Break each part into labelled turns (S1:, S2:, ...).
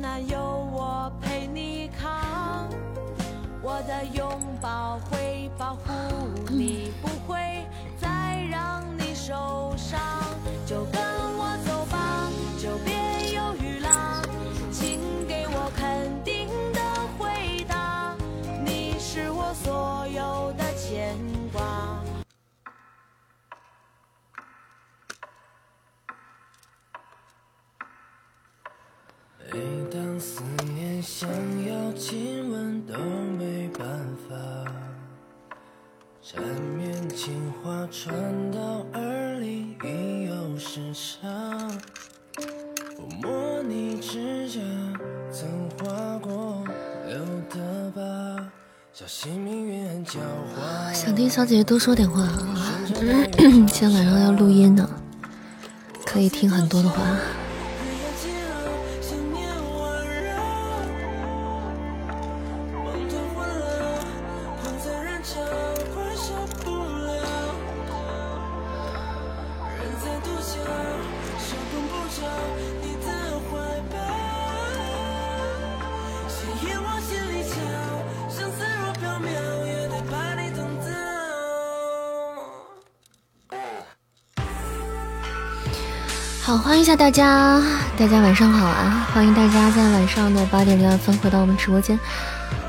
S1: 难有我陪你扛，我的拥抱会保护你，不会再让你受伤。就跟
S2: 传到耳里已有时差。抚摸你指甲，曾划过留的疤，小心命运很狡猾。
S3: 想听小姐姐多说点话啊！今天晚上要录音呢，可以听很多的话。迎一下大家，大家晚上好啊！欢迎大家在晚上的八点零二分回到我们直播间，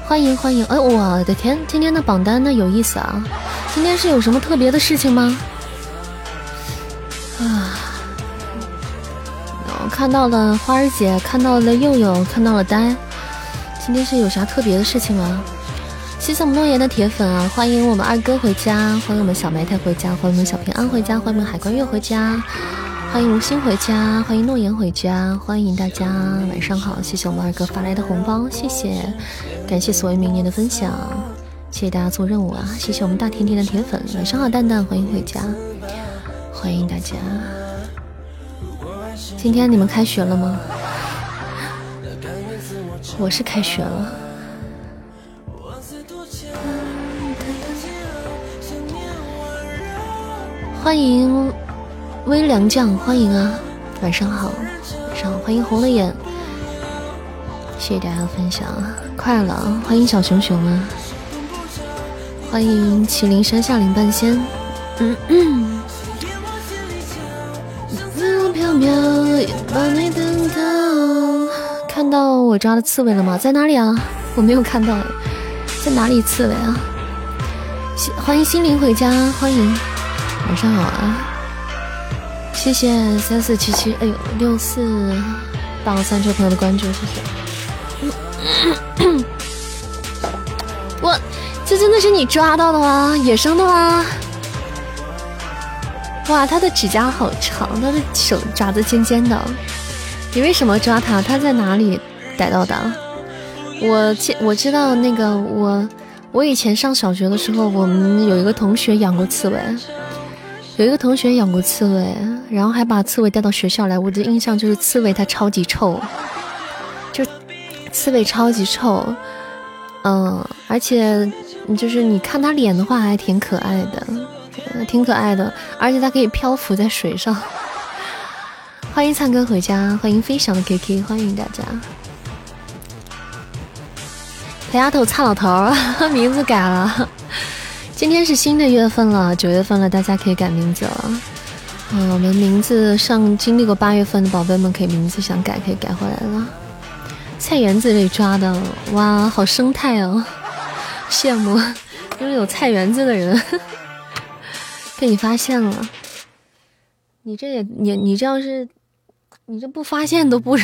S3: 欢迎欢迎！哎，我的天，今天的榜单呢有意思啊！今天是有什么特别的事情吗？啊，我看到了花儿姐，看到了佑佑，看到了呆，今天是有啥特别的事情吗？谢谢我们诺言的铁粉啊！欢迎我们二哥回家，欢迎我们小埋汰回家，欢迎我们小平安回家，欢迎我们海关月回家。欢迎无心回家，欢迎诺言回家，欢迎大家晚上好，谢谢我们二哥发来的红包，谢谢，感谢所谓明年的分享，谢谢大家做任务啊，谢谢我们大甜甜的铁粉，晚上好蛋蛋，欢迎回家，欢迎大家。今天你们开学了吗？我是开学了。欢迎微凉酱，欢迎啊，晚上好，晚上，欢迎红了眼，谢谢大家的分享，快了，欢迎小熊熊啊，欢迎麒麟山下林半仙，嗯嗯，飘飘把你等到，看到我抓的刺猬了吗？在哪里啊？我没有看到，在哪里刺猬啊？欢迎心灵回家，欢迎，晚上好啊。谢谢三四七七，哎呦六四八五三这位朋友的关注，谢谢。我这真的是你抓到的吗？野生的吗？哇，他的指甲好长，他的手爪子尖尖的。你为什么抓他？他在哪里逮到的？我记我知道那个我我以前上小学的时候，我们有一个同学养过刺猬。有一个同学养过刺猬，然后还把刺猬带到学校来。我的印象就是刺猬它超级臭，就刺猬超级臭，嗯，而且就是你看它脸的话还挺可爱的，挺可爱的，而且它可以漂浮在水上。欢迎灿哥回家，欢迎飞翔的 KK，欢迎大家。裴丫头、蔡老头 名字改了。今天是新的月份了，九月份了，大家可以改名字了。嗯，我们名字上经历过八月份的宝贝们，可以名字想改可以改回来了。菜园子里抓的，哇，好生态哦，羡慕拥有菜园子的人。被你发现了，你这也你你这要是你这不发现都不，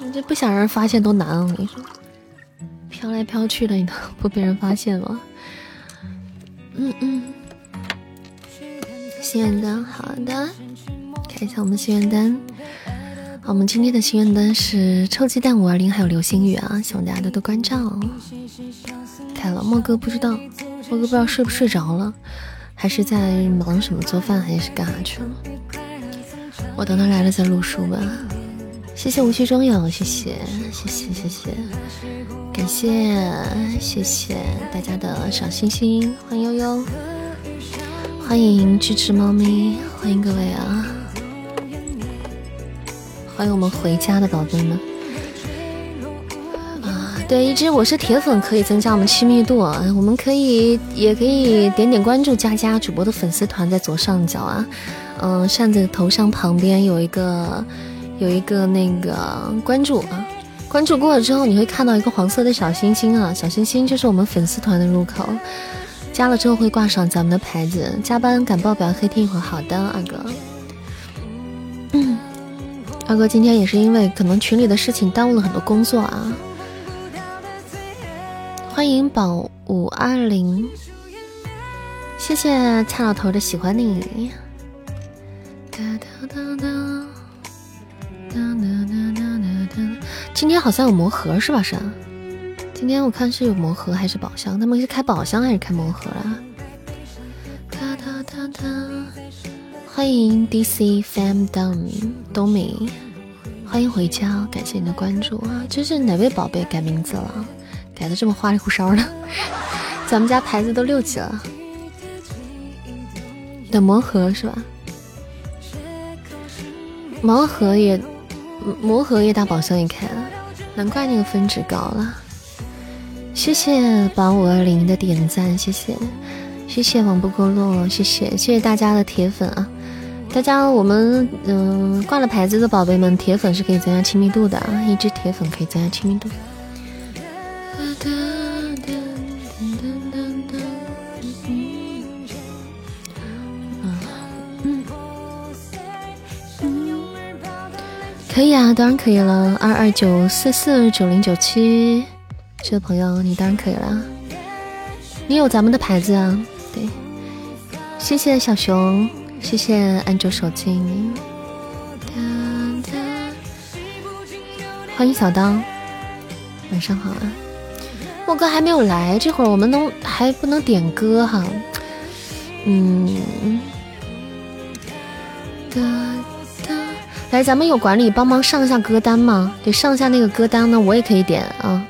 S3: 你这不想让人发现都难啊！我跟你说。飘来飘去的，你都不 被人发现吗？嗯嗯，心愿单，好的，看一下我们心愿单。好，我们今天的心愿单是臭鸡蛋五二零，还有流星雨啊，希望大家多多关照。开了，莫哥不知道，莫哥不知道睡不睡着了，还是在忙什么做饭，还是干啥去了？我等他来了再录书吧。谢谢无需中有，谢谢谢谢谢谢，感谢谢谢大家的小心心，欢迎悠悠，欢迎支持猫咪，欢迎各位啊！欢迎我们回家的宝贝们。啊，对，一只我是铁粉，可以增加我们亲密度啊。我们可以也可以点点关注，加加主播的粉丝团，在左上角啊。嗯，扇子头像旁边有一个有一个那个关注啊，关注过了之后，你会看到一个黄色的小星星啊，小星星就是我们粉丝团的入口。加了之后会挂上咱们的牌子。加班赶报表，黑听一会儿。好的，二哥。嗯，二哥今天也是因为可能群里的事情耽误了很多工作啊。欢迎宝五二零，谢谢蔡老头的喜欢你。哒哒哒哒今天好像有魔盒是吧？是。今天我看是有魔盒还是宝箱？他们是开宝箱还是开魔盒啊？欢迎 DC Fam Down 冬米，欢迎回家，感谢你的关注啊！这是哪位宝贝改名字了？改的这么花里胡哨的，咱们家牌子都六级了。的魔盒是吧？魔盒也魔盒也打宝箱也开了，难怪那个分值高了。谢谢八五二零的点赞，谢谢，谢谢网不够落，谢谢，谢谢大家的铁粉啊！大家，我们嗯挂了牌子的宝贝们，铁粉是可以增加亲密度的啊，一只铁粉可以增加亲密度。可以啊，当然可以了，二二九四四九零九七。这位朋友，你当然可以了。你有咱们的牌子啊？对，谢谢小熊，谢谢安卓手机，欢迎小刀，晚上好啊！莫哥还没有来，这会儿我们能还不能点歌哈？嗯，来，咱们有管理帮忙上一下歌单吗？对，上下那个歌单呢，我也可以点啊。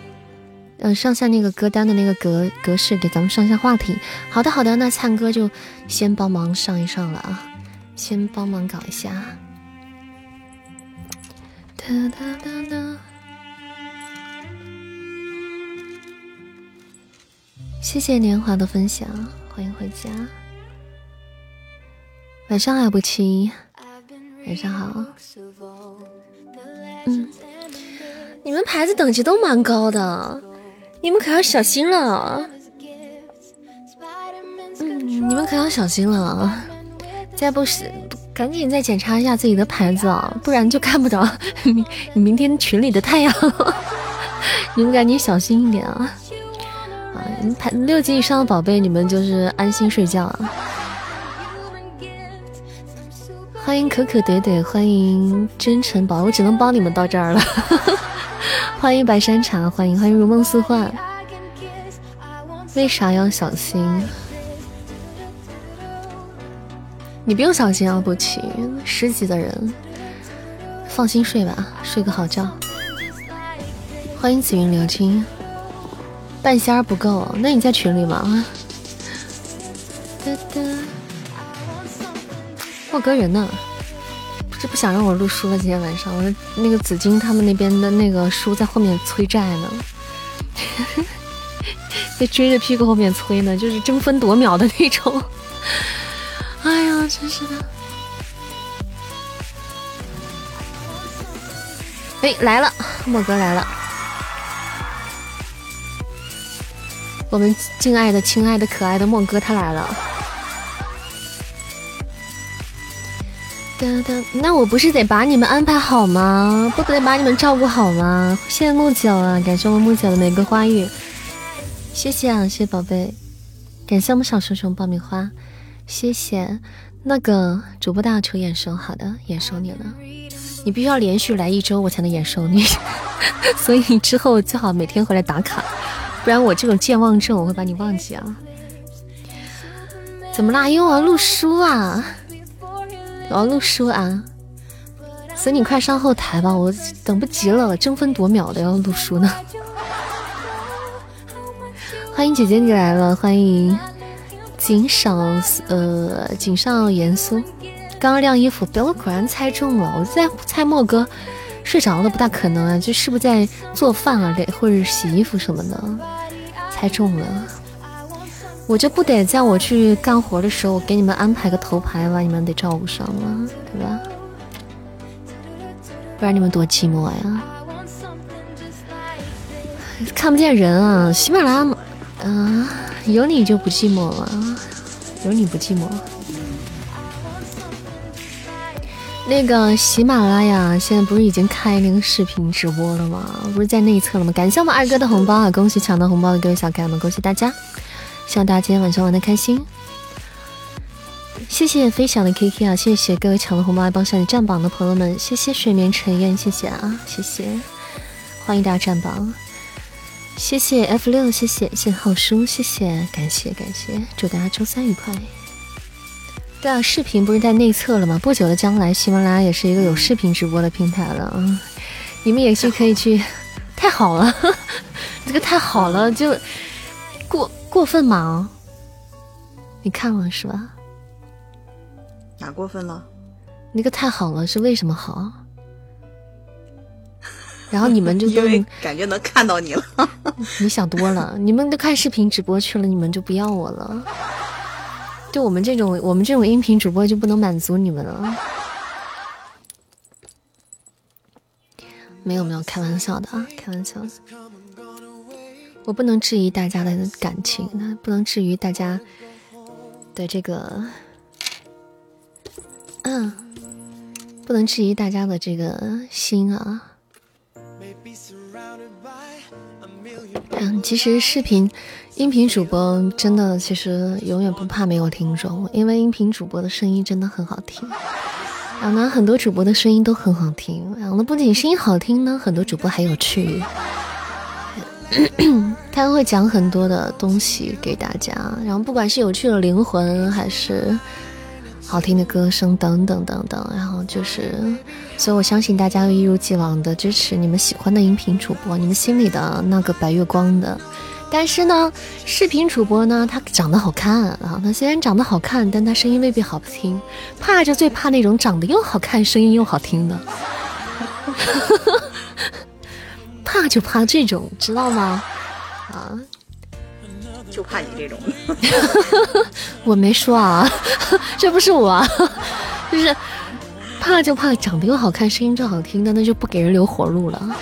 S3: 嗯，上下那个歌单的那个格格式，给咱们上下话题。好的，好的，那灿哥就先帮忙上一上了啊，先帮忙搞一下。哒哒哒哒。谢谢年华的分享，欢迎回家。晚上好，不期，晚上好。嗯，你们牌子等级都蛮高的。你们可要小心了，嗯，你们可要小心了，再不是赶紧再检查一下自己的牌子啊，不然就看不着 你你明天群里的太阳。你们赶紧小心一点啊！啊，牌六级以上的宝贝，你们就是安心睡觉啊！欢迎可可怼怼，欢迎真诚宝，我只能帮你们到这儿了。欢迎白山茶，欢迎欢迎如梦似幻。为啥要小心？你不用小心啊，不起十级的人，放心睡吧，睡个好觉。欢迎紫云流金，半仙儿不够，那你在群里吗？哒哒，莫哥人呢？不是不想让我录书了，今天晚上我说那个紫金他们那边的那个书在后面催债呢，在追着屁股后面催呢，就是争分夺秒的那种。哎呀，真是的！哎，来了，莫哥来了，我们敬爱的、亲爱的、可爱的莫哥他来了。那我不是得把你们安排好吗？不得把你们照顾好吗？谢谢木九啊，感谢我们木九的玫瑰花语，谢谢啊，谢谢宝贝，感谢我们小熊熊爆米花，谢谢那个主播大求眼熟，好的，眼熟你了，你必须要连续来一周我才能眼熟你，所以你之后最好每天回来打卡，不然我这种健忘症我会把你忘记啊。怎么啦？因为我要录书啊。我要录书啊，所以你快上后台吧，我等不及了，争分夺秒的要录书呢。欢迎姐姐你来了，欢迎锦上呃锦上严肃，刚刚晾衣服，表哥果然猜中了。我在猜莫哥睡着了，不大可能啊，就是不是在做饭啊，或者洗衣服什么的。猜中了，我就不得在我去干活的时候给你们安排个头牌吧，你们得照顾上了，对吧？不然你们多寂寞呀！看不见人啊，喜马拉雅，嗯，有你就不寂寞了，有你不寂寞。那个喜马拉雅现在不是已经开那个视频直播了吗？不是在内测了吗？感谢我们二哥的红包啊！恭喜抢到红包的各位小可爱们，恭喜大家！希望大家今天晚上玩的开心。谢谢飞翔的 K K 啊！谢谢各位抢了红包还帮上你占榜的朋友们，谢谢睡眠尘烟，谢谢啊，谢谢，欢迎大家占榜，谢谢 F 六，谢谢谢谢浩叔，谢谢感谢感谢，祝大家周三愉快。对啊，视频不是在内测了吗？不久的将来，喜马拉雅也是一个有视频直播的平台了啊！你们也是可以去，太好了，这个太好了，就过过分吗？你看了是吧？
S4: 哪过分了？
S3: 那个太好了，是为什么好？然后你们就
S4: 因为感觉能看到你了。
S3: 你想多了，你们都看视频直播去了，你们就不要我了。就我们这种，我们这种音频主播就不能满足你们了。没有没有，开玩笑的啊，开玩笑。我不能质疑大家的感情，那不能质疑大家的这个，嗯，不能质疑大家的这个心啊。嗯，其实视频。音频主播真的其实永远不怕没有听众，因为音频主播的声音真的很好听。然后呢，很多主播的声音都很好听。然后呢，不仅声音好听呢，很多主播还有趣。他会讲很多的东西给大家，然后不管是有趣的灵魂，还是好听的歌声等等等等。然后就是，所以我相信大家会一如既往的支持你们喜欢的音频主播，你们心里的那个白月光的。但是呢，视频主播呢，他长得好看啊。他虽然长得好看，但他声音未必好听。怕就最怕那种长得又好看、声音又好听的。怕就怕这种，知道吗？啊，
S4: 就怕你这种。
S3: 我没说啊，这不是我，就是怕就怕长得又好看、声音又好听的，那就不给人留活路了。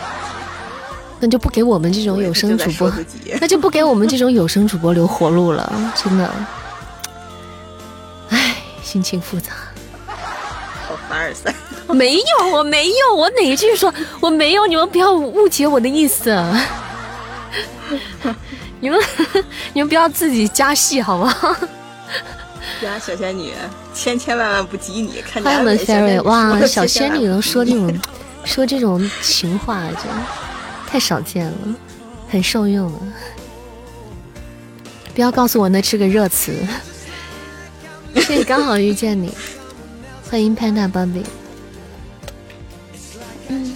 S3: 那就不给我们这种有声主播，那就不给我们这种有声主播留活路了，真的。唉，心情复杂。
S4: 好凡尔赛。
S3: 没有，我没有，我哪一句说我没有？你们不要误解我的意思。你们 你们不要自己加戏好吗？
S4: 呀小仙女，千千万万不及你。看
S3: 欢迎我们 Fairy，哇，小仙女能说这种说这种情话就。太少见了，很受用了。不要告诉我那是个热词。谢谢刚好遇见你，欢迎 Panda Baby。
S4: 嗯。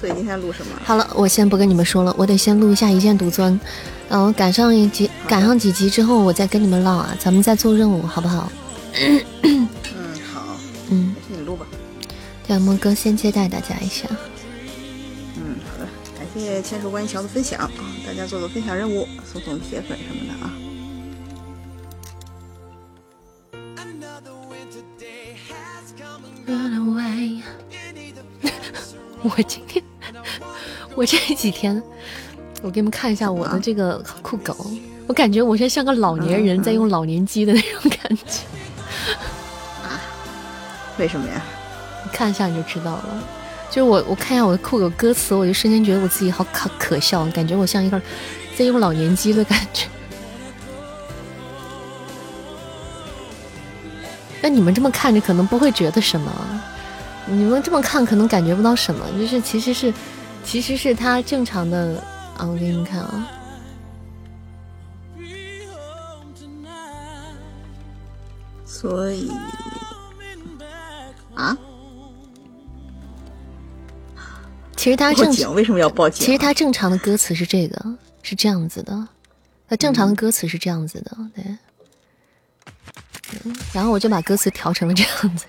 S4: 所以今天录什么？
S3: 好了，我先不跟你们说了，我得先录一下一剑独尊。然后赶上一集，赶上几集之后，我再跟你们唠啊，咱们再做任务，好不好？
S4: 嗯，好。嗯，你录吧。
S3: 对，莫哥先接待大家一下。
S4: 嗯，好的，感谢千手观音桥的分享啊！大家做做分享任务，送送铁粉什么的啊！
S3: 我今天，我这几天，我给你们看一下我的这个酷狗，我感觉我现在像个老年人在用老年机的那种感觉。
S4: 啊？为什么呀？
S3: 你看一下你就知道了。就是我，我看一下我的酷狗歌词，我就瞬间觉得我自己好可可笑，感觉我像一个在用老年机的感觉。那你们这么看着可能不会觉得什么，你们这么看可能感觉不到什么，就是其实是，其实是他正常的啊，我给你们看啊，
S4: 所以啊。
S3: 其实他正
S4: 为什么要报警？
S3: 其实他正常的歌词是这个，是这样子的。他正常的歌词是这样子的，对。然后我就把歌词调成了这样子，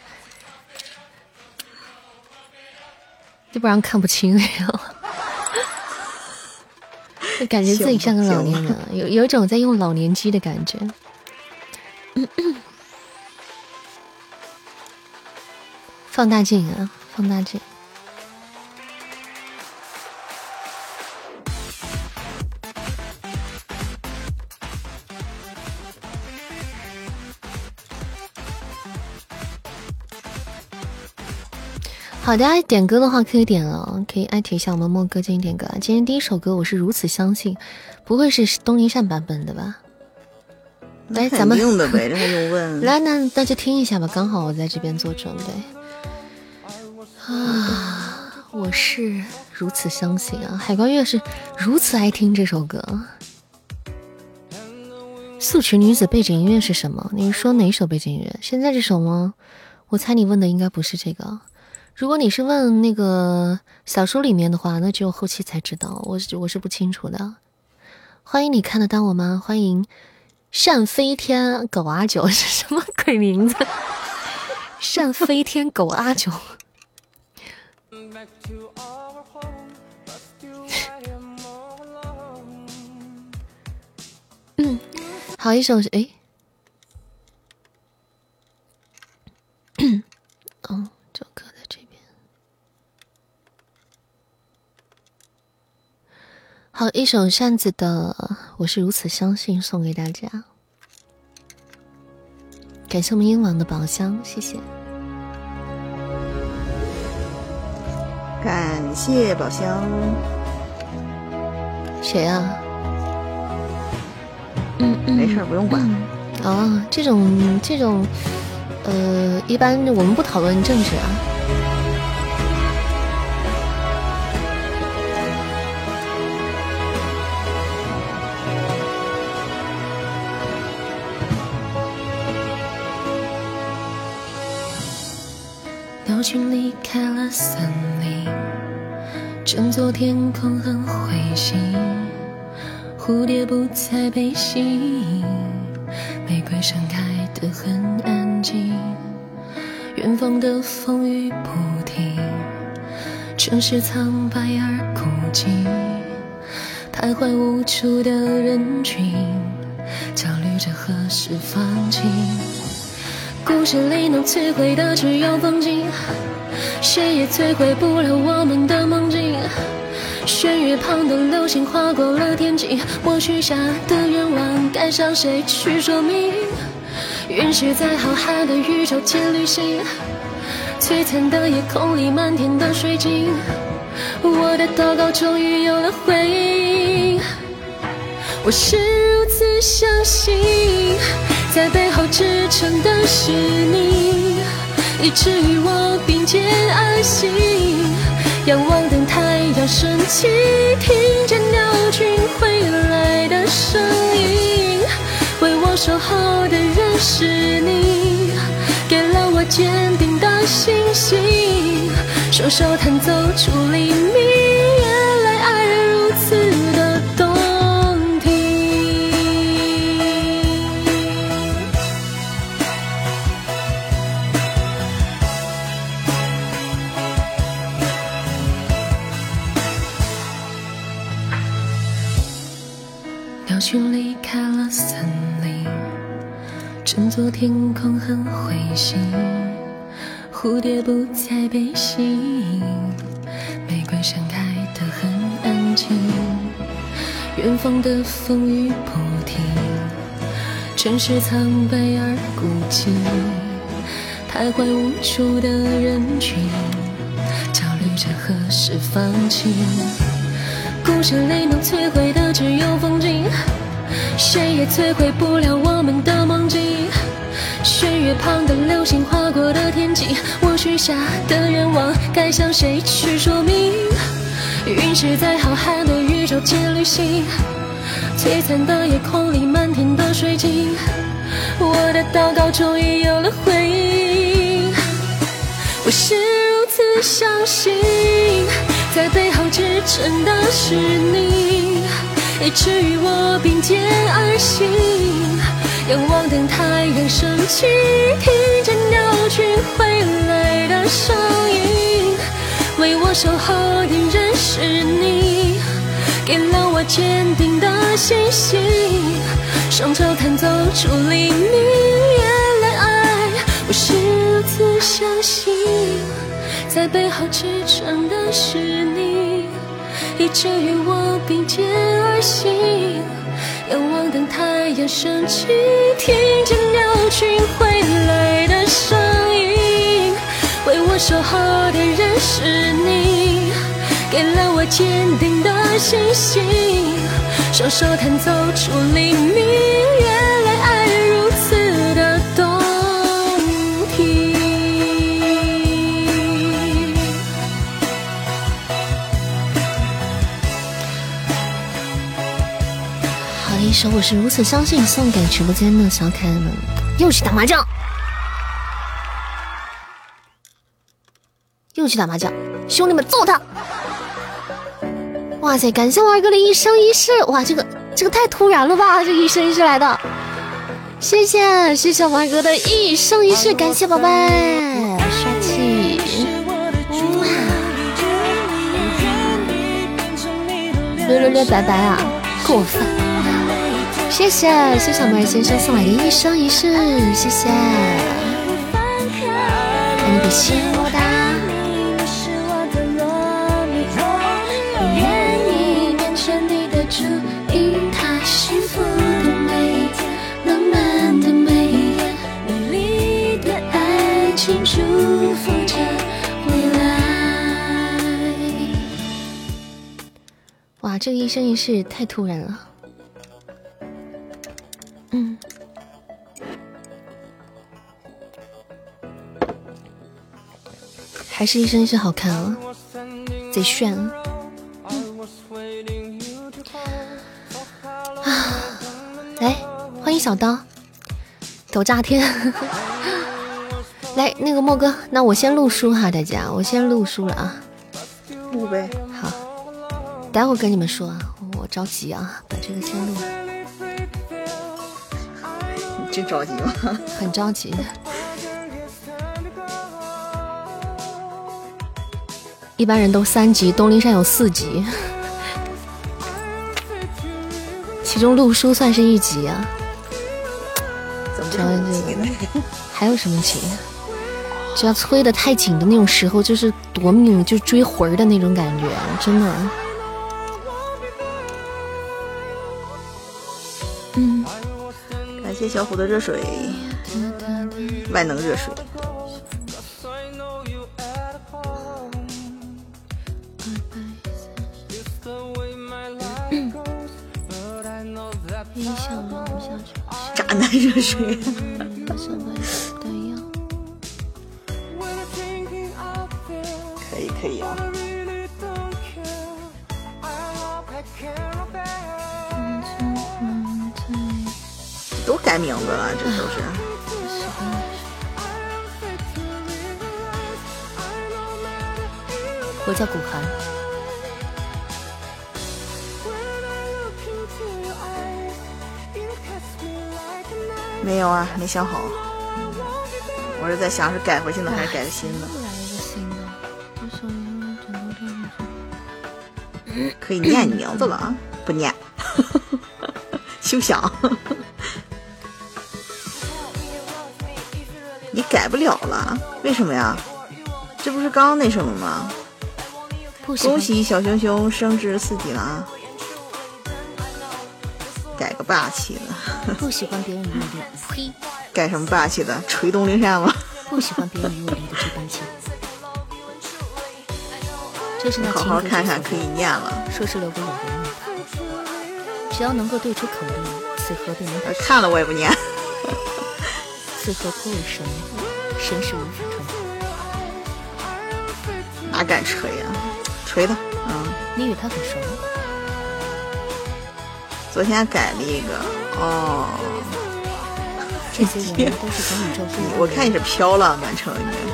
S3: 要不然看不清，就感觉自己像个老年人，有有一种在用老年机的感觉。放大镜啊，放大镜。好的，点歌的话可以点了，可以艾特一下我们莫哥进行点歌。今天第一首歌我是如此相信，不会是东林善版本的吧？来，咱们
S4: 用的呗，这还用问？
S3: 来，那那就听一下吧，刚好我在这边做准备。啊，我是如此相信啊！海关月是如此爱听这首歌。素裙女子背景音乐是什么？你说哪首背景音乐？现在这首吗？我猜你问的应该不是这个。如果你是问那个小说里面的话，那只有后期才知道，我是我是不清楚的。欢迎你看得到我吗？欢迎单飞天狗阿九 是什么鬼名字？单飞天狗阿九。好一首是哎，哦。好，一首扇子的《我是如此相信》送给大家，感谢我们英王的宝箱，谢谢，
S4: 感谢宝箱，
S3: 谁啊？
S4: 嗯嗯，没事，不用管。
S3: 哦，这种这种，呃，一般我们不讨论政治啊。开了森林，整座天空很灰心，蝴蝶不再被吸引，玫瑰盛开得很安静，远方的风雨不停，城市苍白而孤寂，徘徊无助的人群，焦虑着何时放晴。故事里能摧毁的只有风景，谁也摧毁不了我们的梦境。弦月旁的流星划过了天际，我许下的愿望该向谁去说明？陨石在浩瀚的宇宙间旅行，璀璨的夜空里漫天的水晶，我的祷告终于有了回应。我是如此相信。在背后支撑的是你，一直与我并肩而行，仰望等太阳升起，听见鸟群回来的声音。为我守候的人是你，给了我坚定的信心，双手弹奏出黎明。空很灰心，蝴蝶不再被吸引，玫瑰盛开得很安静，远方的风雨不停，城市苍白而孤寂，徘徊无助的人群，焦虑着何时放晴。故事里能摧毁的只有风景，谁也摧毁不了我们的梦境。弦月旁的流星划过的天际，我许下的愿望该向谁去说明？陨石在浩瀚的宇宙间旅行，璀璨的夜空里漫天的水晶，我的祷告终于有了回应。我是如此相信。在背后支撑的是你，以至于我并肩而行，仰望等太阳升起，听见鸟群回来的声音。为我守候的人是你，给了我坚定的信心。双手弹奏出黎明，原来爱我是如此相信，在背后支撑的是你，以至于我并肩而行。仰望等太阳升起，听见鸟群回来的声音。为我守候的人是你，给了我坚定的信心。双手弹奏出黎明，首《我是如此相信》，送给直播间的小可爱们。又去打麻将，又去打麻将，兄弟们揍他！哇塞，感谢我二哥的一生一世，哇，这个这个太突然了吧，这一生一世来的，谢谢谢谢我二哥的一生一世，感谢宝贝，帅气，哇，略略略拜拜啊，过分，谢谢谢谢小妹先生送来的一生一世，谢谢，爱你比心我大。愿意变成你的主因，它幸福的美，浪漫的美，美丽的爱情祝福着未来。哇，这个一生一世太突然了。还是一身一世好看啊，贼炫啊！啊，来，欢迎小刀，抖炸天！来，那个莫哥，那我先录书哈，大家，我先录书了啊。
S4: 录呗。
S3: 好，待会儿跟你们说啊，我着急啊，把这个先录。
S4: 你真着急吗？
S3: 很着急。一般人都三级，东林山有四级，其中陆书算是一级啊。
S4: 怎么这
S3: 这个，还有什么级？只要催得太紧的那种时候，就是夺命，就追魂儿的那种感觉，真的。嗯，
S4: 感谢小虎的热水，万能热水。渣男热水。可以可以啊。都改名字了，这都是。
S3: 我叫骨寒，
S4: 没有啊，没想好。我是在想是改回去呢，还是改个新的？可以念你名字了啊？不念，休想！你改不了了，为什么呀？这不是刚那什么吗？恭喜小熊熊升至四级了啊！改个霸气的，
S3: 不喜欢别人与我离，呸！
S4: 改什么霸气的？锤东陵山吗？
S3: 不喜欢别人与我离的这般情。这是那
S4: 好好看看，
S3: 之
S4: 可以念了。
S3: 说是留给有缘人的。只要能够对出口令，此河便能打
S4: 看了我也不念。
S3: 此河颇为深，神是无法穿透。
S4: 哪敢锤呀、锤他！嗯，
S3: 你与他很熟，
S4: 昨天改了一个哦，
S3: 这些人都是从宇宙 各地。
S4: 我看你是飘了，满城你。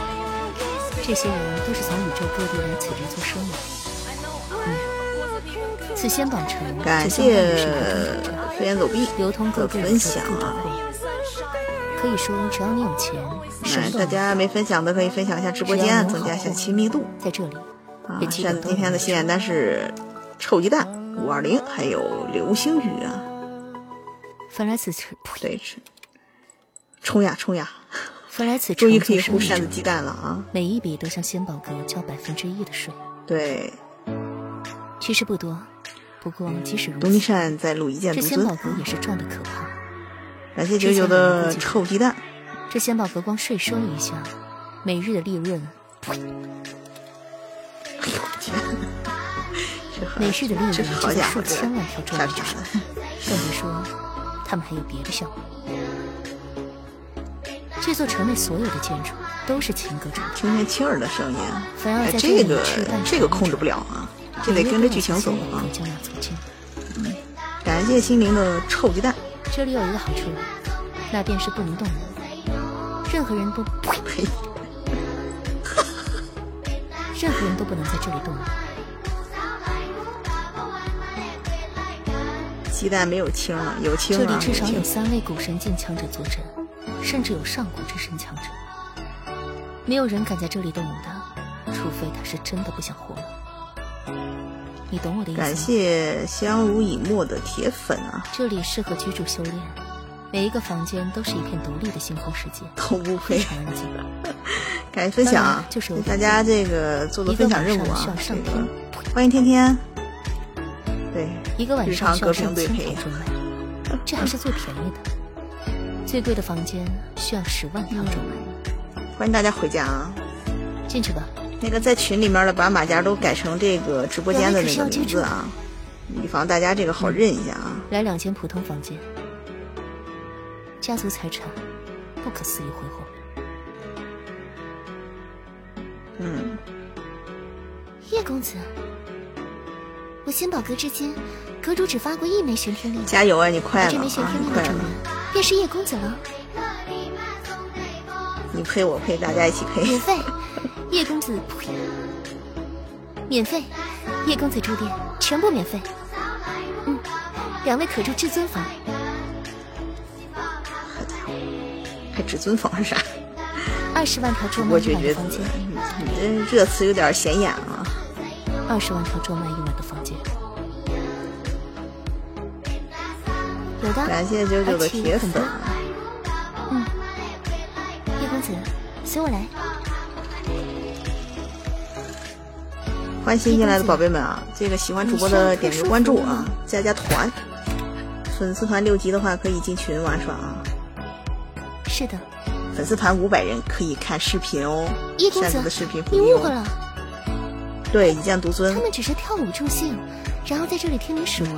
S3: 这些人都是从宇宙各地来此地做生意。嗯，此仙短城，
S4: 感谢飞檐走壁
S3: 流通各
S4: 的分享啊。
S3: 可以说，只要你有钱，什么
S4: 哎，
S3: 都能
S4: 大家没分享的可以分享一下直播间，增加一下亲密度
S3: 在这里
S4: 啊今天的心愿单是臭鸡蛋五二零，还有流星雨啊，
S3: 凡来此处，
S4: 对，是冲呀冲呀，
S3: 凡来此处
S4: 终于可以呼扇子鸡蛋了啊！
S3: 每一笔都向仙宝阁交百分之一的税，
S4: 对，
S3: 其实不多，不过即使如
S4: 东尼
S3: 此，
S4: 山在录一剑独尊
S3: 这仙宝，阁也是赚的可怕。
S4: 感谢九九的臭鸡蛋，
S3: 这仙宝阁光税收一下，每日的利润，
S4: 这好
S3: 每日的利益
S4: 这
S3: 就在
S4: 好家伙，这
S3: 数千万条中
S4: 傻
S3: 之上，更别说他们还有别的项目。这座城内所有的建筑都是秦阁主的，
S4: 听见青儿的声音，哎，这个这个控制不了啊，这得跟着剧情走啊！感谢心灵的臭鸡蛋，
S3: 这里有一个好处，那便是不能动人，任何人都
S4: 呸，
S3: 任何人都不能在这里动人。
S4: 鸡蛋没有青了，有青
S3: 这里
S4: 啊，
S3: 至少有。三位古神境强者坐镇，甚至有上古之神强者。没有人敢在这里动武的，除非他是真的不想活了。你懂我的意思吗？
S4: 感谢相濡以沫的铁粉啊，
S3: 这里适合居住修炼，每一个房间都是一片独立的星空世界，
S4: 都不配。
S3: 非常安静。
S4: 感谢分享啊，
S3: 就是
S4: 大家这个做做分享任务啊
S3: 上，需
S4: 这个欢迎天天，对，
S3: 一个晚
S4: 日常隔
S3: 上需要上千条中脉，这还是最便宜的。最贵的房间需要十万条中脉。
S4: 欢迎大家回家啊。
S3: 进去吧，
S4: 那个在群里面的，把马甲都改成这个直播间的那个名字啊，以防大家这个好认一下啊。
S3: 来两间普通房间。家族财产不可思议挥霍。
S4: 嗯，
S3: 叶公子，我仙宝阁至今，阁主只发过一枚玄天令，
S4: 加油啊，你快
S3: 这枚玄天令的主人
S4: 你快了，
S3: 便是叶公子了，
S4: 你配我配，大家一起配。
S3: 免费。叶公子，呸免费。叶公子住店全部免费。嗯，两位可住至尊房。
S4: 还至尊房是啥？
S3: 二十万条咒
S4: 我
S3: 脉
S4: 觉觉子
S3: 用的房间，，
S4: 你这热词有点显眼啊。
S3: 二十万条咒脉用满有的，
S4: 感谢九九的铁粉，
S3: 嗯，叶公子，随我来。
S4: 欢迎新进来的宝贝们啊！这个喜欢主播的点个关注啊，加加团。粉丝团六级的话可以进群玩耍啊。
S3: 是的，
S4: 粉丝团五百人可以看视频哦，
S3: 叶公子
S4: 扇子的视频福
S3: 你。误会了，
S4: 对，一剑独尊
S3: 他，们只是跳舞助兴，然后在这里听你使唤，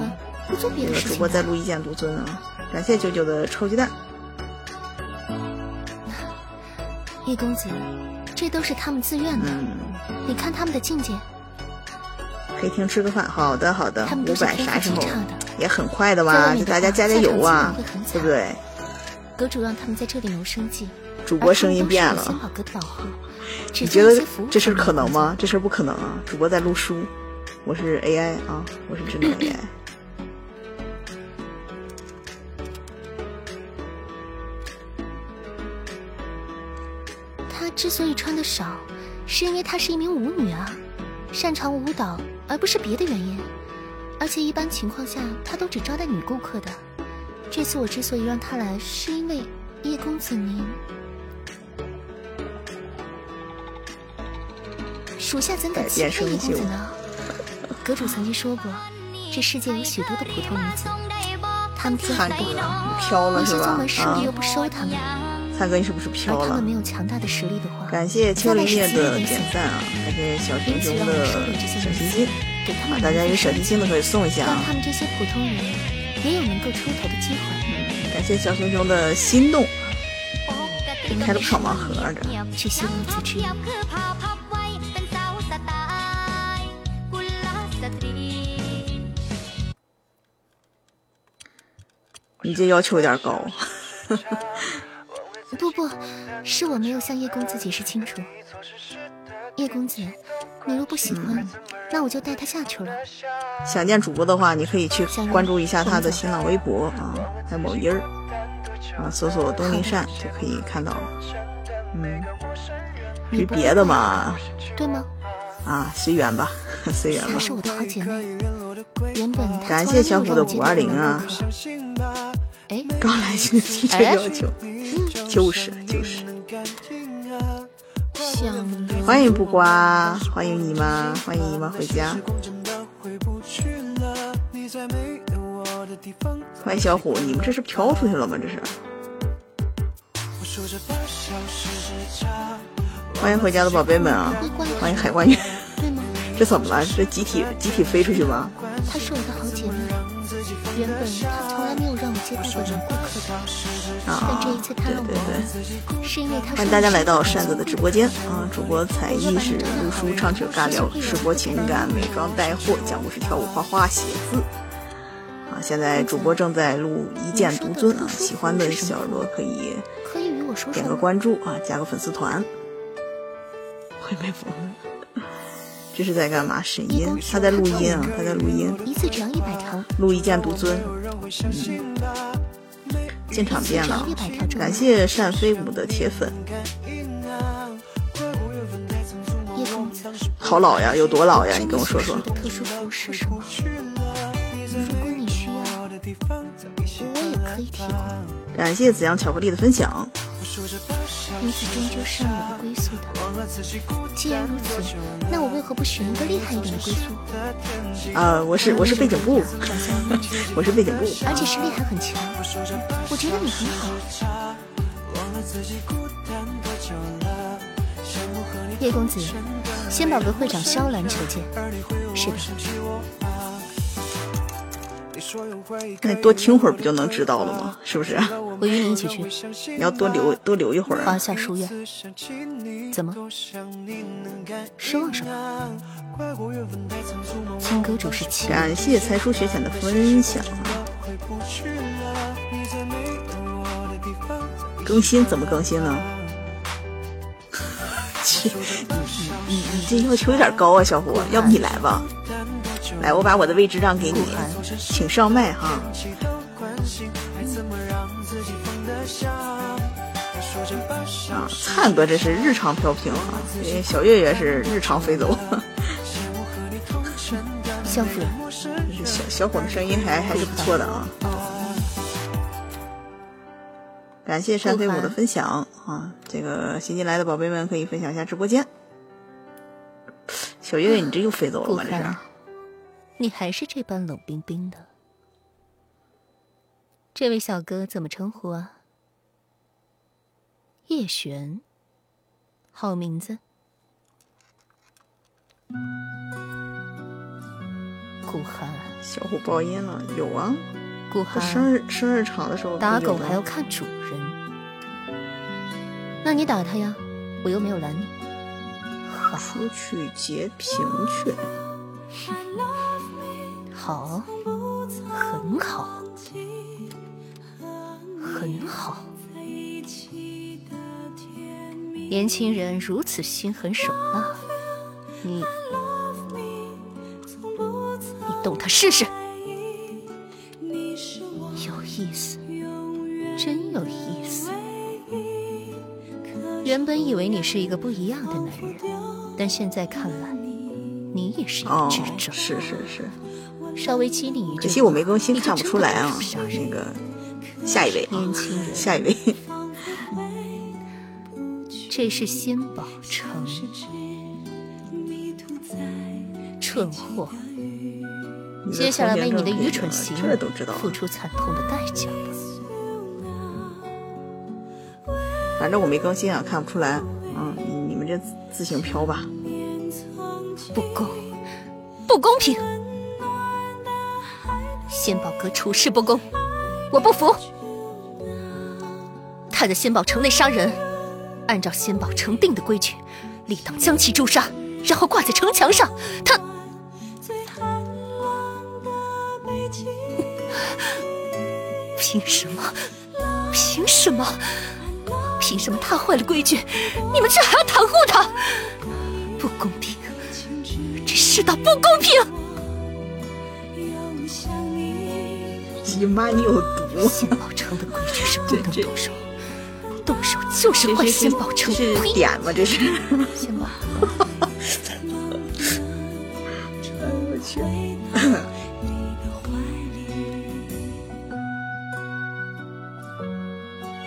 S3: 不做别的事情的。
S4: 播在录一剑独尊啊。感谢九九的臭鸡蛋，
S3: 叶公子，这都是他们自愿的。
S4: 嗯，
S3: 你看他们的境界，
S4: 可以听吃个饭。好的，好的
S3: 他，
S4: 五百啥时候。也很快的吧？
S3: 在外面的
S4: 就大家加加油啊对不对？
S3: 阁主让他们在这里谋生计，
S4: 主播声音变了你觉得这事可能吗？？这事儿不可能啊！主播在录书，我是 AI 啊，我是智能 AI。
S3: 之所以穿的少，是因为她是一名舞女啊，擅长舞蹈，而不是别的原因。而且一般情况下，她都只招待女顾客的。这次我之所以让她来，是因为叶公子您，属下怎敢欺骗叶公子呢？阁主曾经说过，这世界有许多的普通女子，她们天赋，不好，
S4: 你飘了
S3: 那些宗
S4: 是吧？啊
S3: 门势力又，不收她们，
S4: 灿哥你是不是飘了
S3: 而她们？没有强大的实力的话，
S4: 感谢秋林叶的点赞啊！感谢小熊熊的小心心啊！
S3: 给他们
S4: 大家有小心心的可以送一下啊！
S3: 让他们这些普通人也有能够出头的机会。
S4: 感谢小熊熊的心动，开了不少盲盒的。
S3: 这
S4: 你这要求有点高。
S3: 不不，是我没有向叶公子解释清楚。叶公子，你若不喜欢，那我就带他下去了。
S4: 想见主播的话，你可以去关注一下他的新浪微博啊，还有某音儿啊，搜索东林善就可以看到了。嗯，是别的嘛？
S3: 对吗？
S4: 啊，随缘吧，随缘吧。
S3: 她是我的好姐妹，原本她
S4: 感谢小虎的五二零啊！
S3: 哎，
S4: 刚来就提这要求，就是就是。
S3: 想
S4: 欢迎不瓜，欢迎姨妈，欢迎姨妈回家。欢迎小虎，你们这是飘出去了吗？这是。欢迎回家的宝贝们啊！欢迎海关员。这怎么了？这集体集体飞出去吗？
S3: 她是我的好姐妹，原本她从来没有接待过人顾客的，但
S4: 啊
S3: 这一次，她
S4: 对
S3: 让
S4: 对对。
S3: 我，是因为她
S4: 欢迎大家来到扇子的直播间啊！主播才艺是录书、唱曲、尬聊、直播情感、美妆带货、讲故事、跳舞、画画、写字啊！现在主播正在录《一剑独尊》啊，喜欢的小耳朵可以
S3: 可以与我说
S4: 点个？关注啊，加个粉丝团。会被封的。这是在干嘛？沈音，他在录音啊，他在录音，
S3: 一次只要一百条，
S4: 录一剑独尊。嗯，进场变了，感谢单飞舞的铁粉，
S3: 叶公子，
S4: 好老呀，有多老呀？你跟我说说。
S3: 这个特殊服务是什么？如果你需要，我也可以提供。
S4: 感谢紫阳巧克力的分享。
S3: 女子终究是我的归宿的。既然如此，那我为何不选一个厉害一点的归宿？
S4: 呃、我是我是背景部，
S3: 长相英俊，
S4: 我是背景部。
S3: 而且实力还很强。我觉得你很好。叶公子，仙宝阁会长萧兰求见。是的，
S4: 那你多听会儿不就能知道了吗？是不是？
S3: 我与你一起去。
S4: 你要多留多留一会儿
S3: 华
S4: 啊。
S3: 夏书院。怎么？失望什么？金阁主是奇人，
S4: 感谢才疏学浅的分享啊。更新怎么更新呢？切，你你你你这要求有点高啊，小胡，要不你来吧？来，我把我的位置让给你，请上麦哈。啊，灿哥这是日常飘屏啊，因为小月月是日常飞走。
S3: 萧夫人，
S4: 这小小伙的声音还还是不错的啊。感谢山飞舞的分享啊！这个新进来的宝贝们可以分享一下直播间。小月月，你这又飞走了
S3: 顾
S4: 吗？这是
S3: 寒，你还是这般冷冰冰的。这位小哥怎么称呼啊？叶璇，好名字。顾寒，
S4: 小虎爆音了，有啊，
S3: 顾
S4: 寒生，日生日场的时候
S3: 打狗还要看主人。那你打他呀，我又没有拦你。
S4: 出去截屏去。
S3: 好，很好，很好。年轻人如此心狠手辣，你你动他试试，有意思，真有意思。原本以为你是一个不一样的男人，但现在看来，你也是一个
S4: 哦
S3: 智，者。
S4: 是是是，
S3: 稍微激你一句，
S4: 可惜我没更新，看不出来啊那个，下一位啊，
S3: 年轻人，
S4: 下一位。
S3: 这是仙宝城，蠢货，接下来为你的愚蠢行为付出惨痛的代价吧。
S4: 反正我没更新啊，看不出来。嗯，你你们这自自行飘吧。
S3: 不公，仙宝阁处事不公，我不服。他在仙宝城内杀人，按照仙宝城定的规矩，理当将其诛杀，然后挂在城墙上。他 凭什么？凭什么？凭什么他坏了规矩，你们却还要袒护他？不公平！这世道不公平！
S4: 你妈，你有毒！
S3: 仙宝城的规矩是不能动手，动手就是坏仙宝城。
S4: 这是点吗？这是
S3: 仙宝。
S4: 哎我去！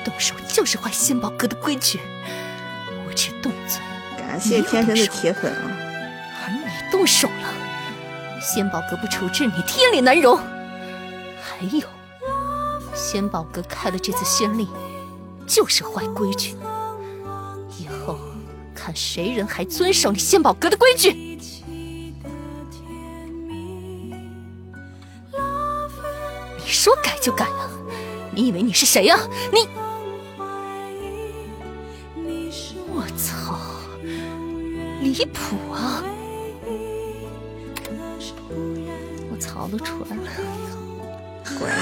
S3: 动手就是坏仙宝阁的规矩，我只动嘴。
S4: 感谢天神的铁粉啊！
S3: 而你动手了，仙宝阁不处置你，天理难容。还有，仙宝阁开了这次先例，就是坏规矩。以后看谁人还遵守你仙宝阁的规矩。你说改就改啊？你以为你是谁呀、你，我操，离谱啊！我槽都出来了，果然。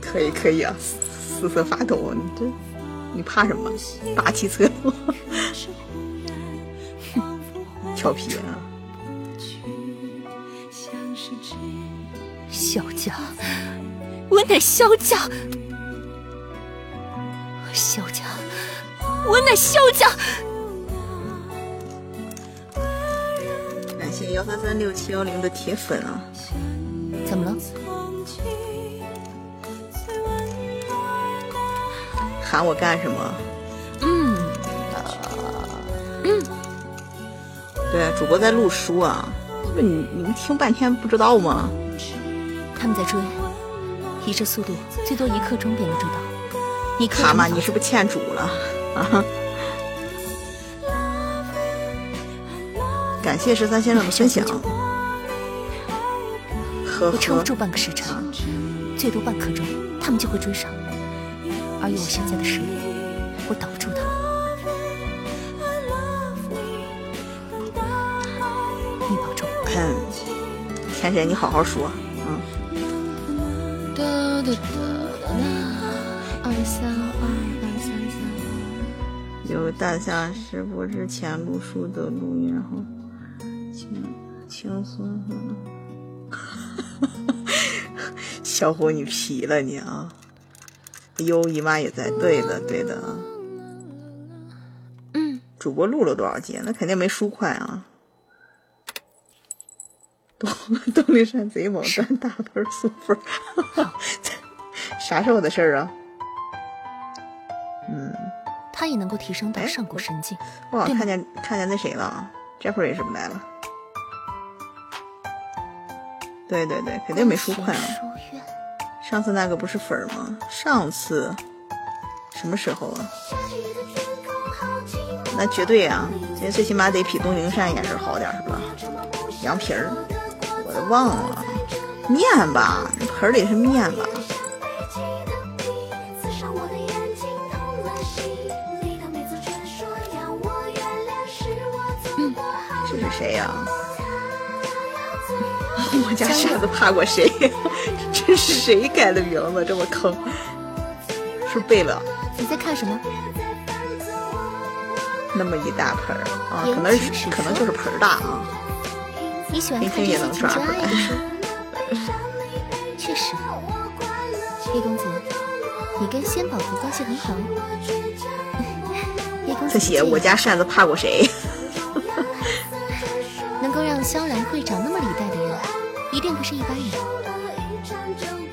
S4: 可以可以啊，瑟瑟发抖，你这你怕什么？霸气侧漏，调皮啊！
S3: 萧家，我乃萧家，萧家，我乃萧家。
S4: 感谢幺三三六七幺零的铁粉啊！
S3: 怎么了？
S4: 喊我干什么？
S3: 嗯，
S4: 对，主播在录书啊，这你你们听半天不知道吗？
S3: 他们在追，以这速度，最多一刻钟便能追到。你可以
S4: 蛤蟆，你是不是欠主了啊？感谢十三先生的分享。呵呵
S3: 我撑不，住半个时辰，最多半刻钟，他们就会追上。而以我现在的实力，我挡不住他们。你保重。
S4: 嗯，天神，你好好说。嗯，
S5: 哒哒哒哒哒，二三二二三三
S4: 有大夏直播之前路书的录音，然后轻轻松松。小虎，你皮了你啊！哟，姨妈也在，对的对的啊。
S3: 嗯，
S4: 主播录了多少集？那肯定没书快啊。东东陵山贼猛，赚大盆送分儿，啥时候的事儿啊？嗯，
S3: 他也能够提升到
S4: 哎
S3: 上古神境。
S4: 我好像看见看见那谁了，Jeffrey 是不是来了？对对对，肯定没书快啊。上次那个不是粉儿吗？上次什么时候啊？那绝对啊，这最起码得比东陵山颜色好点是吧？羊皮儿，我都忘了，面吧，盆里是面吧？家扇子怕过谁？这是谁改的名字这么坑？是贝勒
S3: 你在看什么？
S4: 那么一大盆儿啊，
S3: 言
S4: 可能可能就是盆儿大啊。
S3: 你喜欢
S4: 明天也能抓出来？
S3: 确实，叶公子，你跟仙宝阁关系很好。叶公子
S4: 他写我家扇子怕过谁？
S3: 能够让萧然会长那么不是一般人。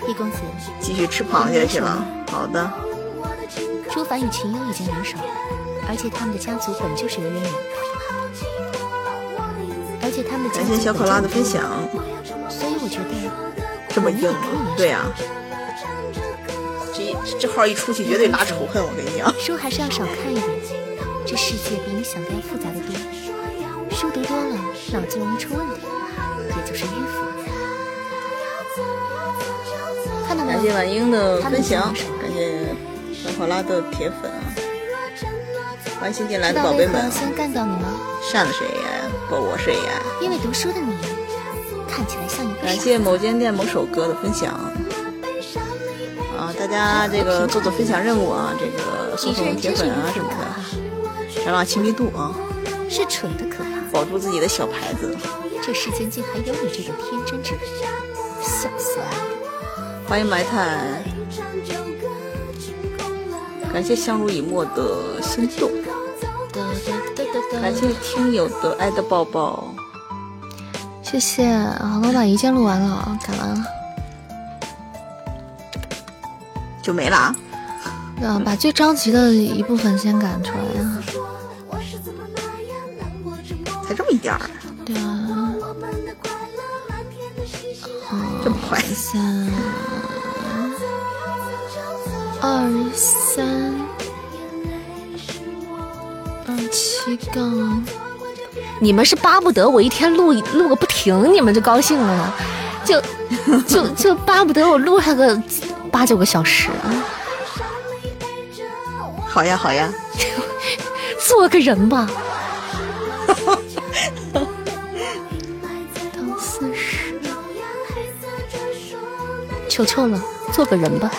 S3: 叶公子，
S4: 继续吃螃蟹去了。好的，
S3: 朱凡与秦幽已经联手，而且他们的家族本就是有渊源，而且他们的家族
S4: 感谢小可拉的分享，
S3: 所以我觉得
S4: 这么硬吗？对呀、这这号一出去绝对拉仇恨，我跟你讲。
S3: 书还是要少看一点。这世界比你想的要复杂的多，
S4: 谢婉英的分享，感谢小考拉的铁粉啊！欢迎新进来的宝贝们
S3: 为何要，先干掉你吗？
S4: 扇了谁呀？不我谁呀？
S3: 因为读书的你看起来像一个
S4: 感谢某间店某首歌的分享啊！大家这个做做分享任务啊，这个送送铁粉啊什么的，涨涨亲密度啊，
S3: 是蠢的可怕。
S4: 保住自己的小牌子。
S3: 这世间竟还有你这种天真之人！
S4: 欢迎埋汰，感谢相濡以沫的心动，感谢听友的爱的抱抱，
S3: 谢谢。好了，我把一键录完了，改完了，
S4: 就没了啊。
S3: 啊，把最着急的一部分先赶出来啊。
S4: 才这么一点儿，
S3: 对啊，
S4: 这么快？
S3: 三二三二七杠，你们是巴不得我一天录录个不停，你们就高兴了？就就就巴不得我录上个八九个小时。
S4: 好呀好呀，
S3: 做个人吧。四十求求了，做个人吧。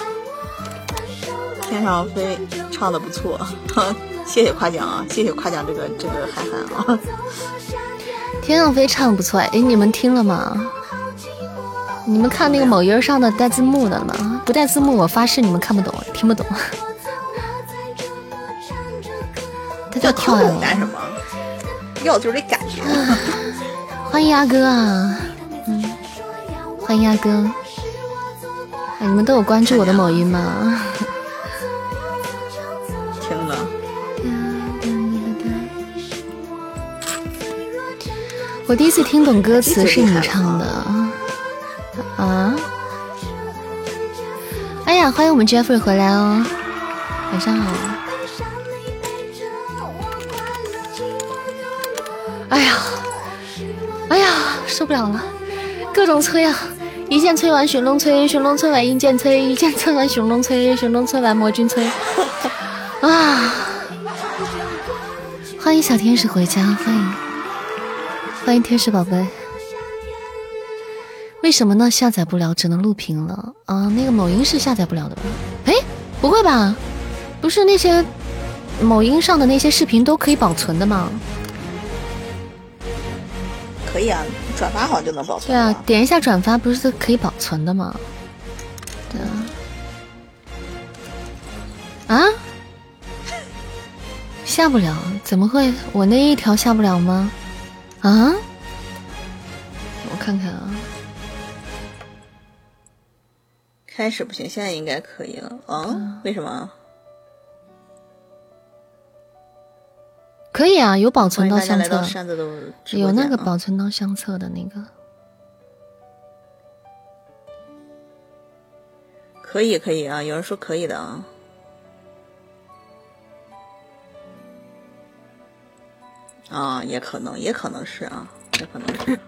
S4: 天上飞唱的不错，谢谢夸奖啊！谢谢夸奖这个这个涵涵啊！
S3: 天上飞唱的不错哎，你们听了吗？你们看那个某音上的带字幕的吗？不带字幕，我发誓你们看不懂，听不懂。他
S4: 叫
S3: 跳舞！
S4: 干什么？要就是这感觉。
S3: 欢迎阿哥啊！嗯，欢迎阿哥。你们都有关注我的某音吗？我第一次听懂歌词是你唱的啊！哎呀，欢迎我们 Jeffrey 回来哦，晚上好。哎呀，哎呀，受不了了，各种催啊！一键催完寻龙催，寻龙催完一键催，一键催完寻龙催，寻龙催完魔君催。啊！欢迎小天使回家，欢迎欢迎天使宝贝。为什么呢？下载不了，只能录屏了啊！那个某音是下载不了的吧？哎，不会吧？不是那些某音上的那些视频都可以保存的吗？
S4: 可以啊。转发好像就能保存。
S3: 对啊，点一下转发不是可以保存的吗？对啊。啊？下不了？怎么会？我那一条下不了吗？啊？我看看啊。
S4: 开始不行，现在应该可以了。啊？为什么？
S3: 可以啊，有保存到相册，有那个保存到相册的那个，
S4: 可以可以啊，有人说可以的啊，啊，也可能也可能是啊，也可能是，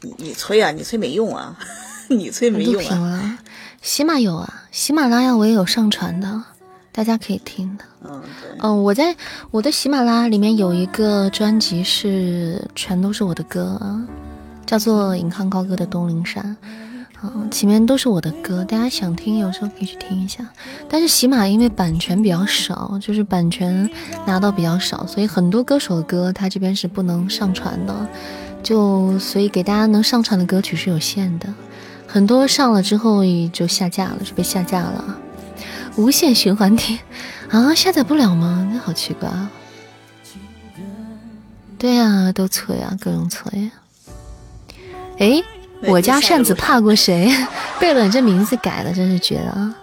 S4: 你你催啊，你催没用啊，你催没用
S3: 啊，喜马有啊，喜马拉雅我也有上传的。大家可以听的，
S4: 嗯，
S3: 嗯，我在我的喜马拉雅里面有一个专辑是全都是我的歌，叫做《引吭高歌的东陵山》，好，前面都是我的歌，大家想听有时候可以去听一下。但是喜马因为版权比较少，就是版权拿到比较少，所以很多歌手的歌他这边是不能上传的，就所以给大家能上传的歌曲是有限的，很多上了之后就下架了，就被下架了。无限循环听啊，下载不了吗？那好奇怪啊！对呀，都催啊，各种催。哎，我家扇子怕过谁？贝伦这名字改的真是绝了啊！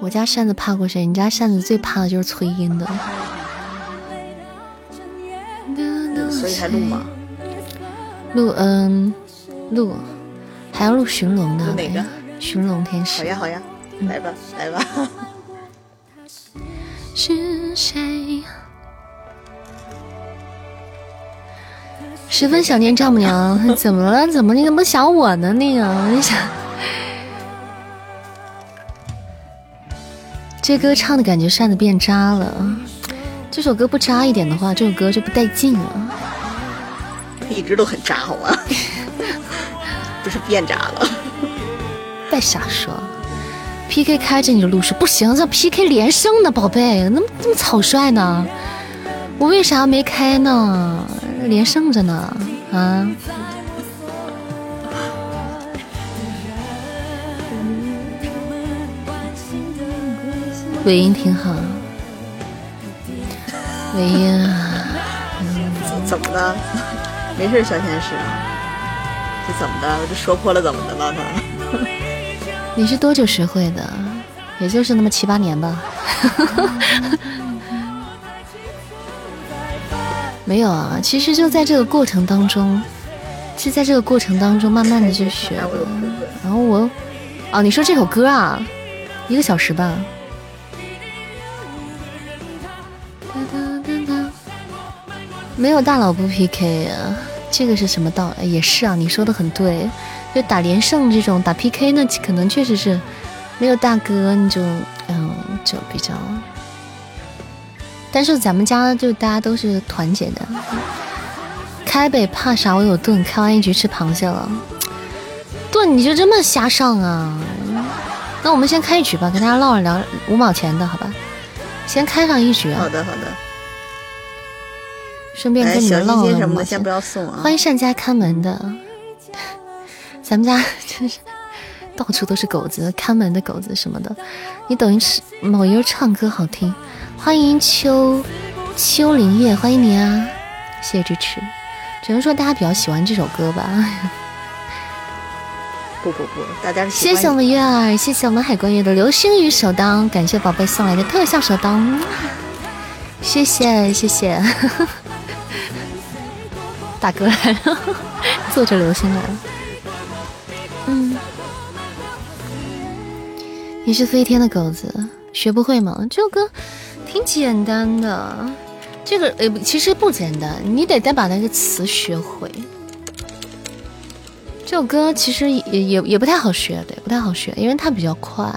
S3: 我家扇子怕过谁？你家扇子最怕的就是催音的。
S4: 所以还录吗？
S3: 录，嗯，录。还要录寻龙呢，
S4: 哪个？
S3: 寻龙天使。
S4: 好呀好呀，来吧来吧。
S3: 是谁？十分想念丈母娘，怎么了？怎么你怎么想我呢？那个，你想，这歌唱的感觉扇子变渣了。这首歌不渣一点的话，这首歌就不带劲了。
S4: 一直都很渣，好吗？不是变渣了，
S3: 别瞎说。PK 开着你的路数不行，这 PK 连胜呢宝贝，那么这么草率呢？我为啥没开呢？连胜着呢，啊！尾音挺好，尾音啊，
S4: 怎么的？没事，小天使，这怎么的？这说破了怎么的了呢？
S3: 你是多久学会的？也就是那么七八年吧。没有啊，其实就在这个过程当中，是在这个过程当中慢慢的就学了。然后我，哦，你说这首歌啊，一个小时吧。没有大佬不 PK 啊，这个是什么道理？也是啊，你说的很对。就打连胜这种打 PK，那可能确实是没有大哥，你就嗯，就比较。但是咱们家就大家都是团结的。开呗，怕啥？我有盾，开完一局吃螃蟹了。盾你就这么瞎上啊？那我们先开一局吧，跟大家唠着聊五毛钱的好吧？先开上一局。
S4: 啊好的好的。
S3: 顺便跟你们唠
S4: 什么的，先不要送啊。
S3: 欢迎善家看门的。咱们家真是到处都是狗子，看门的狗子什么的。你抖音是某音唱歌好听。欢迎秋秋林叶，欢迎你啊！谢谢支持，只能说大家比较喜欢这首歌吧。
S4: 不不不，大家
S3: 谢谢我们月儿，谢谢我们海关月的流星雨手刀，感谢宝贝送来的特效手刀，谢谢谢谢，大哥来了，坐着流星来了。嗯，你是飞天的狗子，学不会吗？这首歌。挺简单的，这个呃其实不简单，你得得把那个词学会。这首歌其实也也也不太好学，对，不太好学，因为它比较快，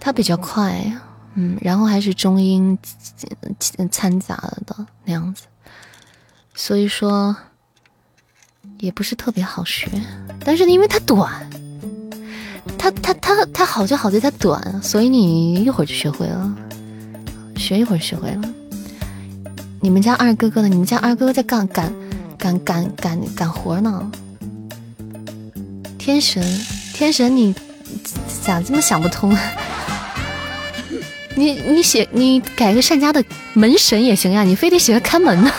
S3: 它比较快，嗯，然后还是中音掺杂了的那样子，所以说也不是特别好学。但是因为它短，它它它它好就好在它短，所以你一会儿就学会了。学一会儿学会了。你们家二哥哥呢？你们家二哥哥在干干干干干干活呢。天神，天神，你咋这么想不通？你你写你改个善家的门神也行呀，你非得写个看门呢？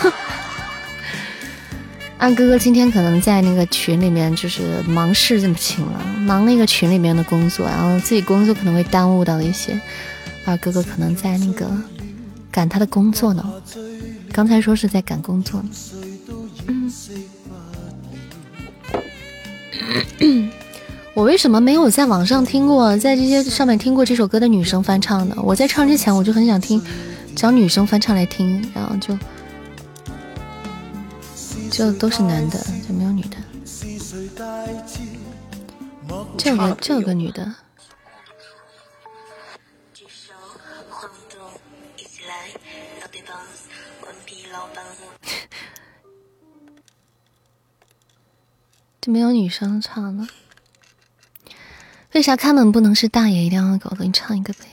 S3: 二哥哥今天可能在那个群里面就是忙事这么请了，忙那个群里面的工作，然后自己工作可能会耽误到一些。二哥哥可能在那个赶他的工作呢，刚才说是在赶工作呢。我为什么没有在网上听过，在这些上面听过这首歌的女生翻唱呢？我在唱之前我就很想听，找女生翻唱来听，然后就就都是男的，就没有女的。这个这个女的。就没有女生唱了？为啥开门不能是大爷一定要狗子？你唱一个呗。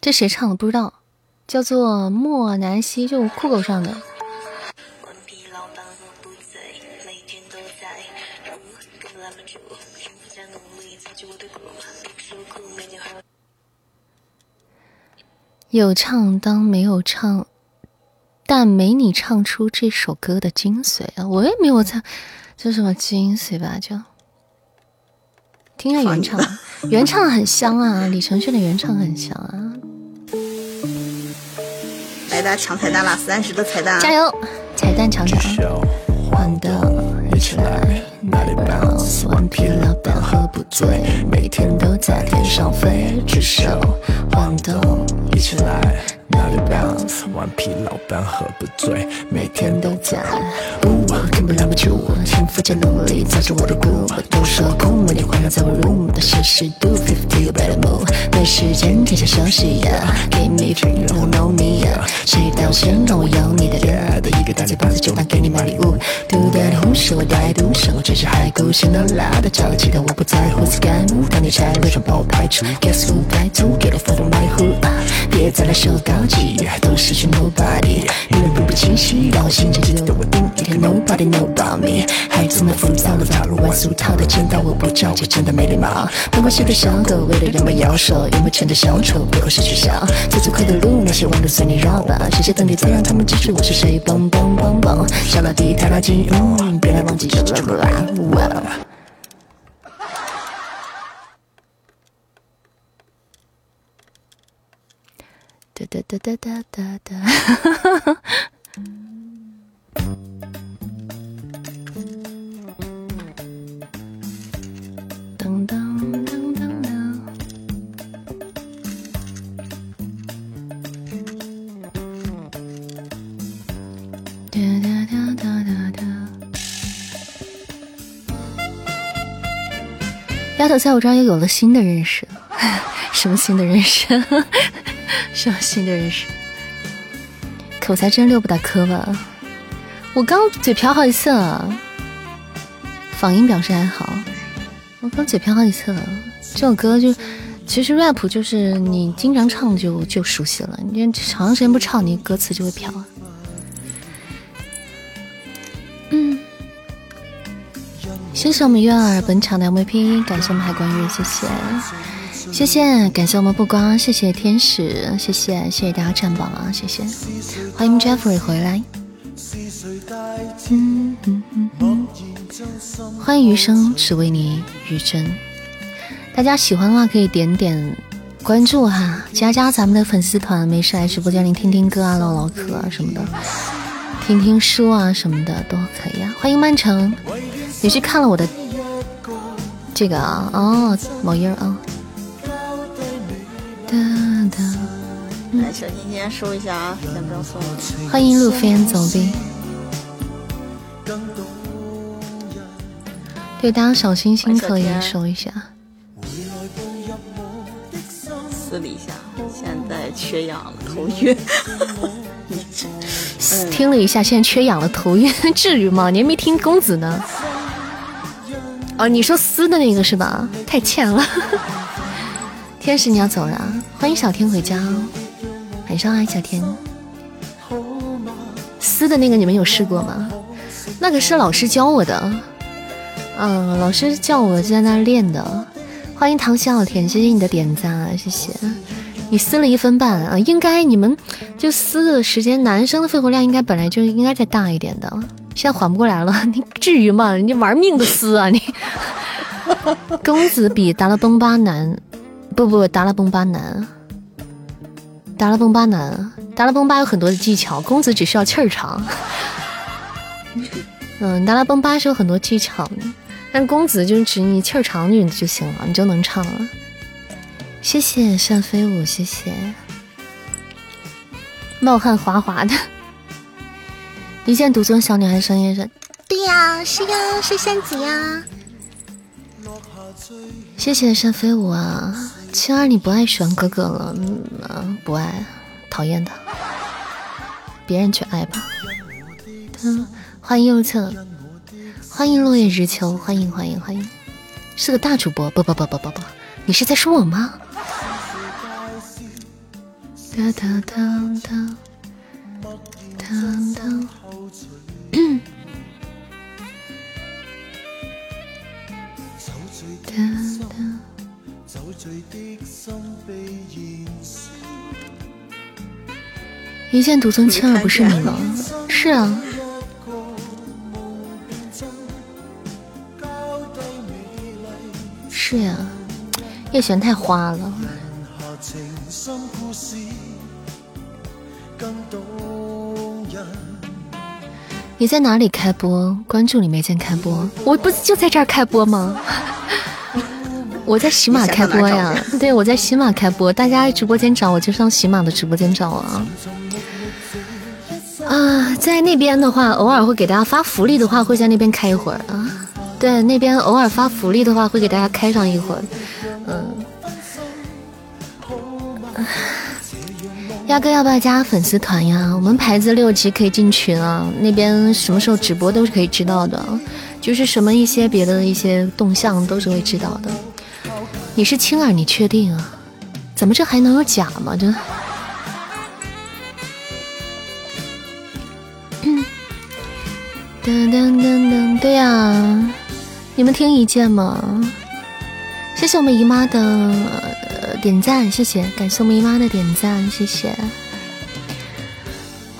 S3: 这谁唱的？不知道，叫做莫南希，就酷狗上的。有唱当没有唱，但没你唱出这首歌的精髓啊！我也没有唱。这什么精髓吧？就听下原唱，原唱很香啊！李承铉的原唱很香啊！
S4: 来，大家抢彩蛋啦，三十的彩蛋，
S3: 加油！彩蛋抢抢！好的，一起来！哪里 bounce？顽皮老板喝不醉，每天都在天上飞，举手晃动，一起来！哪里 bounce？顽皮老板喝不醉，每天都在。呜，根本拦不住，天赋加努力造就我的 groove。都说空，每天环绕在我 room，但是是 do fifty better move。没时间停下休息，Give me free no no me。谁道歉让我有你的脸？的一个大嘴巴子就当给你买礼物。Do that who 是我歹毒，生活真是海枯石烂的找个其他我不在乎。Scan，当你拆了伪装把我排除。Guess who 白兔，Get off of my hood。别再来说高。都失去 nobody，因为步步清晰，让我心情记得我定一天 nobody know about me。孩子们浮躁的套路，万俗套的见到我不着急，真的没礼貌。不管是对小狗谓的人们摇手，有没有撑着小丑，别过失取笑。走最快的路，那些弯路随你绕吧。谁谁等你，再让他们记住我是谁。嘣嘣嘣嘣，小老弟太垃圾，嗯，别来忘记这个啦。哇。哒哒哒哒哒哒哒，噔噔噔噔噔。哒哒哒哒哒哒。丫头在我这儿又有了新的认识，什么新的认识？什么新的认识？口才真溜不打磕吧？我刚嘴瓢好几次了，嗓音表示还好。我刚嘴瓢好几次了，这首歌就其实 rap 就是你经常唱就就熟悉了，你长时间不唱，你歌词就会飘。嗯，谢谢我们月儿本场的 MVP，感谢我们海关月，谢谢。谢谢，感谢我们不光，谢谢天使，谢谢谢谢大家占榜啊，谢谢，欢迎 Jeffrey 回来，欢迎余生只为你余真，大家喜欢的话可以点点关注哈，加加咱们的粉丝团，没事来直播间里听听歌啊，唠唠嗑啊什么的，听听书啊什么的都可以啊，欢迎曼城，你去看了我的这个啊，哦，某音啊。
S4: 先收一下啊，先不要送。
S3: 欢迎路飞走兵。对，大家小心心可以收一下。
S4: 撕了一下，现在缺氧了，头晕。
S3: 听了一下，现在缺氧了，头晕，至于吗？你还没听公子呢。哦，你说撕的那个是吧？太欠了。天使，你要走了，欢迎小天回家。晚上好，小天。撕的那个你们有试过吗？那个是老师教我的，嗯，老师叫我在那练的。欢迎唐小天，谢谢你的点赞，谢谢。你撕了一分半啊，应该你们就撕的时间，男生的肺活量应该本来就应该再大一点的，现在缓不过来了，你至于吗？你玩命的撕啊你！公子比达拉崩巴难。不不，达拉崩巴难，达拉崩巴难，达拉崩巴有很多的技巧，公子只需要气儿长。嗯，达拉崩巴是有很多技巧的，但公子就只你气儿长就就行了，你就能唱了。谢谢单飞舞，谢谢冒汗滑滑的，一见独尊小女孩声音是，
S6: 对呀，是呀，是仙子呀。
S3: 谢谢扇飞舞啊。青儿，你不爱玄哥哥了？嗯，不爱，讨厌他，别人去爱吧。欢迎右侧，欢迎落叶知秋，欢迎欢迎欢迎，是个大主播，不不不不不不，你是在说我吗？哒哒哒哒哒哒，嗯。哒哒。一见独尊，青儿不是你吗？是啊。是呀，叶璇太花了。你在哪里开播？关注你没见开播，我不就在这儿开播吗？我在喜马开播呀，对我在喜马开播，大家直播间找我就上喜马的直播间找我啊。啊，在那边的话，偶尔会给大家发福利的话，会在那边开一会儿啊。对，那边偶尔发福利的话，会给大家开上一会儿。嗯。鸭哥要不要加粉丝团呀？我们牌子六级可以进群啊，那边什么时候直播都是可以知道的，就是什么一些别的一些动向都是会知道的。你是青儿，你确定啊？怎么这还能有假吗？这，噔噔噔噔，对呀，你们听一见吗？谢谢我们姨妈的点赞，谢谢，感谢我们姨妈的点赞，谢谢。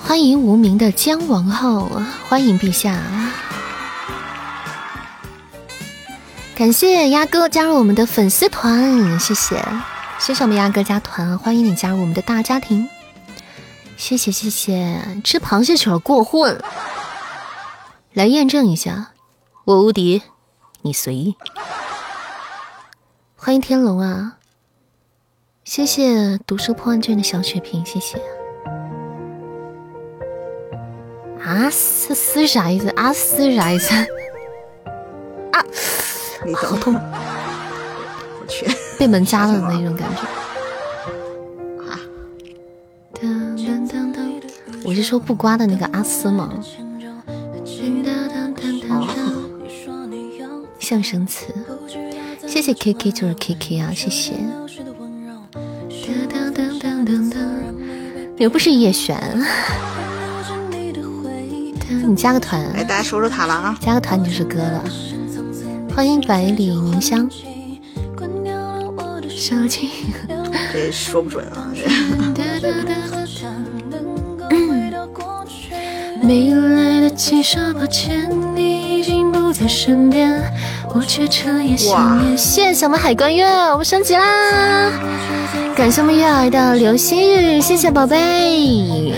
S3: 欢迎无名的姜王后，欢迎陛下。感谢鸭哥加入我们的粉丝团，谢谢，谢谢我们鸭哥加团，欢迎你加入我们的大家庭。谢谢谢谢，吃螃蟹去了过混，来验证一下，我无敌，你随意。欢迎天龙啊，谢谢读书破万卷的小血瓶，谢谢。啊嘶嘶啥意思？啊是啥意思？啊，好痛！
S4: 我去，
S3: 被门夹了的 那种感觉。
S4: 啊！
S3: 我是说不刮的那个阿斯吗？相声词，谢谢 K K 就是 K K 啊，谢谢。又不是叶璇。你加个团，
S4: 哎，大家说说他了啊！
S3: 加个团你就是哥了。欢迎百里凝香。
S4: 这说不准啊。
S3: 没来得及说抱歉，你已经不在身边，我却彻夜想念。谢谢我们海关月，我们升级啦！感谢我们月儿的流星雨，谢谢宝贝。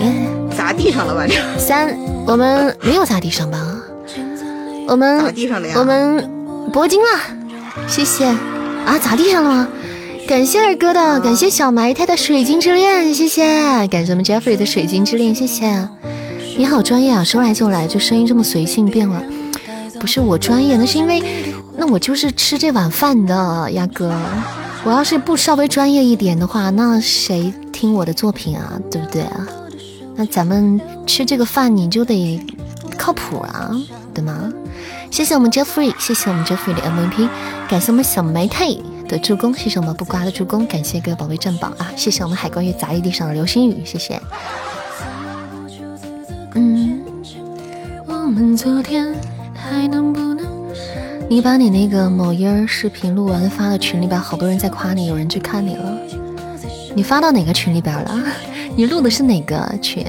S4: 砸地上了吧？这
S3: 三，我们没有砸地上吧？我们
S4: 砸地上了呀？
S3: 我们铂金了，谢谢啊！砸地上了吗？感谢二哥的，感谢小埋汰的水晶之恋，谢谢，感谢我们 Jeffrey 的水晶之恋，谢谢。你好专业啊，说来就来，就声音这么随性变了。不是我专业，那是因为那我就是吃这碗饭的，鸭哥。我要是不稍微专业一点的话，那谁听我的作品啊？对不对啊？那咱们吃这个饭，你就得靠谱啊，对吗？谢谢我们 Jeffrey，谢谢我们 Jeffrey 的 MVP，感谢我们小埋汰的助攻，谢谢我们不瓜的助攻，感谢各位宝贝镇宝啊！谢谢我们海关月砸地上的流星雨，谢谢。嗯，我们昨天还能不能？你把你那个某音儿视频录完发到群里边，好多人在夸你，有人去看你了。你发到哪个群里边了？你录的是哪个群？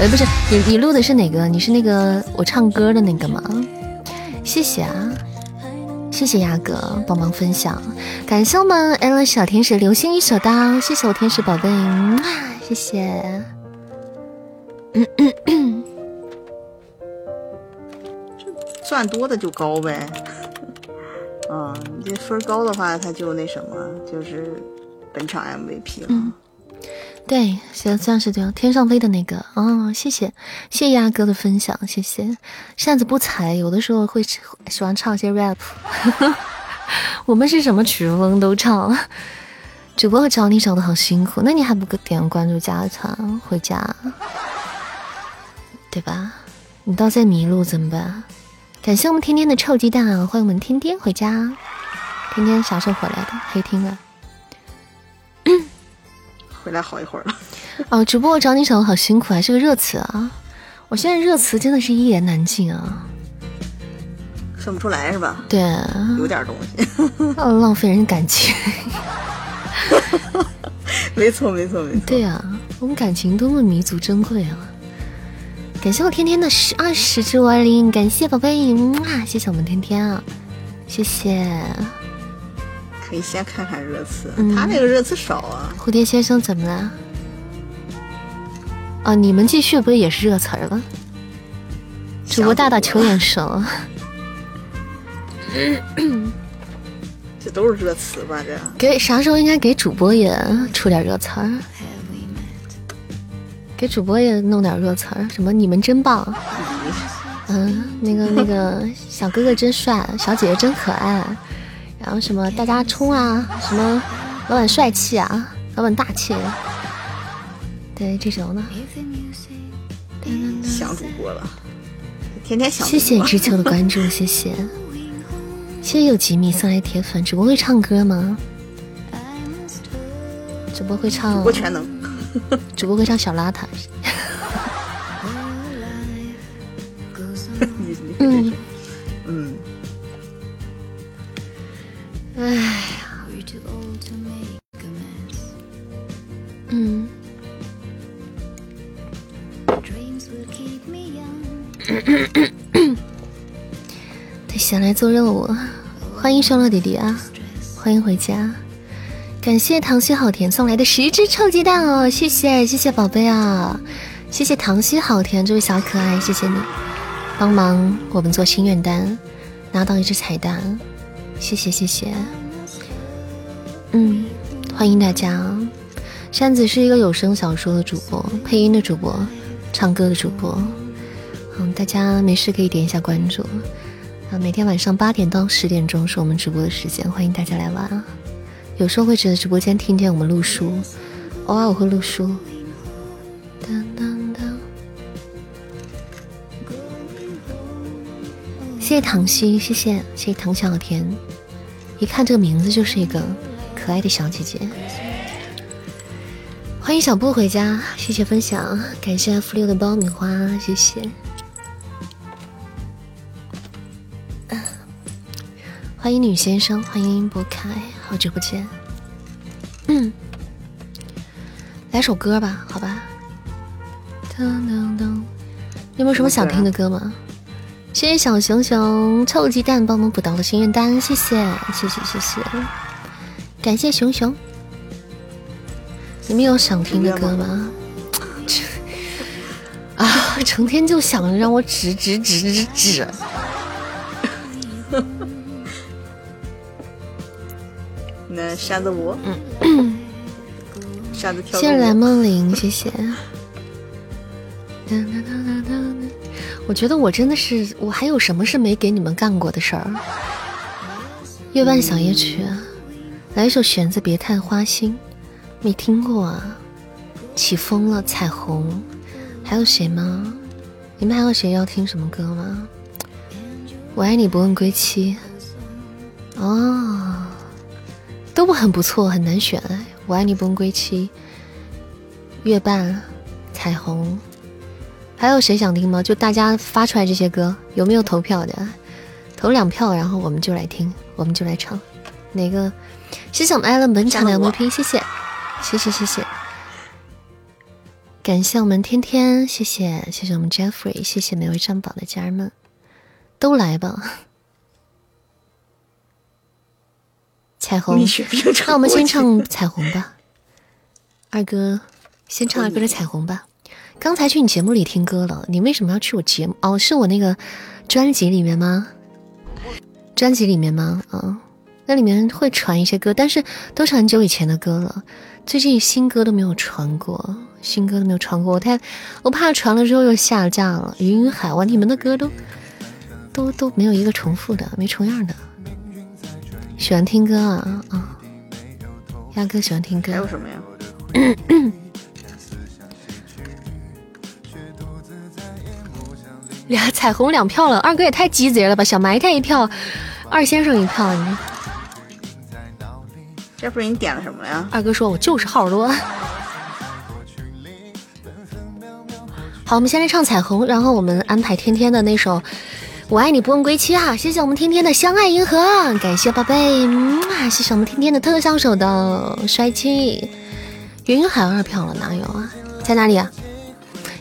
S3: 呃，不是，你你录的是哪个？你是那个我唱歌的那个吗？谢谢啊，谢谢鸭哥帮忙分享，感谢我们 L 小天使流星雨手刀，谢谢我天使宝贝，谢谢。嗯嗯。
S4: 算多的就高呗，嗯，你这分高的话，他就那什么，就是本场 MVP 了。
S3: 对，行，算是这样。天上飞的那个，哦，谢谢，谢谢鸭哥的分享，谢谢。扇子不才，有的时候会喜欢唱一些 rap。我们是什么曲风都唱。主播找你找的好辛苦，那你还不点关注加团回家，对吧？你到再迷路怎么办？感谢我们天天的臭鸡蛋，欢迎我们天天回家。天天啥时候回来的？黑听了。
S4: 回来好一会儿了。
S3: 哦，主播我找你找的好辛苦，还是个热词啊！我现在热词真的是一言难尽啊。
S4: 说不出来是吧？
S3: 对，
S4: 有点东西。
S3: 浪费人感情。
S4: 没错没错没错。
S3: 对啊，我们感情多么弥足珍贵啊！感谢我天天的十二十只五二零，感谢宝贝，啊，谢谢我们天天啊，谢谢。
S4: 可以先看看热词，他那个热词少啊。
S3: 蝴蝶先生怎么了？哦，你们继续不是也是热词儿了？主播大大求眼熟。
S4: 这都是热词吧？这
S3: 给啥时候应该给主播也出点热词儿？给主播也弄点热词儿，什么你们真棒，嗯，那个那个小哥哥真帅，小姐姐真可爱，然后什么大家冲啊，什么老板帅气啊，老板大气，对这种的。
S4: 想主播了，天天想。
S3: 谢谢知秋的关注，谢谢。谢谢有吉米送来铁粉，主播会唱歌吗？主播会唱。
S4: 主播全能。
S3: 主播会唱小邋遢。
S4: 嗯嗯，
S3: 得先来做任务。欢迎双乐弟弟啊，欢迎回家。感谢糖心好甜送来的十只臭鸡蛋哦，谢谢谢谢宝贝啊，谢谢糖心好甜这位小可爱，谢谢你帮忙我们做心愿单，拿到一只彩蛋。谢谢谢谢。嗯，欢迎大家。扇子是一个有声小说的主播，配音的主播，唱歌的主播。嗯，大家没事可以点一下关注啊。每天晚上八点到十点钟是我们直播的时间，欢迎大家来玩。有时候会觉得直播间听见我们录书，偶尔我会录书。当当谢谢唐熙，谢谢谢谢唐小甜，一看这个名字就是一个可爱的小姐姐。欢迎小布回家，谢谢分享，感谢 F 六的爆米花，谢谢。欢迎女先生，欢迎博开。好久不见，嗯，来首歌吧，好吧。噔噔噔，有没有什么想听的歌吗？谢谢小熊熊臭鸡蛋帮忙补到了心愿单，谢谢谢谢谢谢，感谢熊熊。你们有想听的歌吗？啊，成天就想着让我指指指指指。
S4: 那扇子舞，嗯，扇子跳。
S3: 谢谢蓝梦玲，谢谢。我觉得我真的是，我还有什么是没给你们干过的事儿？月半小夜曲，来一首弦子，别太花心，没听过啊？起风了，彩虹，还有谁吗？你们还有谁要听什么歌吗？我爱你不问归期，哦。都不很不错，很难选。我爱你不问归期，月半，彩虹，还有谁想听吗？就大家发出来这些歌，有没有投票的？投两票，然后我们就来听，我们就来唱。哪个？谢谢我们艾伦本场的 MVP，谢谢，谢谢谢谢。感谢我们天天，谢谢谢谢我们 Jeffrey，谢谢每位上榜的家人们，都来吧。彩虹，那我们先唱彩虹吧。二哥，先唱二哥的彩虹吧。刚才去你节目里听歌了，你为什么要去我节目？哦，是我那个专辑里面吗？专辑里面吗？啊，那里面会传一些歌，但是都是很久以前的歌了。最近新歌都没有传过，新歌都没有传过，我太我怕传了之后又下架了。云海，哇，你们的歌都都都没有一个重复的，没重样的。喜欢听歌啊啊！鸭哥喜欢听歌。
S4: 还有什么呀？
S3: 俩彩虹两票了，二哥也太鸡贼了吧！小埋汰一票，二先生一票，你。
S4: 这不是你点了什么呀？
S3: 二哥说：“我就是号多。”好，我们先来唱彩虹，然后我们安排天天的那首。我爱你不问归期啊！谢谢我们天天的相爱银河，感谢宝贝，啊！谢谢我们天天的特效手的帅气。云海二票了，哪有啊？在哪里啊？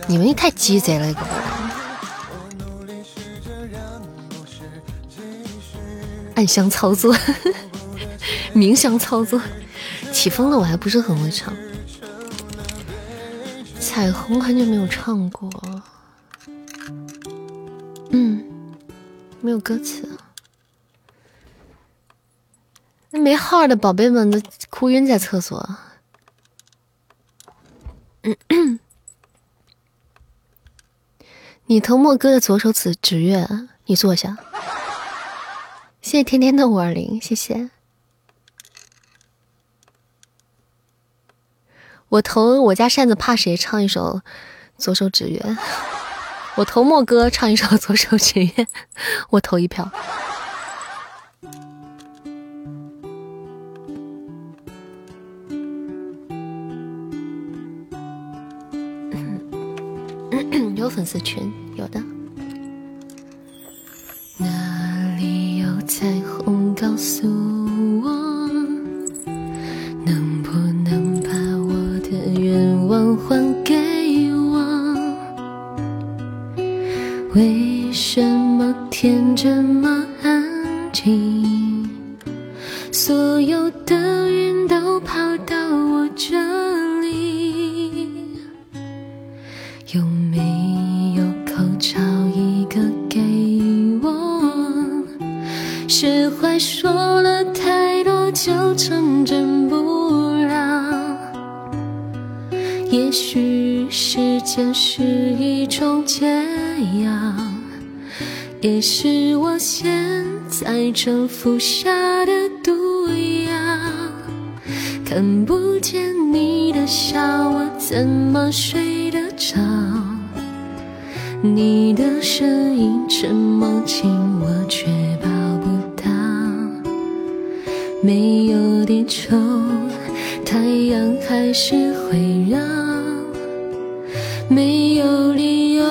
S3: 你们也太鸡贼了，暗箱操作，明箱操作。起风了，我还不是很会唱。彩虹很久没有唱过，嗯。没有歌词，那没号的宝贝们都哭晕在厕所。你偷莫哥的左手指指月，你坐下。谢谢天天的五二零，谢谢。我投我家扇子怕谁？唱一首左手指月。我投莫哥唱一首《左手指月》，我投一票。有粉丝群，有的。望，还给我？为什么天这么安静？所有的云都跑到我这里，有没有口罩一个给我？释怀说了太多就成真不，也许时间是一种解药，也是我现在正服下的毒药。看不见你的笑，我怎么睡得着？你的声音这么近，我却抱不到。没有地球，太阳还是会绕。没有理由，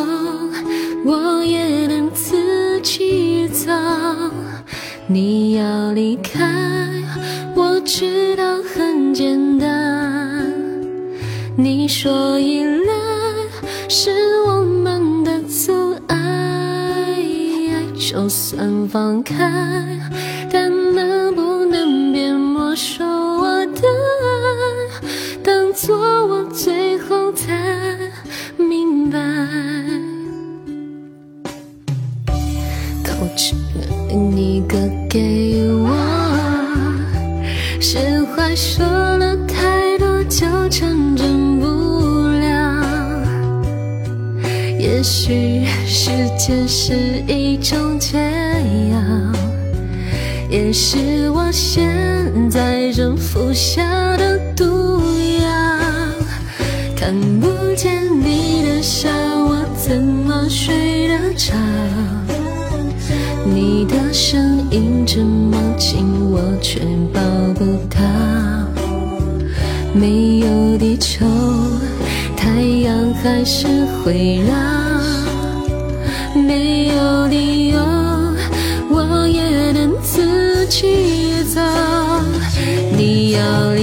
S3: 我也能自己走。你要离开，我知道很简单。你说依赖是我们的阻碍，就算放开，但能不能别没收？当作我最后才明白，口纸你个给我，实话说了太多就成真不了。也许时间是一种解药，也是我现在正服下的毒药。看不见你的笑，我怎么睡得着？你的声音这么近，我却抱不到。没有地球，太阳还是会绕。没有理由，我也能自己走。你要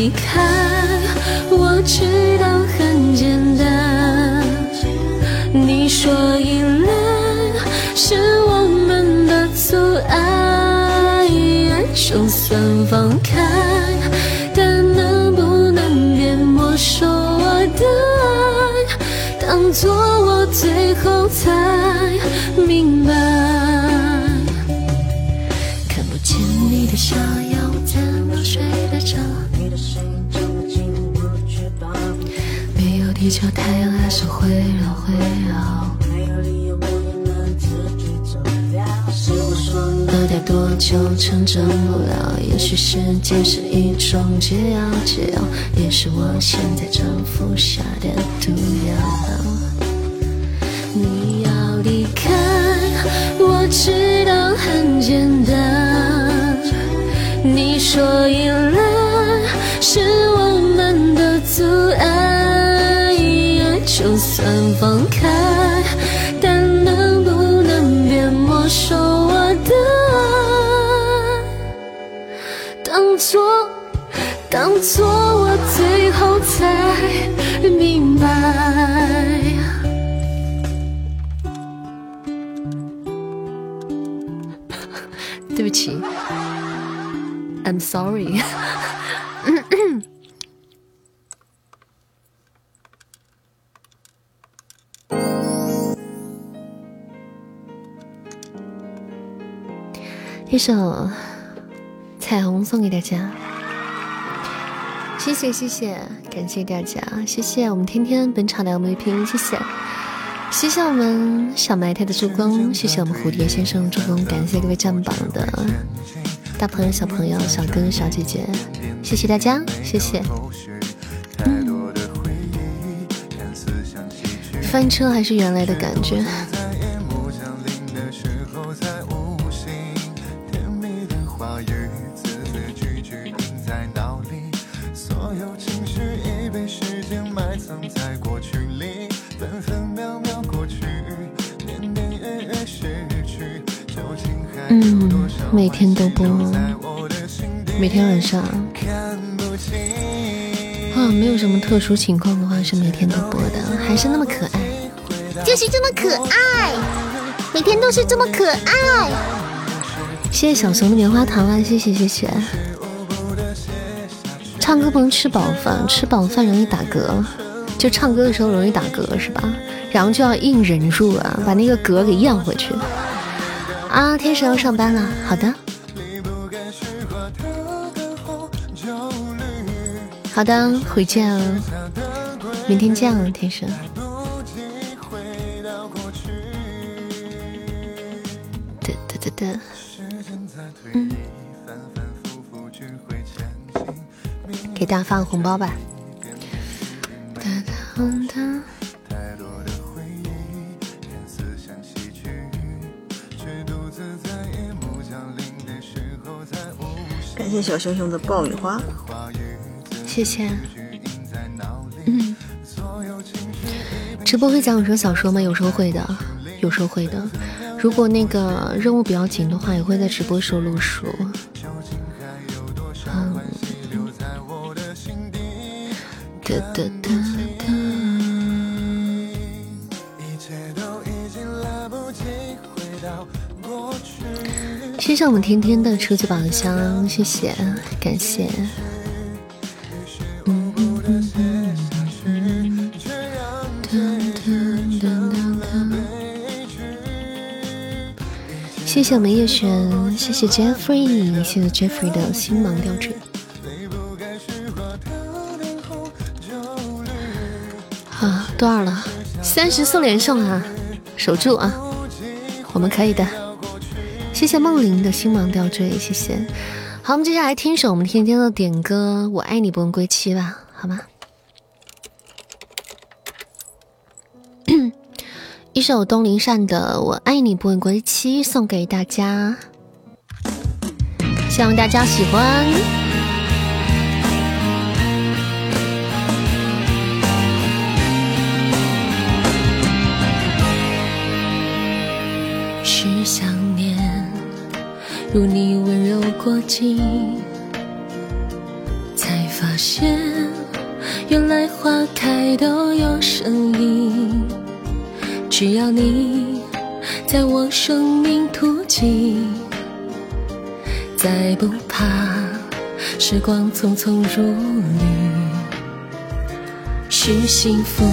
S3: 就算放就成真不了？也许时间是一种解药，解药也是我现在正服下的毒药。你要离开，我知道很简单。你说依赖是我们的阻碍，就算放开，但能不能别没收 Sorry。一首《彩虹》送给大家，谢谢谢谢，感谢大家，谢谢我们天天本场的 MVP，谢谢。谢谢我们小埋汰的助攻，谢谢我们蝴蝶先生助攻，感谢各位占榜的大朋友、小朋友、小哥哥、小姐姐，谢谢大家，谢谢。嗯，翻车还是原来的感觉。每天都播，每天晚上。啊，啊，没有什么特殊情况的话是每天都播的，还是那么可爱，
S6: 就是这么可爱，每天都是这么可爱。
S3: 谢谢小熊的棉花糖啊，谢谢谢谢。唱歌不能吃饱饭，吃饱饭容易打嗝，就唱歌的时候容易打嗝是吧？然后就要硬忍住啊，把那个嗝给咽回去。啊，天使要上班了，好的。好的，回见啊，明天见啊，天使。哒哒哒哒，嗯，给大家发个红包吧。哒哒哒。
S4: 谢小熊熊的爆米花。
S3: 谢谢。嗯，直播会讲有声小说吗？有时候会的，有时候会的。如果那个任务比较紧的话，也会在直播时候录书。嗯。哒哒哒哒。谢谢我们天天的初级宝箱，谢谢，感谢。谢谢我们叶璇，谢谢 Jeffrey，谢谢 Jeffrey 的星芒吊坠。啊，多少了？三十四连胜啊！守住啊！我们可以的。谢谢梦玲的星芒吊坠，谢谢。好，我们接下来听一首我们天天的点歌，《我爱你不问归期》吧，好吗？一首东林善的《我爱你不问归期》送给大家，希望大家喜欢。如你温柔过境，才发现原来花开都有声音。只要你在我生命途径，再不怕时光匆匆如旅。是幸福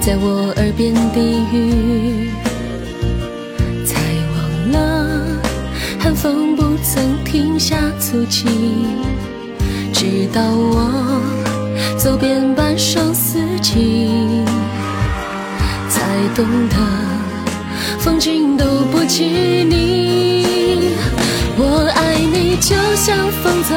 S3: 在我耳边低语，曾停下足迹，直到我走遍半生四季。才懂得，风景都不及你。我爱你，就像风走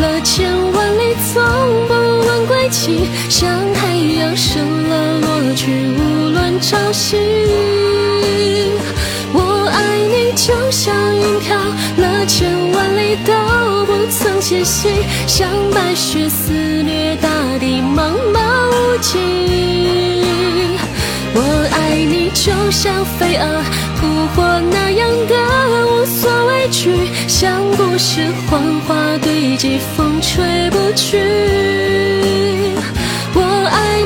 S3: 了千万里，从不问归期。像太阳升了落去，无论朝夕。我爱你，就像云飘了千万里，都不曾歇息。像白雪肆虐大地，茫茫无际。我爱你，就像飞蛾扑火那样的无所畏惧，像故事幻化堆积，风吹不去。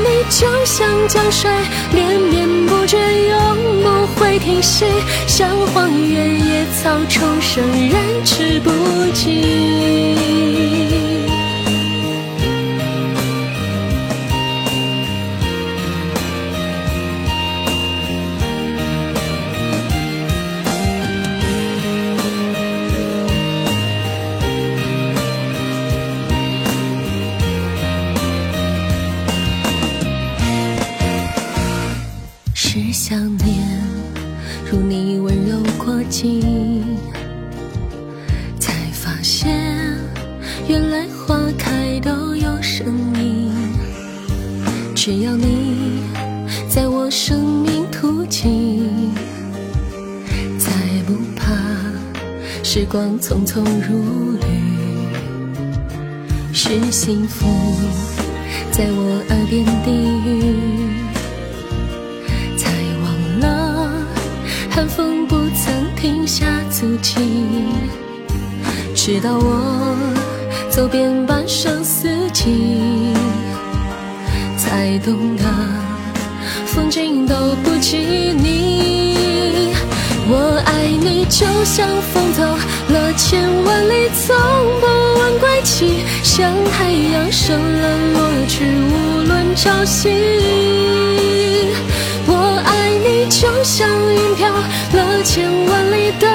S3: 你，就像江水连绵不绝，永不会停息，像荒原野草重生，燃之不尽。光匆匆如履。是幸福在我耳边低语。才忘了寒风不曾停下足迹，直到我走遍半生四季，才懂得，风景都不及你。我爱你，就像风走了千万里，从不问归期。像太阳升了落去，无论朝夕。我爱你，就像云飘了千万里，都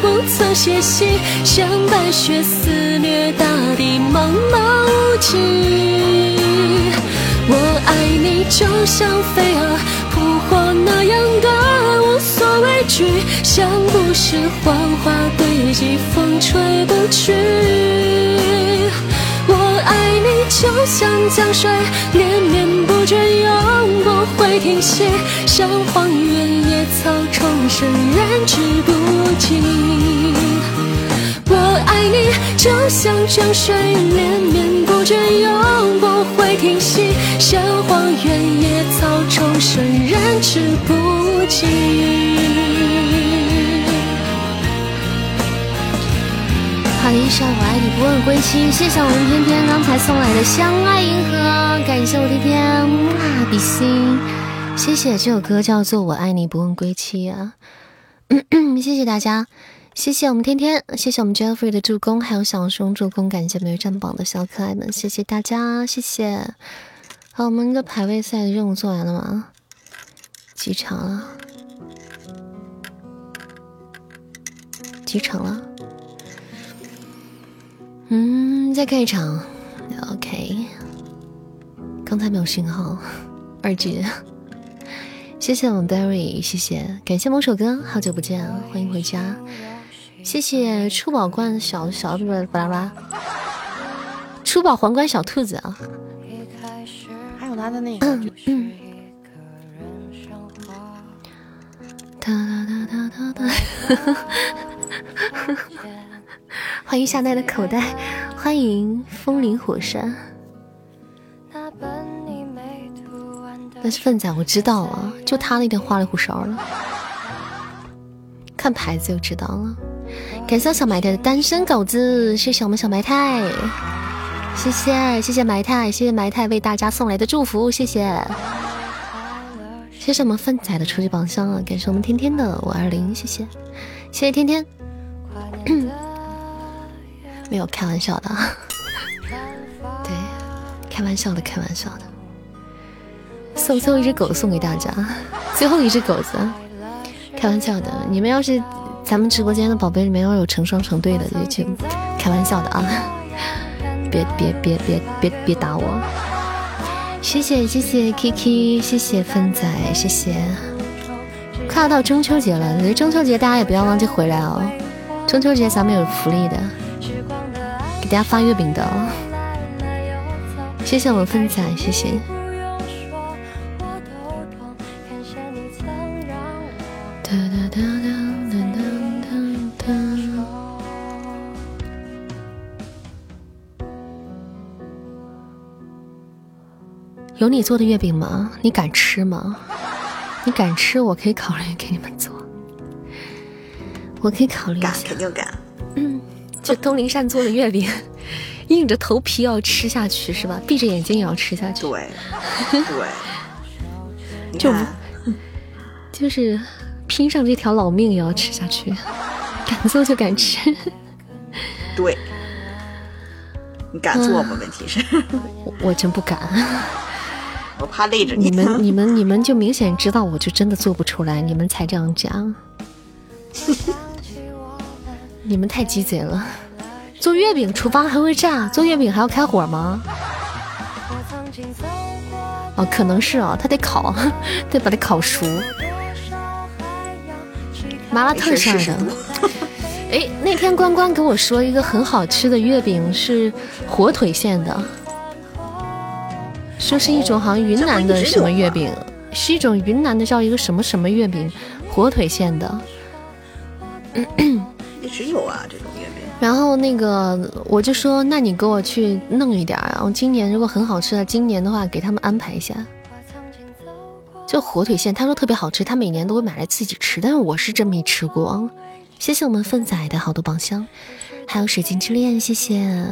S3: 不曾歇息。像白雪肆虐大地，茫茫无际。我爱你，就像飞蛾扑火那样所畏惧，像不是幻化堆积，风吹不去。我爱你，就像江水连绵不绝，永不会停息，像荒原野草重生，燃之不尽。我爱你，就像江水连绵不绝，永不会停息，像荒原野草重生，燃之不尽。好的，一首我爱你不问归期，谢谢我们天天刚才送来的相爱银河，感谢我天天啊比心，谢谢这首歌叫做我爱你不问归期啊，谢谢大家。谢谢我们天天，谢谢我们 Jeffrey 的助攻，还有小熊助攻，感谢没有占榜的小可爱们，谢谢大家，谢谢。好，我们的排位赛的任务做完了吗？几场了？几场了？嗯，再看一场。OK。刚才没有信号，二 G。谢谢我们 Berry，谢谢，感谢某首歌，好久不见，欢迎回家。谢谢出宝冠小小巴拉巴，出宝皇冠小兔子啊，
S4: 还有他的那个，
S3: 欢迎夏奈的口袋，欢迎风林火山。那是粪仔，我知道了，就他那天花里胡哨了，看牌子就知道了。感谢小埋汰的单身狗子，谢谢我们小埋汰，谢谢谢谢埋汰，谢谢埋汰为大家送来的祝福，谢谢，谢谢我们粪仔的初级宝箱啊！感谢我们天天的五二零，谢谢谢谢天天，没有开玩笑的，对，开玩笑的开玩笑的，送最后一只狗送给大家，最后一只狗子，开玩笑的，你们要是。咱们直播间的宝贝里面要有成双成对的，就开玩笑的啊！别别别别别别打我！谢谢谢谢 Kiki，谢谢芬仔，谢谢！快要到中秋节了，中秋节大家也不要忘记回来哦。中秋节咱们有福利的，给大家发月饼的哦。谢谢我们芬仔，谢谢。有你做的月饼吗？你敢吃吗？你敢吃，我可以考虑给你们做。我可以考虑一下。
S4: 敢，肯定敢。
S3: 嗯，就东林善做的月饼，硬着头皮要吃下去是吧？闭着眼睛也要吃下去。
S4: 对，对。
S3: 就就是拼上这条老命也要吃下去，敢做就敢吃。
S4: 对，你敢做吗？问题是，
S3: 我真不敢。
S4: 我怕累着
S3: 你们，你们，你们就明显知道，我就真的做不出来，你们才这样讲。你们太鸡贼了！做月饼厨房还会炸，做月饼还要开火吗？哦，可能是哦，他得烤，得把它烤熟。麻辣烫馅的。哎，那天关关给我说一个很好吃的月饼是火腿馅的。说是一种好像云南的什么月饼，是一种云南的叫一个什么什么月饼，火腿馅的。
S4: 一直有啊这种月饼。
S3: 然后那个我就说，那你给我去弄一点，然后今年如果很好吃的，今年的话给他们安排一下。就火腿馅，他说特别好吃，他每年都会买来自己吃，但是我是真没吃过。谢谢我们粪仔的好多宝箱，还有水晶之恋，谢谢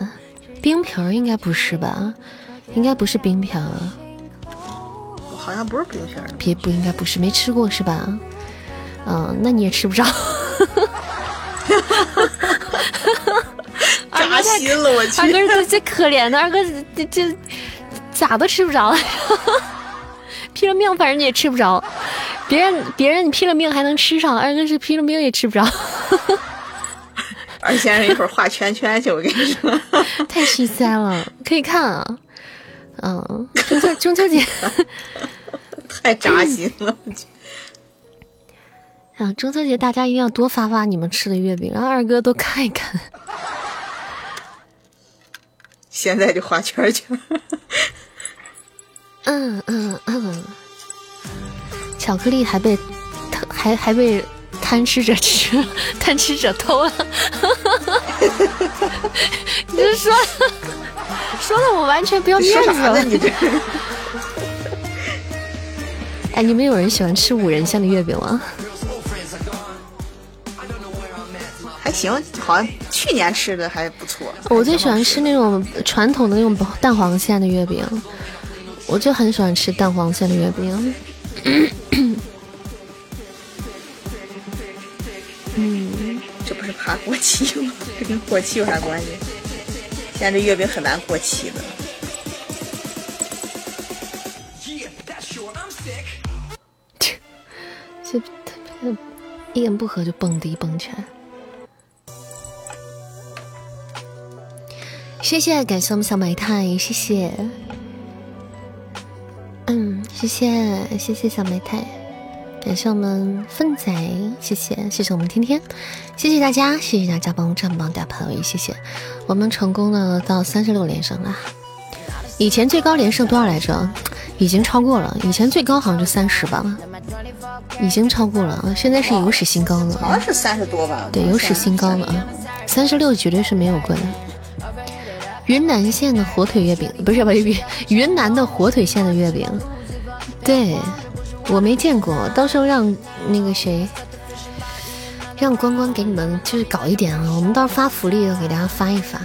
S3: 冰皮儿，应该不是吧？应该不是冰皮儿，
S4: 好像不是冰皮儿，
S3: 别不应该不是没吃过是吧？嗯，那你也吃不着。
S4: 扎心了，我去！
S3: 二哥这这可怜的，二哥这这咋都吃不着，拼了命反正你也吃不着。别人别人你拼了命还能吃上，二哥是拼了命也吃不着。
S4: 二先生一会儿画圈圈去，我跟你说，
S3: 太心塞了，可以看啊。嗯，中秋中秋节
S4: 太扎心了。
S3: 啊，中秋节大家一定要多发发你们吃的月饼，让二哥多看一看。
S4: 现在就画圈圈。
S3: 嗯嗯嗯，巧克力还被还还被贪吃者吃，贪吃者偷了。你是说说的我完全不要面子了。
S4: 你这。
S3: 哎，你们有人喜欢吃五仁馅的月饼吗？
S4: 还行，好像去年吃的还不错。
S3: 我最喜欢吃那种传统的那种蛋黄馅的月饼，我就很喜欢吃蛋黄馅的月饼。
S4: 嗯，这不是怕过期吗？这跟过期有啥关系？现在这月饼很难过期的。
S3: 这他一言不合就蹦迪蹦起来。谢谢，感谢我们小埋汰，谢谢。嗯，谢谢，谢谢小埋汰，感谢我们粪仔，谢谢，谢谢我们天天，谢谢大家，谢谢大家帮我占榜打排位，谢谢。我们成功的到三十六连胜了，以前最高连胜多少来着？已经超过了，以前最高好像就三十吧，已经超过了，现在是有史新高了，
S4: 好像是三十多吧？
S3: 对，有史新高了啊，三十六绝对是没有过的。云南县的火腿月饼不是不是云南的火腿馅的月饼，对我没见过，到时候让那个谁，让关关给你们就是搞一点啊，我们到时候发福利给大家发一发。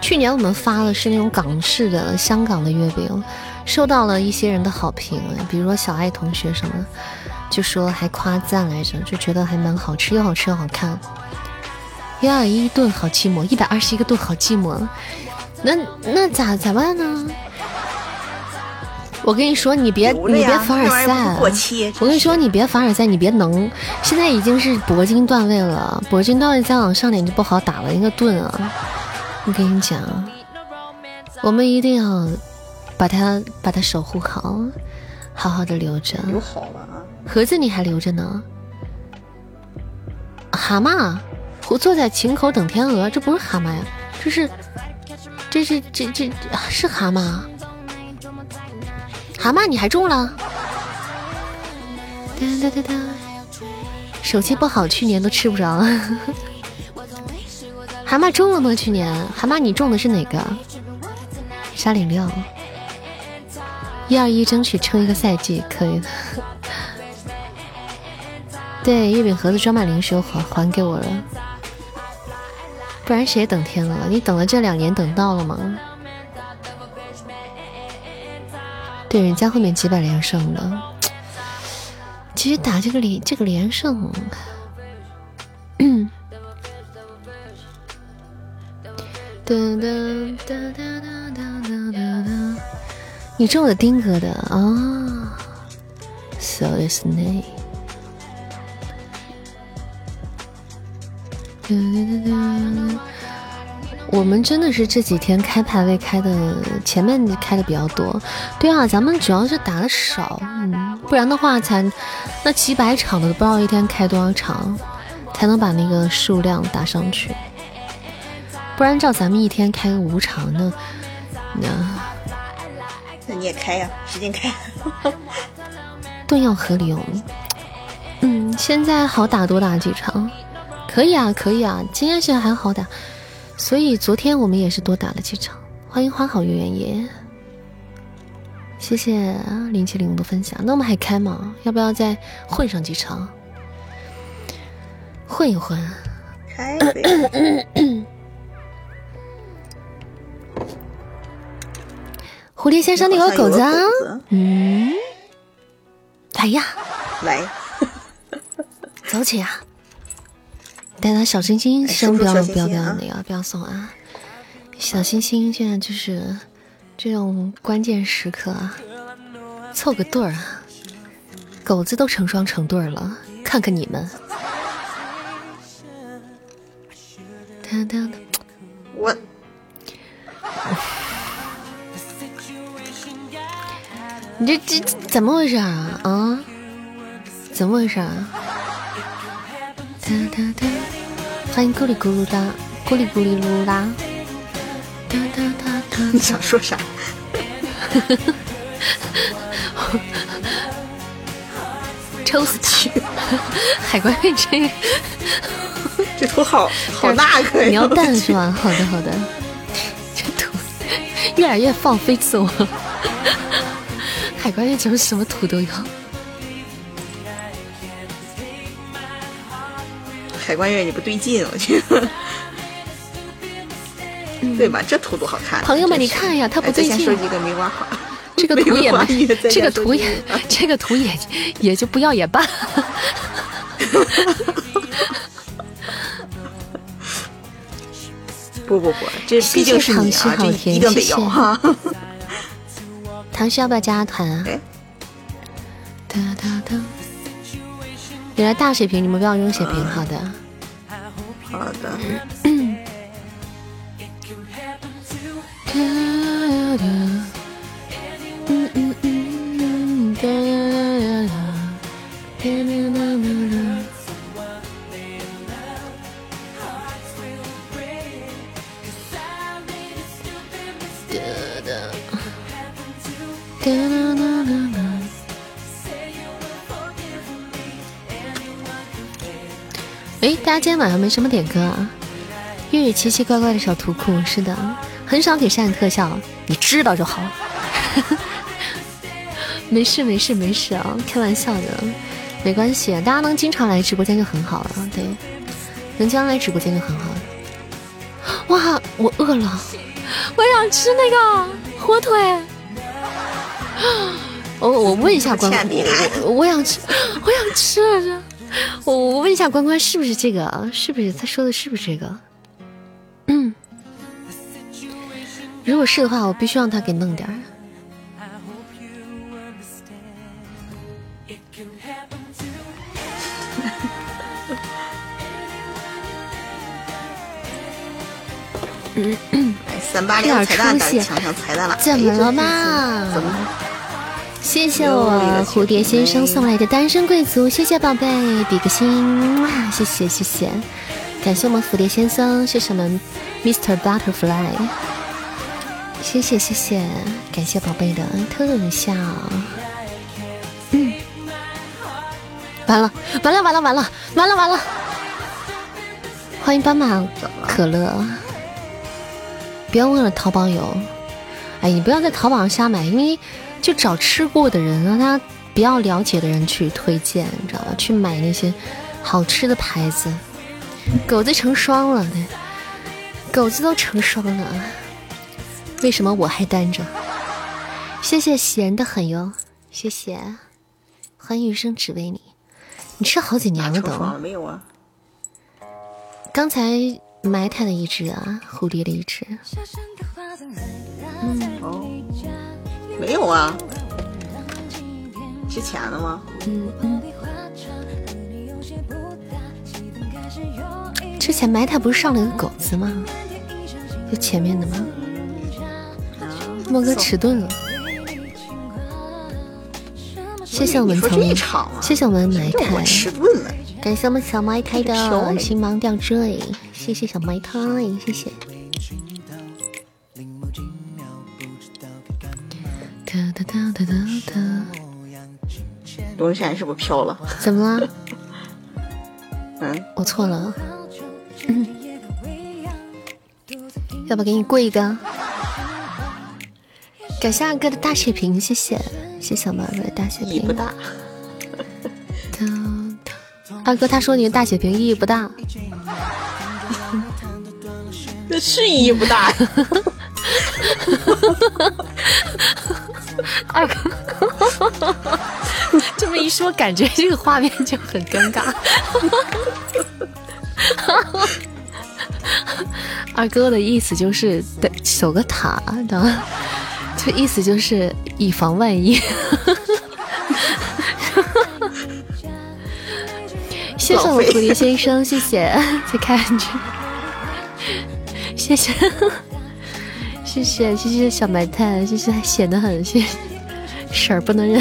S3: 去年我们发的是那种港式的香港的月饼，受到了一些人的好评，比如说小爱同学什么，就说还夸赞来着，就觉得还蛮好吃，又好吃又好看。一二一顿好寂寞，一百二十一个顿好寂寞。那那咋咋办呢？我跟你说，你别你别凡尔赛，我跟你说，你别凡尔赛，你别能。现在已经是铂金段位了，铂金段位再往上点就不好打了，一个盾啊！我跟你讲，我们一定要把它把它守护好，好好的留着。
S4: 留好了啊！
S3: 盒子你还留着呢。蛤蟆，我坐在琴口等天鹅，这不是蛤蟆呀，这是。这是这这是蛤蟆，蛤蟆你还中了！哒哒哒哒，手气不好，去年都吃不着。蛤蟆中了吗？去年蛤蟆你中的是哪个？沙岭六，一二一，争取撑一个赛季，可以的。对，月饼盒子装满零食还还给我了。不然谁等天了？你等了这两年，等到了吗？被人家后面几百连胜了，其实打这个连这个连胜，噔噔噔噔噔噔噔噔，你中了丁哥的啊，So this day。我们真的是这几天开排位开的前面开的比较多，对啊，咱们主要是打的少，嗯，不然的话才那几百场的不知道一天开多少场才能把那个数量打上去，不然照咱们一天开个五场那那
S4: 那你也开呀，使劲开，
S3: 顿要合理哦，嗯，现在好打多打几场。可以啊，可以啊，今天现在还好打，所以昨天我们也是多打了几场。欢迎花好月圆夜，谢谢零七零五的分享。那我们还开吗？要不要再混上几场？混一混。
S4: 开。
S3: 蝴蝶先生，那个狗子，嗯，来呀，
S4: 来，
S3: 走起呀！大家小心心，先不要不要不要那个不要送啊！小心心现在就是这种关键时刻啊，凑个对儿啊！狗子都成双成对了，看看你们。
S4: 我，
S3: 你这这怎么回事啊？啊？怎么回事啊？欢迎咕哩咕噜哒，咕哩咕哩噜啦。
S4: 你想说啥？
S3: 抽死他！海关这
S4: 这图好好 那个呀！
S3: 你要蛋是吧？好的好的。这图越来越放飞自我。海关月怎么什么图都有？
S4: 海关月你不对劲，我觉得。对吧？这图多好看！
S3: 朋友们，你看呀，他不对劲。
S4: 先收集个梅花花。
S3: 这个图 也没，这个图也，这个图也也就不要也罢。
S4: 不不不，这毕竟是你啊，这一定得要哈。
S3: 唐诗要不要加团啊？哒哒哒！原来大血瓶，你们不要用血瓶，好的。
S4: 好的。
S3: 哎，大家今天晚上没什么点歌啊？月月奇奇怪怪的小图库，是的，很少给善特效，你知道就好。没事没事没事啊，开玩笑的，没关系，大家能经常来直播间就很好了。对，能经常来直播间就很好了。哇，我饿了，我想吃那个火腿。我我问一下关关，我我想吃，我想吃。我我问一下关关是不是这个啊？是不是他说的是不是这个？嗯，如果是的话，我必须让他给弄点儿。
S4: 嗯嗯，三八零彩蛋，抢抢彩蛋了！
S3: 怎么了嘛？
S4: 怎么？
S3: 谢谢我蝴蝶先生送来的单身贵族，谢谢宝贝，比个心，哇，谢谢谢谢，感谢我们蝴蝶先生，谢谢我们 Mr Butterfly，谢谢谢谢，感谢宝贝的特效，嗯，完了完了完了完了完了完了，欢迎斑马可乐，不要问了，淘宝有，哎，你不要在淘宝上瞎买，因为。就找吃过的人，让他比较了解的人去推荐，你知道吧？去买那些好吃的牌子。狗子成双了，对狗子都成双了，为什么我还单着？谢谢闲的很哟，谢谢，欢迎余生只为你。你吃好几年了都？
S4: 没有啊。
S3: 刚才埋汰了一只啊，蝴蝶的一只。
S4: 嗯哦。没有啊，之前的吗？嗯嗯。
S3: 之前埋汰不是上了一个狗子吗？就前面的吗？莫哥迟钝了。谢谢我们从，谢谢我们埋汰，感谢我们小埋汰的星芒吊坠，谢谢小埋汰，谢谢。哒哒哒哒哒哒！
S4: 东山是不是飘了？
S3: 怎么了？
S4: 嗯，
S3: 我错了。嗯 要不给你跪一个？感谢二哥的大血瓶，谢谢，谢谢小猫的大血瓶。
S4: 不大。
S3: 二哥他说你的大血瓶意义不大。
S4: 那是意义不大。
S3: 二哥，这么一说，感觉这个画面就很尴尬。二哥的意思就是得守个塔的，这意思就是以防万一。谢谢我蝴蝶先生，谢谢再看着，谢谢谢谢谢谢小白菜，谢谢显得很，谢谢婶儿不能忍。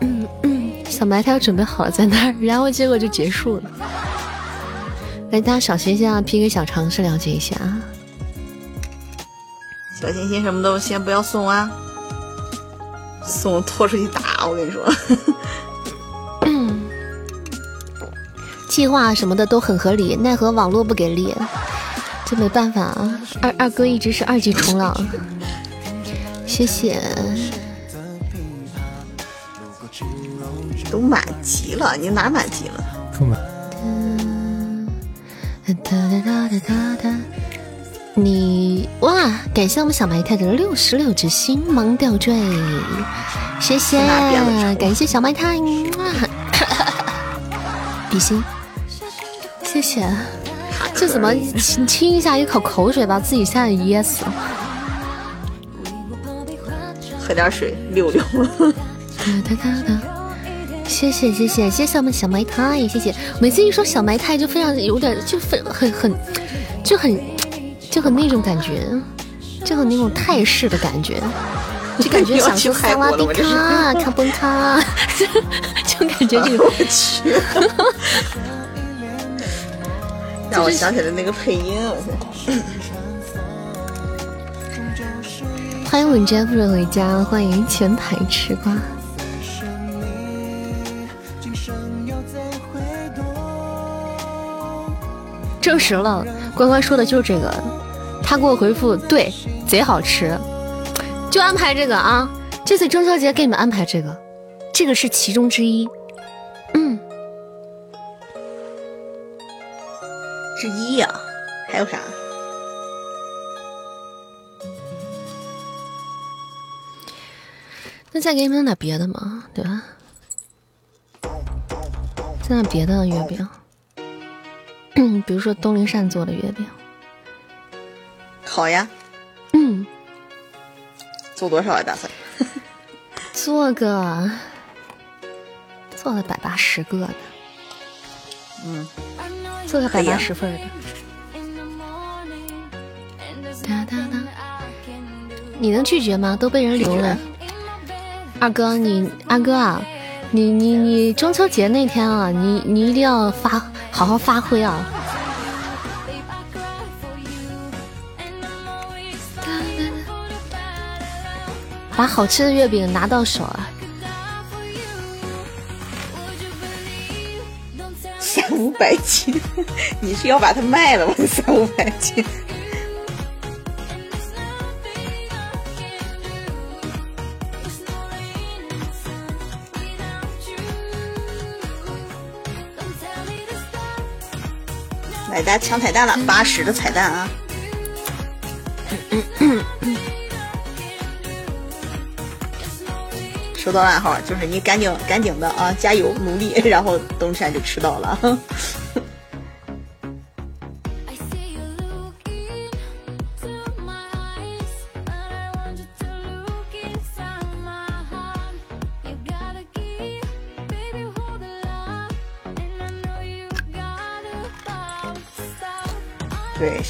S3: 嗯嗯，小白炭准备好了在那儿，然后结果就结束了。来，大家小心心啊，PK 小尝试了解一下啊。
S4: 小心心什么都先不要送啊，送拖出去打，我跟你说。
S3: 计划什么的都很合理，奈何网络不给力，这没办法啊。二二哥一直是二级冲浪，谢谢。
S4: 都满级了，你哪满级了？
S2: 充满。
S3: 你哇！感谢我们小埋太的六十六只星芒吊坠，谢谢，感谢小白太，比心，谢谢。这怎么亲亲一下一口口水把自己吓得噎死？
S4: 喝点水溜溜。
S3: 谢谢谢谢谢谢我们小埋太，谢谢。每次一说小埋太就非常有点就非很很就很就很那种感觉，就很那种泰式的感觉，就感觉 想说萨瓦迪卡卡崩卡，就感觉这个
S4: 我去，让我想起了那个配音，我去。
S3: 欢迎稳 Jeffrey 回家，欢迎前排吃瓜。证实了，关关说的就是这个。他给我回复，对，贼好吃，就安排这个啊。这次中秋节给你们安排这个，这个是其中之一。嗯，
S4: 之一呀，还有啥？
S3: 那再给你们弄点别的嘛，对吧？再弄别的月饼。嗯，比如说东林善做的月饼，
S4: 好呀。
S3: 嗯，
S4: 做多少啊？打算
S3: 做个做了百八十个的。
S4: 嗯，
S3: 做个百八十份的。哒哒哒，你能拒绝吗？都被人留了。二哥，你二哥啊，你你你中秋节那天啊，你你一定要发。好好发挥啊！把好吃的月饼拿到手啊！
S4: 百斤，你是要把它卖了吗？三五百斤。来，大家抢彩蛋了，八十的彩蛋啊！收到暗号，就是你赶紧赶紧的啊，加油努力，然后登山就吃到了。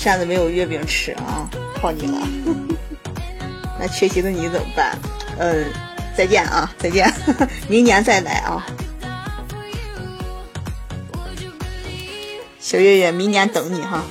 S4: 扇子没有月饼吃啊，靠你了。那缺席的你怎么办？嗯，再见啊，再见，明年再来啊。小月月，明年等你哈。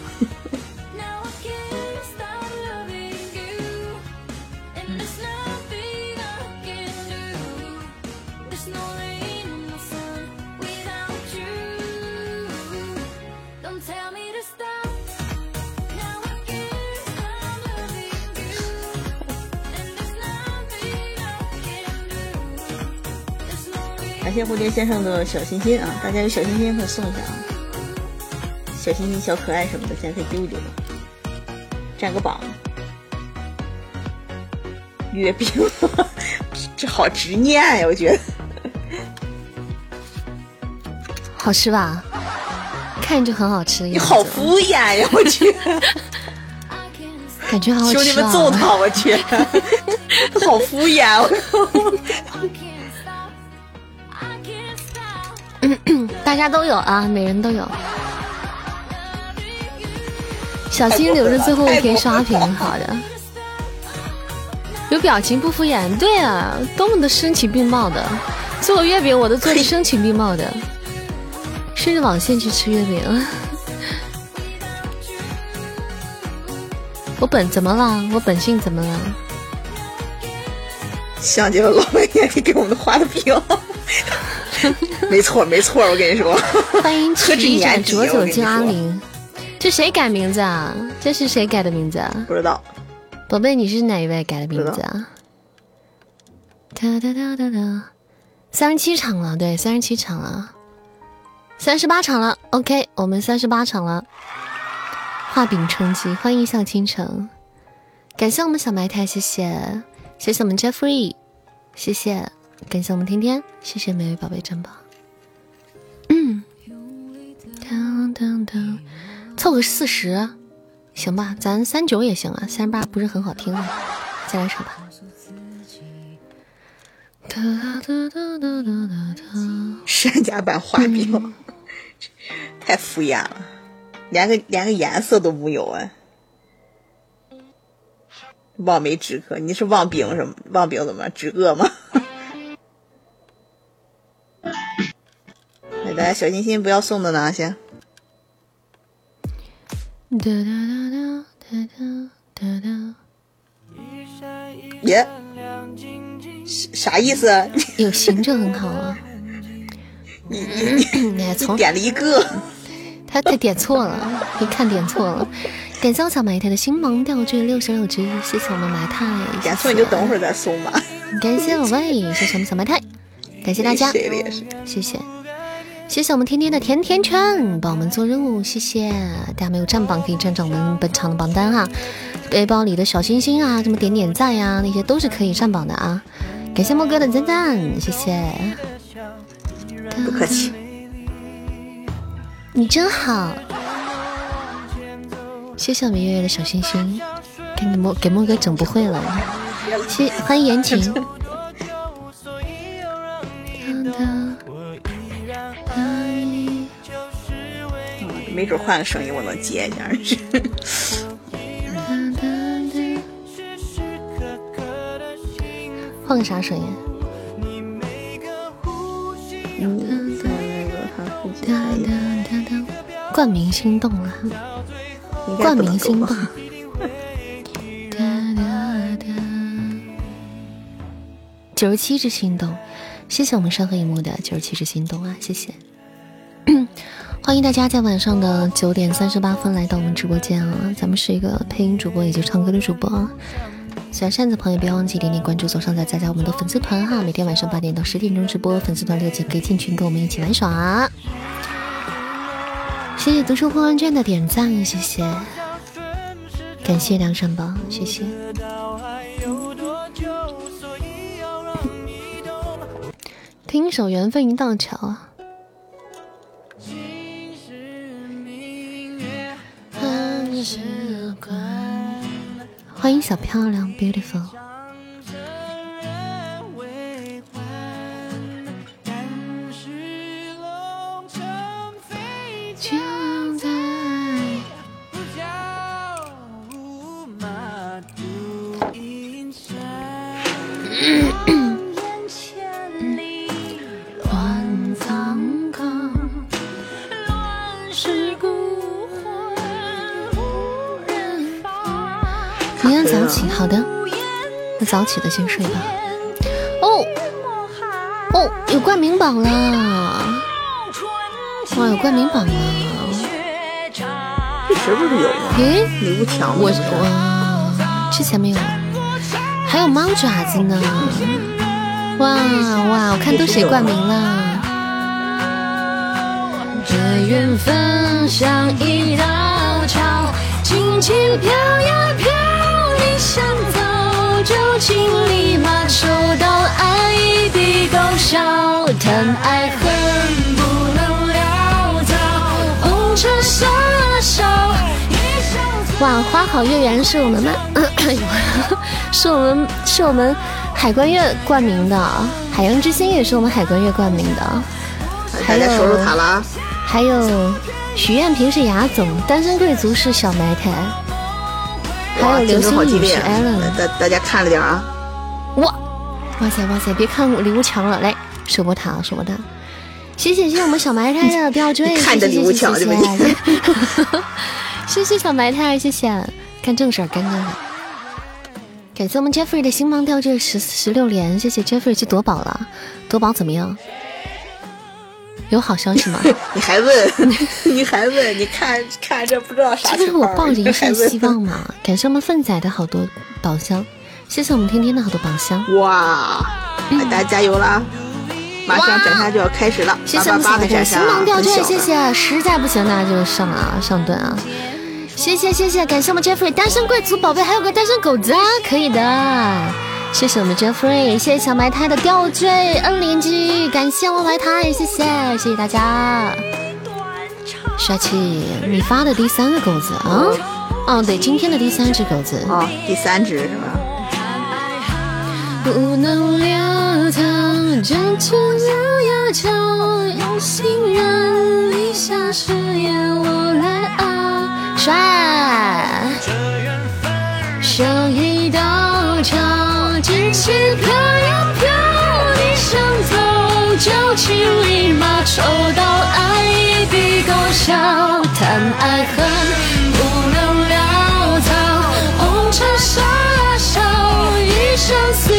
S4: 谢蝴蝶先生的小心心啊！大家有小心心可以送一下啊，小心心、小可爱什么的，现在可以丢一丢，占个榜。月饼，这好执念呀！我觉得
S3: 好吃吧？看着就很好吃。
S4: 你好敷衍呀！我去，
S3: 感觉好好吃
S4: 兄弟们揍他！我去，好敷衍！
S3: 大家都有啊，每人都有。小心留着最后一天刷屏，好的。有表情不敷衍，对啊，多么的声情并茂的。做月饼我都做的声情并茂的，顺着网线去吃月饼。我本怎么了？我本性怎么了？
S4: 想起了老半夜里给我们画的饼。没错没错，我跟你说。
S3: 欢迎曲一盏浊酒敬阿玲。这谁改名字啊？这是谁改的名字啊？
S4: 不知道，
S3: 宝贝，你是哪一位改的名字啊？哒哒哒哒哒，三十七场了，对，三十七场了，三十八场了。OK，我们三十八场了。画饼充饥，欢迎笑倾城，感谢我们小白太，谢谢，谢谢我们 Jeffrey，谢谢，感谢我们天天，谢谢每位宝贝珍宝。嗯，噔噔噔。凑个四十，行吧，咱三九也行啊，三十八不是很好听啊，再来首吧。
S4: 山家版画饼，太敷衍了，连个连个颜色都没有啊！望梅止渴，你是望饼什么？望饼怎么止饿吗？大家小心心，不要送的呢，先。哒哒哒哒哒哒哒，耶，啥意思？
S3: 有行就很好啊。
S4: 你你你从点了一个，
S3: 他他点错了，一看点错了。感谢我小埋汰的星芒吊坠六十六只，谢谢我们埋汰。
S4: 点错你就等会儿再送吧。
S3: 感谢宝贝，谢谢我们小埋汰，感谢大家，谢谢。谢谢我们天天的甜甜圈帮我们做任务，谢谢大家没有占榜可以占占我们本场的榜单哈，背包里的小星星啊，什么点点赞呀，那些都是可以占榜的啊。感谢莫哥的赞赞，谢谢，
S4: 不客气，
S3: 你真好。谢谢我们月月的小星星，给你莫给莫哥整不会了，谢欢迎言情。
S4: 没准换个声音我能接一下。
S3: 换个 啥声音？冠名心动了，冠名心动。九十七只心动，谢谢我们山河一幕的九十七只心动啊，谢谢。欢迎大家在晚上的九点三十八分来到我们直播间啊！咱们是一个配音主播以及唱歌的主播。喜欢扇子朋友，不要忘记点点关注，左上角加加我们的粉丝团哈！每天晚上八点到十点钟直播，粉丝团六级可以进群跟我们一起玩耍。谢谢读书破万卷的点赞，谢谢，感谢梁山宝，谢谢。听一首《缘分一道桥》啊。欢迎小漂亮，beautiful。早起，好的，那早起的先睡吧。哦哦，有冠名榜了！哇，有冠名榜了！
S4: 这时不是有吗？
S3: 诶，
S4: 礼物墙
S3: 我哇，之前没有，还有猫爪子呢！哇哇，我看都写冠名了。这缘分像一道桥，轻轻飘呀飘。想走就请立马抽刀，爱一笔勾销，谈爱恨不能潦草，红尘笑啊笑。哇，花好月圆是我们吗？是我们是我们海关月冠名的，海洋之心也是我们海关月冠名的。
S4: 大家收收塔了。
S3: 还有许愿瓶是雅总，单身贵族是小埋汰，还有流星雨是 Allen。
S4: 大大家看着点啊！
S3: 哇哇塞哇塞！别看礼物墙了，来守波塔守波塔。谢谢谢谢我们小埋汰的吊坠，
S4: 看着礼物墙
S3: 谢谢 谢谢小埋汰，谢谢干正事儿干正事儿。感谢我们 Jeffrey 的星芒吊坠十十六连，谢谢 Jeffrey 去夺宝了，夺宝怎么样？有好消息吗？
S4: 你还问？你还问？你看看这不知道啥
S3: 这不是我抱着一线希望吗？感谢我们粪仔的好多宝箱，谢谢我们天天的好多宝箱。
S4: 哇！大家加油啦！马上斩杀就要开始了，
S3: 谢谢我们小的星芒吊坠，谢谢。实在不行那就上啊上盾啊！谢谢谢谢，感谢我们 Jeffrey 单身贵族宝贝，还有个单身狗子啊，可以的。谢谢我们 Jeffrey，谢谢小埋汰的吊坠 N 连击，感谢我埋汰，谢谢谢谢大家。帅气，你发的第三个狗子啊？哦，对，今天的第三只狗子
S4: 哦，第三只是吧？
S3: 不能潦草，真情要要求，有心人，立下誓言我来啊！帅，道潮。纸钱飘呀飘，你想走，旧情立马抽刀，爱一笔勾销，谈爱恨不能潦草，红尘笑笑，一生死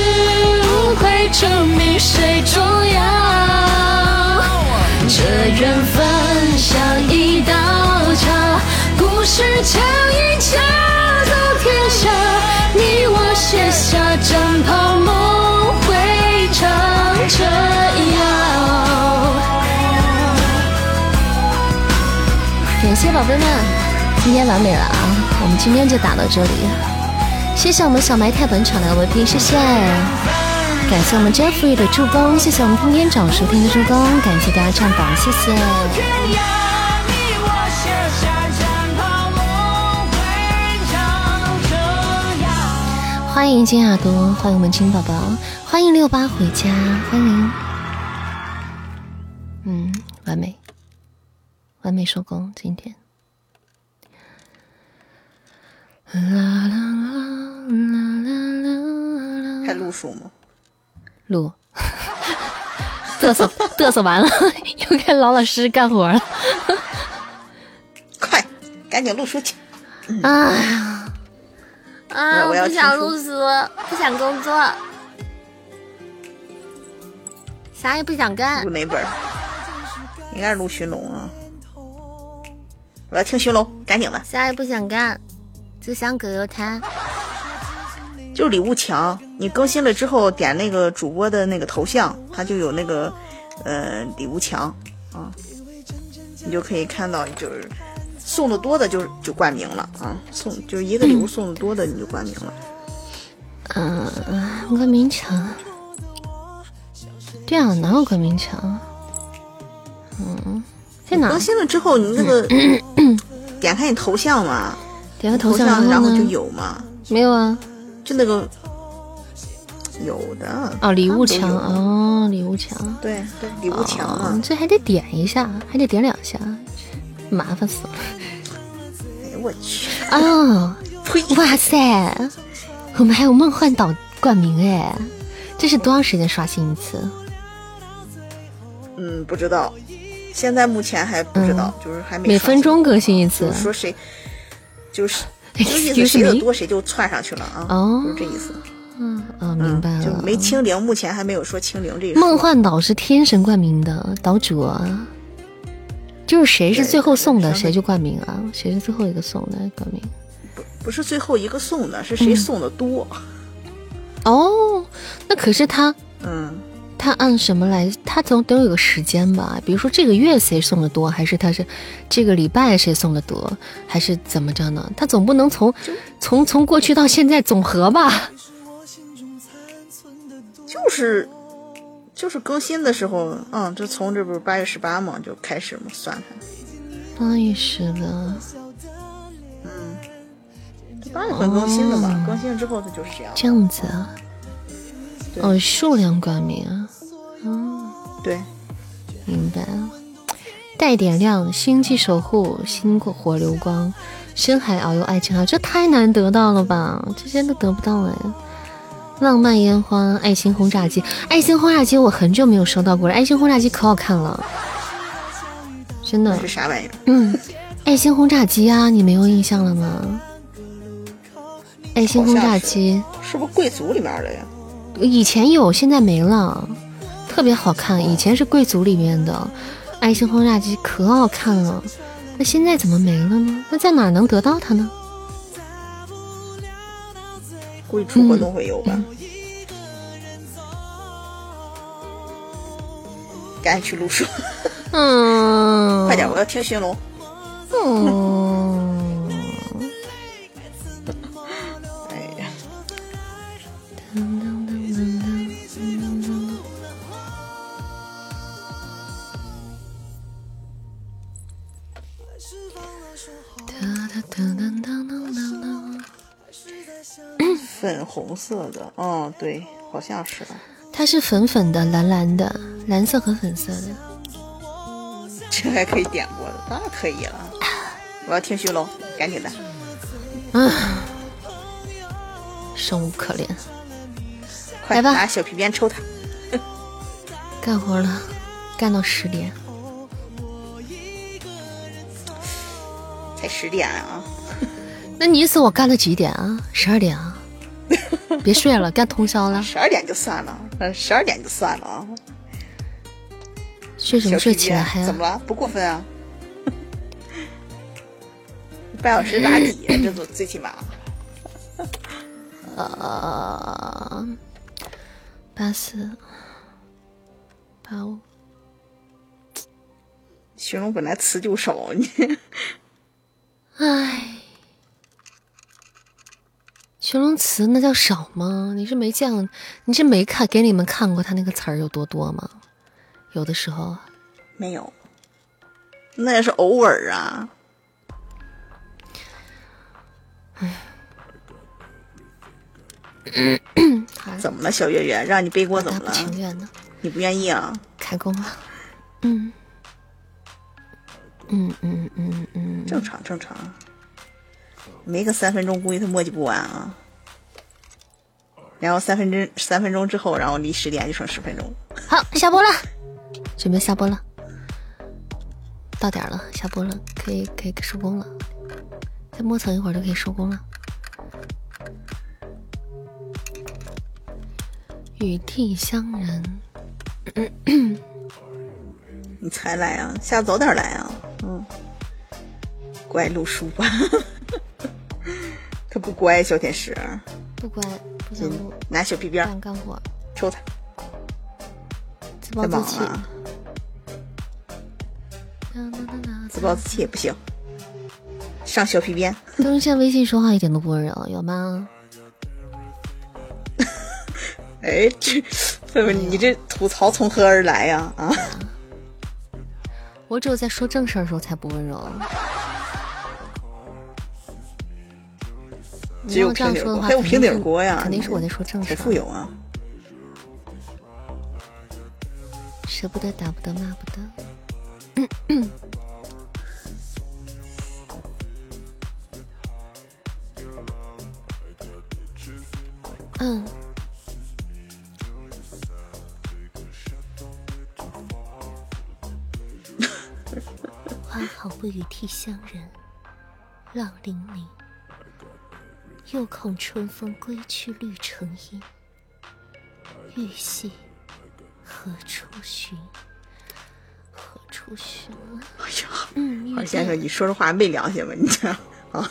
S3: 无悔，证明谁重要。这缘分像一道桥，故事讲一讲宝贝们，今天完美了啊！我们今天就打到这里。谢谢我们小埋汰本场的 MVP，谢谢。感谢我们 Jeffrey 的助攻，谢谢我们天天找收听的助攻，感谢大家占榜，谢谢。欢迎金耳朵，欢迎我们金宝宝，欢迎六八回家，欢迎，嗯，完美，完美收工，今天。
S4: 啦啦啦啦啦啦，还录书吗？
S3: 录，嘚瑟嘚瑟完了，又该老老实实干活了。
S4: 快，赶紧录书去。
S3: 啊。啊！
S4: 我
S3: 不想录书，不想工作，啥也不想干。
S4: 录哪本？应该是录寻龙啊！我要听寻龙，赶紧的。
S3: 啥也不想干，只想葛优瘫。
S4: 就礼物墙，你更新了之后点那个主播的那个头像，它就有那个呃礼物墙啊，你就可以看到就是。送的多的就就冠名了啊，送就是一个礼物送的多的你就冠名了。
S3: 嗯，冠名墙。对啊，哪有冠名墙？嗯，在哪？
S4: 更新了之后，你那个 点开你头像嘛，
S3: 点个
S4: 头
S3: 像，
S4: 然后就有嘛。
S3: 没有啊，
S4: 就那个有的。
S3: 哦，礼物墙哦，礼物墙。
S4: 对对，礼物墙啊，
S3: 这还得点一下，还得点两下。麻烦死了！
S4: 哎呦我去！
S3: 啊，哇塞，我们还有梦幻岛冠名哎，这是多长时间刷新一次？
S4: 嗯，不知道，现在目前还不知道，就是还没。
S3: 每分钟更新一次。
S4: 说谁？就是就意思谁的多谁就窜上去了啊！哦，就是这意思。
S3: 嗯啊，明白了。
S4: 就没清零，目前还没有说清零这。
S3: 梦幻岛是天神冠名的岛主啊。就是谁是最后送的，谁就冠名啊！谁是最后一个送的冠名？
S4: 不不是最后一个送的，是谁送的多？
S3: 哦，那可是他，
S4: 嗯，
S3: 他按什么来？他总得有个时间吧？比如说这个月谁送的多，还是他是这个礼拜谁送的多，还是怎么着呢？他总不能从从从过去到现在总和吧？
S4: 就是就是更新的时候，嗯，就从这不是八月十八嘛就开始嘛算它。
S3: 八月十八，
S4: 嗯，八月份更新的嘛，更新了之后它就是这样。
S3: 这样子啊。
S4: 对
S3: 哦，数量冠名啊，嗯，
S4: 对，
S3: 明白了。带点亮，星际守护，星火火流光，深海遨游爱情号，这太难得到了吧？这些都得不到哎。浪漫烟花，爱心轰炸机，爱心轰炸机我很久没有收到过了，爱心轰炸机可好看了，真的
S4: 那。是啥玩意儿？
S3: 嗯，爱心轰炸机啊，你没有印象了吗？爱心轰炸机
S4: 是不是贵族里面的呀？
S3: 以前有，现在没了，特别好看。以前是贵族里面的爱心轰炸机，可好看了。那现在怎么没了呢？那在哪能得到它呢？
S4: 估计出活动会有吧。赶紧去录书，
S3: 嗯，
S4: 快点，我要听寻龙。
S3: 嗯，
S4: 粉红色的，嗯，对，好像是。
S3: 它是粉粉的、蓝蓝的，蓝色和粉色的。
S4: 这还可以点播的，当然可以了。我要听寻龙，赶紧的。
S3: 啊，生无可恋，
S4: 快
S3: 来吧
S4: 拿小皮鞭抽他！
S3: 干活了，干到十点。
S4: 才十点啊！
S3: 那你意思我干了几点啊？十二点啊？别睡了，干通宵了。
S4: 十二点就算了，嗯，十二点就算了啊。
S3: 睡什么睡起来还
S4: 怎么了？不过分啊！半小时打底，这都最起码。
S3: 呃八四八五
S4: 形容本来词就少，你
S3: 唉，形容词那叫少吗？你是没见过，你是没看给你们看过他那个词儿有多多吗？有的时候，
S4: 没有，那也是偶尔啊。
S3: 好
S4: 怎么了，小月月？让你背锅怎么了？
S3: 情愿呢。
S4: 你不愿意啊？
S3: 开工了，嗯，嗯嗯嗯嗯，
S4: 正常正常，没个三分钟，估计他磨叽不完啊。然后三分钟三分钟之后，然后离十点就剩十分钟。
S3: 好，下播了，准备下播了，到点儿了，下播了，可以可以收工了，再磨蹭一会儿就可以收工了。与地相人，
S4: 你才来啊？下次早点来啊！嗯，乖，录书吧。他不乖，小天使，
S3: 不乖，不想录，
S4: 拿小皮
S3: 不
S4: 鞭
S3: 想干活，
S4: 抽他，
S3: 自暴自弃。
S4: 了，自暴自弃也不行。上小皮鞭，
S3: 但是现在微信说话一点都不温柔，有吗？
S4: 哎，这你这吐槽从何而来呀？啊，
S3: 我只有在说正事儿的时候才不温柔。你要这样说的话，
S4: 还有平
S3: 肯定是
S4: 底锅呀
S3: 肯定是我在说正事儿。
S4: 好富有啊！
S3: 舍不得，打不得，骂不得。嗯。花与涕相人，浪淋漓。又恐春风归去绿成阴，玉溪何处寻？何处寻啊？
S4: 哎呀，二先生，你说这话没良心吧？你这啊，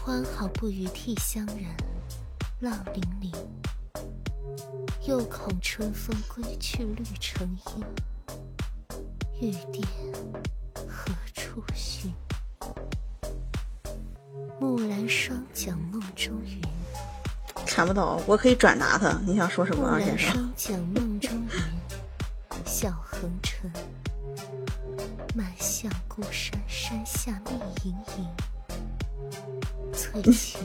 S6: 欢好不与涕相人，浪淋漓。又恐春风归去绿成阴，玉笛何处寻？
S3: 霜降梦中云，
S4: 看不到，我可以转达他。你想说什么啊，
S3: 木兰
S4: 先生？
S3: 霜降梦中云，笑横春。满向孤山，山下觅隐隐。翠 琴，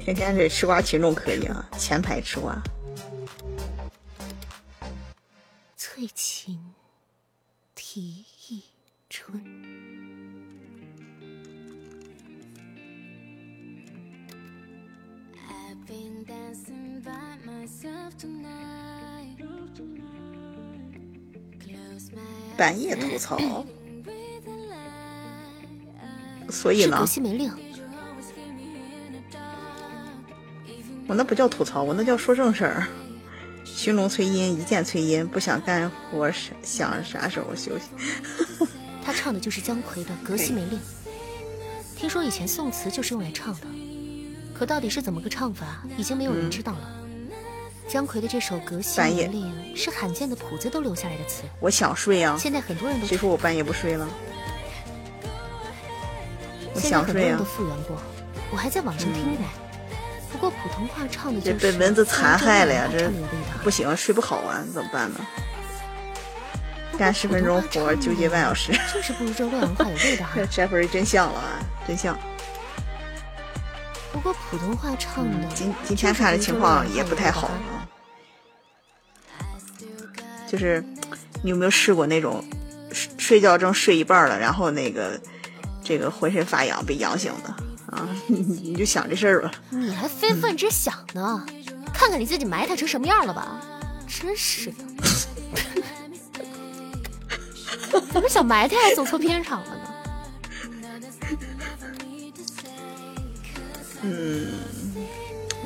S4: 天天这吃瓜群众可以啊，前排吃瓜。半夜吐槽.所以呢
S3: 是葛，西梅令
S4: 我那不叫吐槽，我那叫说正事儿。寻龙催音，一见催音，不想干活，是想啥时候休息？
S3: 他唱的就是姜夔的《葛西梅令》。听说以前宋词就是用来唱的，可到底是怎么个唱法，已经没有人知道了。姜昆的这首《葛西
S4: 半夜
S3: 梅令》是罕见的谱子都留下来的词，
S4: 我想睡啊，
S3: 现在很多人都
S4: 谁说我半夜不睡了？我
S3: 现在
S4: 想睡啊
S3: 很多人都，复原过，我还在网上听来。不过普通话唱的就是
S4: 这被蚊子残害了呀，这不行，睡不好啊，怎么办呢？干十分钟活，纠结半小时，
S3: 就是不如这洛阳话有味道哈、
S4: 这摘分真像了啊，真像。
S3: 不过普通话唱的，
S4: 嗯今今天看的情况也不太好啊，就是你有没有试过那种睡睡觉正睡一半了，然后那个这个浑身发痒被痒醒的啊？你你就想这事儿吧。
S3: 你还非分之想呢？看看你自己埋汰成什么样了吧！真是的，怎么想埋汰还走错片场了呢？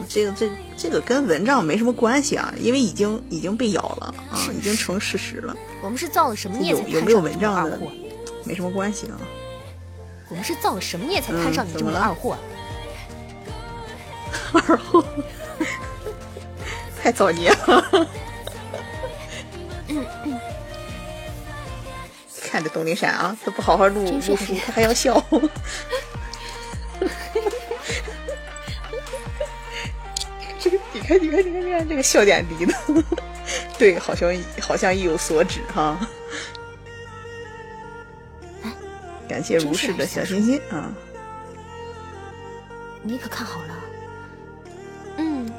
S4: 这个这这个跟蚊帐没什么关系啊，因为已经已经被咬了啊，已经成事实了，
S3: 我们是造了什么孽才
S4: 有有没有蚊帐的？没什么关系啊。
S3: 我们是造了什么孽才摊上你这么个二货？
S4: 二货，太造孽了。看这东林山啊，他不好好录录书，他还要笑。你看，你看，你看，你看这个笑点低的，对，好像好像意有所指哈。感谢如是的小心心啊！
S3: 你可看好了，嗯，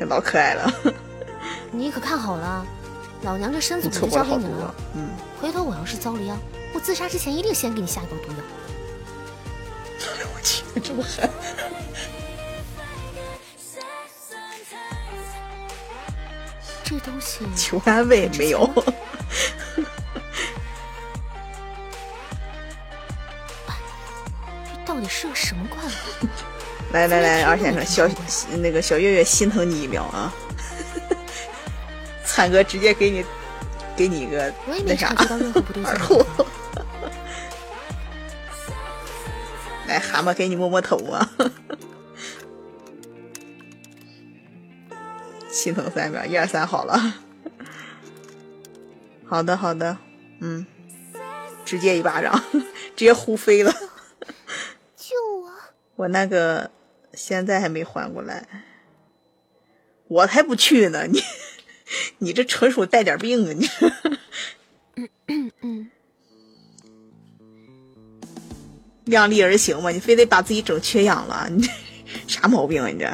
S4: 老可爱了，
S3: 你可看好了，老娘这身子
S4: 你
S3: 我就交给你了。，
S4: 嗯。
S3: 回头我要是遭了殃，我自杀之前一定先给你下一包毒药。
S4: 我去，这么狠！
S3: 这东西
S4: 求安慰没有？
S3: 这到底是个什么怪物？
S4: 来来来，二先生，小那个小月月心疼你一秒啊！灿哥直接给你给你一个那啥
S3: 察觉到任何不对劲
S4: 二
S3: 的
S4: 货
S3: 地方。
S4: 来蛤蟆给你摸摸头啊！心疼三秒，一二三，好了。好的好的，嗯，直接一巴掌，直接呼飞了。
S3: 救我！
S4: 我那个现在还没缓过来，我才不去呢！你 你这纯属带点病啊！你
S3: 嗯，
S4: 量力而行嘛，你非得把自己整缺氧了，你这啥毛病啊？你这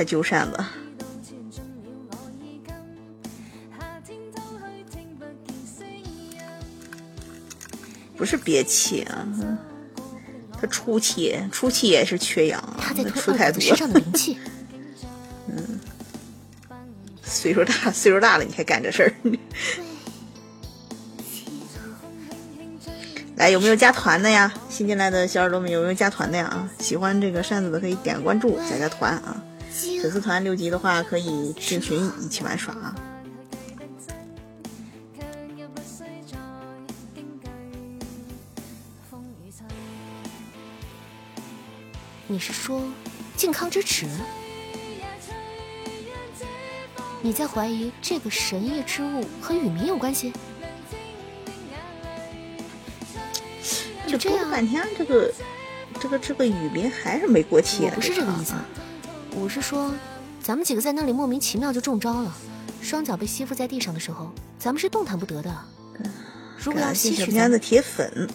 S4: 快揪扇子！不是憋气啊，他出气，出气也是缺氧啊
S3: 他，
S4: 出太多
S3: 二狗子身。上的灵气。
S4: 岁数大，岁数大了，你还干这事儿？来，有没有加团的呀？新进来的小耳朵们有没有加团的呀？啊，喜欢这个扇子的可以点个关注，加加团啊。粉丝团六级的话，可以进群一起玩耍啊。
S3: 你是说靖康之耻？你在怀疑这个神异之物和雨民有关系？
S4: 这
S3: 就这样
S4: 半天，这个这个这个雨林还是没过期啊？
S3: 我不是这个意思
S4: 啊，
S3: 我是说，咱们几个在那里莫名其妙就中招了，双脚被吸附在地上的时候，咱们是动弹不得的。如果要吸取咱们，
S4: 的铁粉，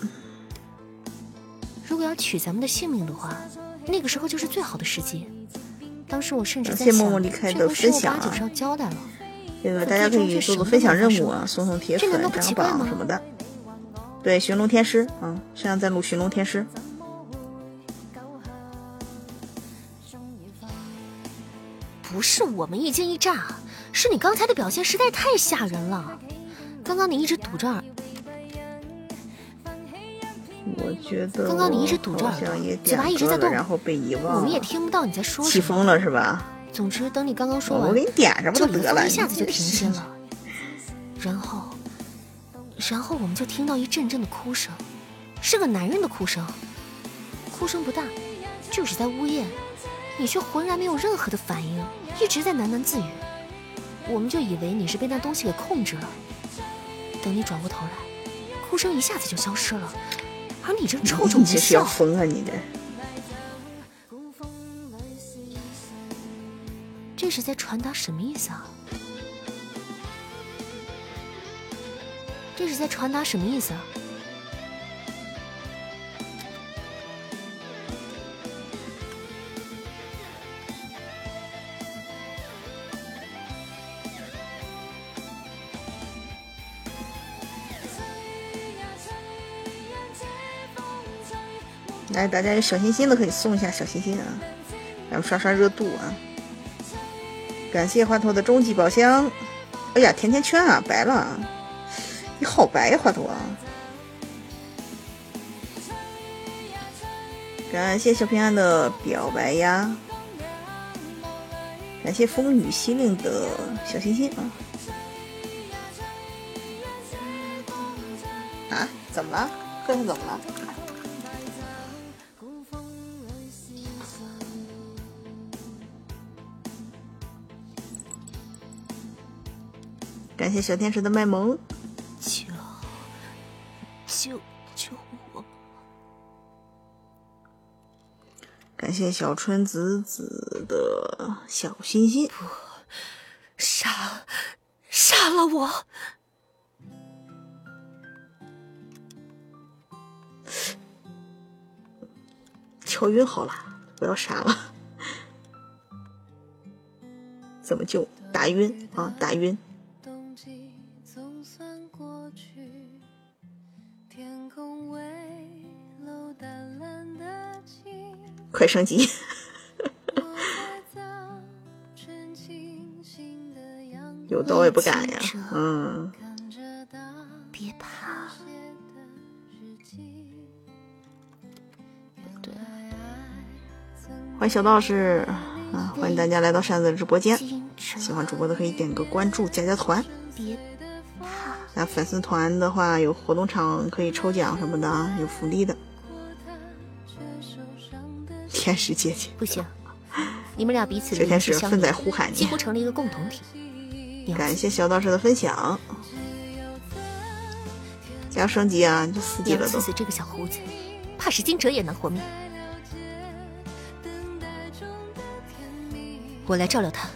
S3: 如果要取咱们的性命的话，那个时候就是最好的时机。当时我甚至在想，
S4: 默默离开的分享啊
S3: 八九是要交代了。
S4: 这个大家可以做做分享任务啊，送送铁粉
S3: 这难道、不
S4: 涨
S3: 奇怪吗
S4: 榜什么的。对，寻龙天师啊，现在在录寻龙天师。
S3: 不是我们一惊一乍，是你刚才的表现实在太吓人了。刚刚你一直堵着耳，
S4: 我觉得
S3: 刚刚你一直堵着
S4: 好
S3: 耳朵嘴巴一直在动
S4: 然后被遗忘。
S3: 我们也听不到你在说什么。
S4: 气疯了是吧？
S3: 总之，等你刚刚说完，
S4: 我给你点上不
S3: 这
S4: 就得了？
S3: 一下子就停歇了，然后，然后我们就听到一阵阵的哭声，是个男人的哭声，哭声不大，就是在呜咽，你却浑然没有任何的反应，一直在喃喃自语。我们就以为你是被那东西给控制了，等你转过头来，哭声一下子就消失了，而你这臭臭
S4: 你是要
S3: 笑，
S4: 疯啊你这！
S3: 这是在传达什么意思啊？这是在传达什么意思啊？
S4: 来，大家有小心心的可以送一下小心心啊，咱们刷刷热度啊！感谢花头的终极宝箱，哎呀，甜甜圈啊，白了，你好白呀，花头啊！感谢小平安的表白呀，感谢风雨西令的小心心啊！啊，怎么了？哥哥怎么了？感谢小天使的卖萌，
S3: 救救救我！
S4: 感谢小春子子的小心心。
S3: 杀杀了我！
S4: 敲晕好了，不要杀了。怎么救？打晕啊，打晕。快升级！有刀也不敢呀。嗯，
S3: 别怕。对，
S4: 欢迎小道士啊！欢迎大家来到扇子的直播间。喜欢主播的可以点个关注，加加团。
S3: 别怕，
S4: 那粉丝团的话，有活动场可以抽奖什么的啊，有福利的。天使姐姐，
S3: 不行，你们俩彼此
S4: 小天
S3: 相连
S4: 在呼喊你。
S3: 几乎成了一个共同体。
S4: 感谢小道士的分享。要升级啊，就四级了都。
S3: 杨思思这个小胡子，怕是惊蛰也能活命。我来照料他，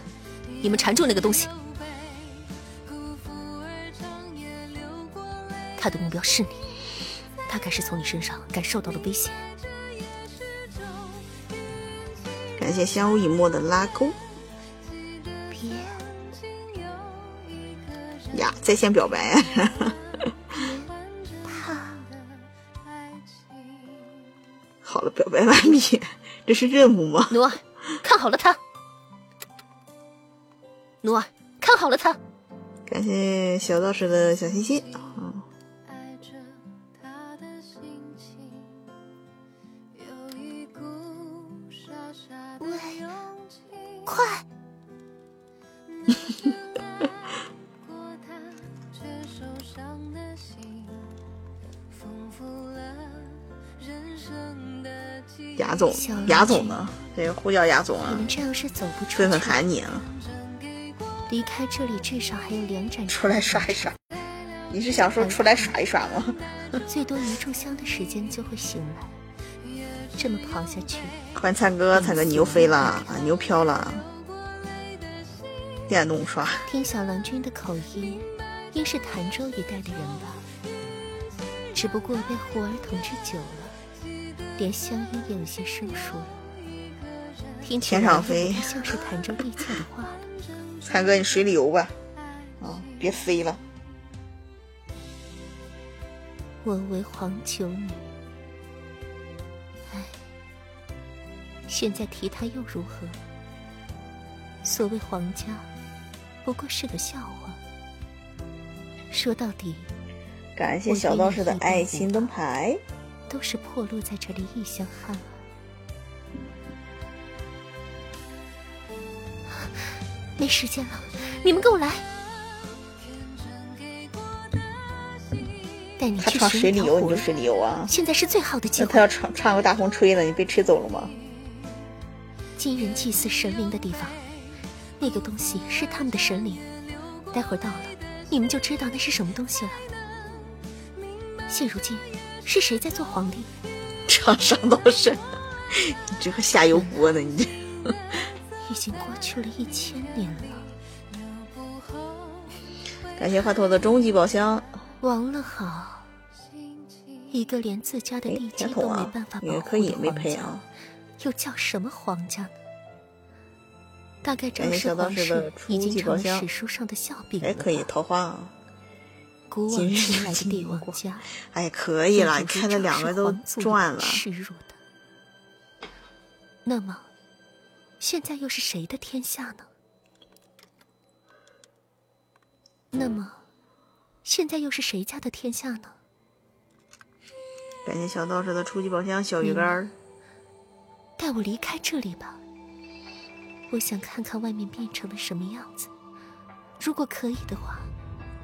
S3: 你们缠住那个东西。他的目标是你，大概是从你身上感受到了威胁。
S4: 感谢相濡以沫的拉钩
S3: 别
S4: 呀，在线表白。
S3: 怕，
S4: 好了，表白完毕，这是任务吗？
S3: 努儿，看好了他。努儿，看好了他。
S4: 感谢小道士的小心心。嗯，
S3: 快，
S7: 过他却受伤的心，丰富了人生的记忆。
S4: 雅总雅
S3: 居
S4: 总呢？这个呼叫雅总啊
S3: 你们，这样是走不出
S4: 纷。喊你啊，
S3: 离开这里至少还有两盏
S4: 出来耍一耍。你是想说出来耍一耍吗？
S3: 最多一炷香的时间就会醒来。这么跑下去，
S4: 欢迎灿哥，灿哥你又飞了啊，你又飘了。电动刷，
S3: 听小郎君的口音，应是潭州一带的人吧？只不过被胡儿统治久了，连乡音也有些生疏了。听
S4: 天上飞
S3: 像是潭州地界的话了。
S4: 灿哥你水里游吧，啊，别飞了。
S3: 我为黄九女，唉，现在提他又如何？所谓皇家，不过是个笑话。说到底，
S4: 感谢小道士的爱心灯牌。
S3: 都是破落在这里异乡汉啊。没时间了，你们跟我来，带你
S4: 他
S3: 去
S4: 唱水里游。你就水里游啊。
S3: 现在是最好的机会
S4: 那他。要唱唱个大风吹了，你被吹走了吗？
S3: 金人祭祀神灵的地方，那个东西是他们的神灵。待会儿到了，你们就知道那是什么东西了。现如今，是谁在做皇帝？
S4: 唱上道士，你这个下油锅呢？你这
S3: 已经过去了一千年了。
S4: 感谢华佗的终极宝箱。
S3: 王了好，一个连自家的
S4: 哎
S3: 地，基都没
S4: 啊
S3: 办法，保护的皇家。又叫什么皇家呢？大概
S4: 感谢
S3: 正是皇
S4: 小道士的
S3: 室已经成了史书上的笑柄了
S4: 哎，可以
S3: 吧
S4: 桃花啊！
S3: 古往今来的帝王家，
S4: 哎，可以了，你看这
S3: 不正是
S4: 两个都赚了。
S3: 耻辱的。那么，现在又是谁的天下呢？那么，现在又是谁家的天下呢？
S4: 感谢小道士的初级宝箱小鱼干儿。
S3: 带我离开这里吧。我想看看外面变成了什么样子。如果可以的话，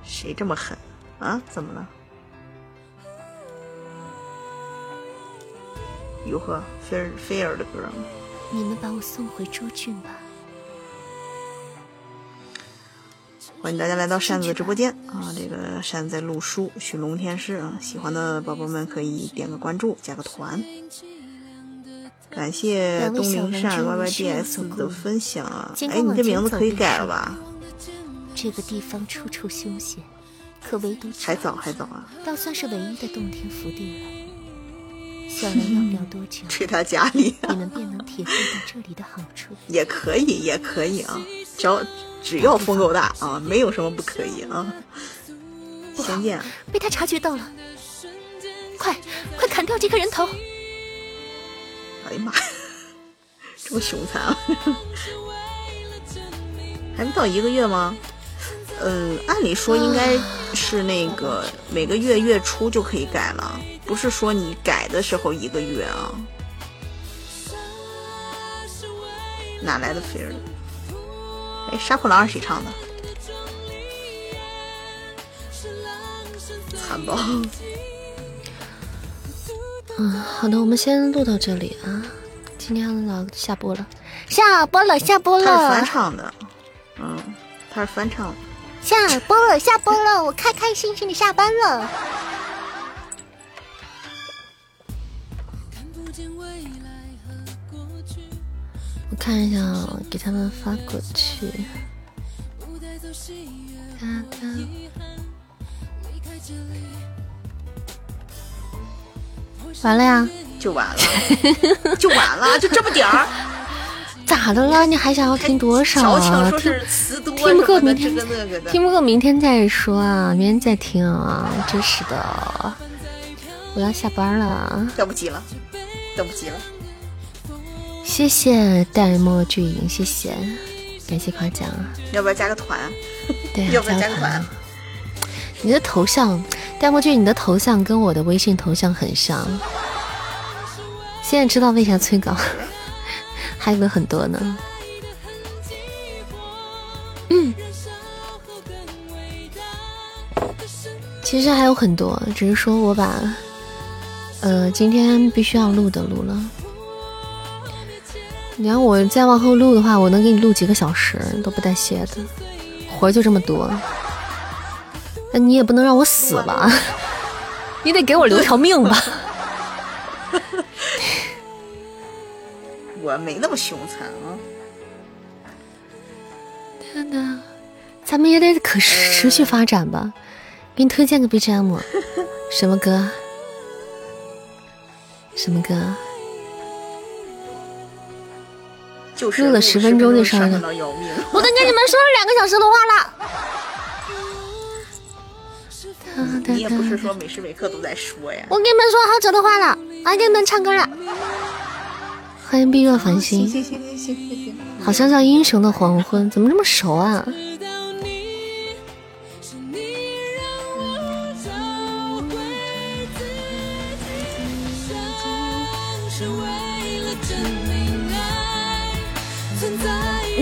S4: 谁这么狠啊？怎么了？哟呵，菲尔菲尔的歌吗？
S3: 你们把我送回朱郡吧。
S4: 欢迎大家来到扇子的直播间啊！这个扇子在录书《寻龙天师》啊，喜欢的宝宝们可以点个关注，加个团。感谢东陵扇 YYDS 的分享啊！哎，你这名字可以改了吧？
S3: 这个地方处处凶险，可唯独
S4: 还早还早啊！
S3: 倒算是唯一的洞天福地了。小人要不了多久，
S4: 去他家里、
S3: 你们便能体会到这里的好处。
S4: 也可以，也可以啊！只要只要风够大啊，没有什么不可以啊！仙剑，
S3: 被他察觉到了，快快砍掉这颗人头！
S4: 哎呀妈呀，这么凶残啊！还没到一个月吗？嗯，按理说应该是那个每个月月初就可以改了，不是说你改的时候一个月啊。哪来的菲儿？哎，杀破狼是谁唱的？残暴。
S8: 嗯，好的，我们先录到这里啊。今天老下播了，
S3: 下播了，下播
S4: 他是翻
S3: 了，
S4: 唱的，嗯，他是翻唱的。
S3: 下播了，下播了，我开开心心的下班了。
S8: 我看一下啊，给他们发过去。哒哒完了呀？
S4: 就完了，就完了，就这么点儿。
S8: 咋的了？你还想要听多少
S4: 矫
S8: 啊？听听不够，明天。听不够，明天再说啊，明天再听啊！真是的，我要下班了。
S4: 等不及了，等不及了。
S8: 谢谢戴墨巨影，谢谢，感谢夸奖啊！
S4: 要不要加个团？
S8: 对啊，
S4: 要不要加个
S8: 团？你的头像，戴墨俊，你的头像跟我的微信头像很像。现在知道为啥催稿，还有很多呢。嗯，其实还有很多，只是说我把，呃，今天必须要录的录了。你要我再往后录的话，我能给你录几个小时都不带歇的，活就这么多。
S3: 那你也不能让我死吧？你得给我留条命吧？
S4: 我没那么凶残啊。
S3: 天呐，咱们也得可持续发展吧？给你推荐个 BGM，什么歌？什么歌？
S4: 就是
S3: 录了10分钟就上了
S4: 上到要命。
S3: 我都跟你们说了两个小时的话了。
S4: 你也不是说每时每刻都在说呀。
S3: 我跟你们说好久的话了，我还给你们唱歌了。欢迎碧若繁星，
S4: 行行行行行行，
S3: 好像叫《英雄的黄昏》，怎么这么熟啊？
S1: 知道你是你让我找回自己，像是为了证明爱存在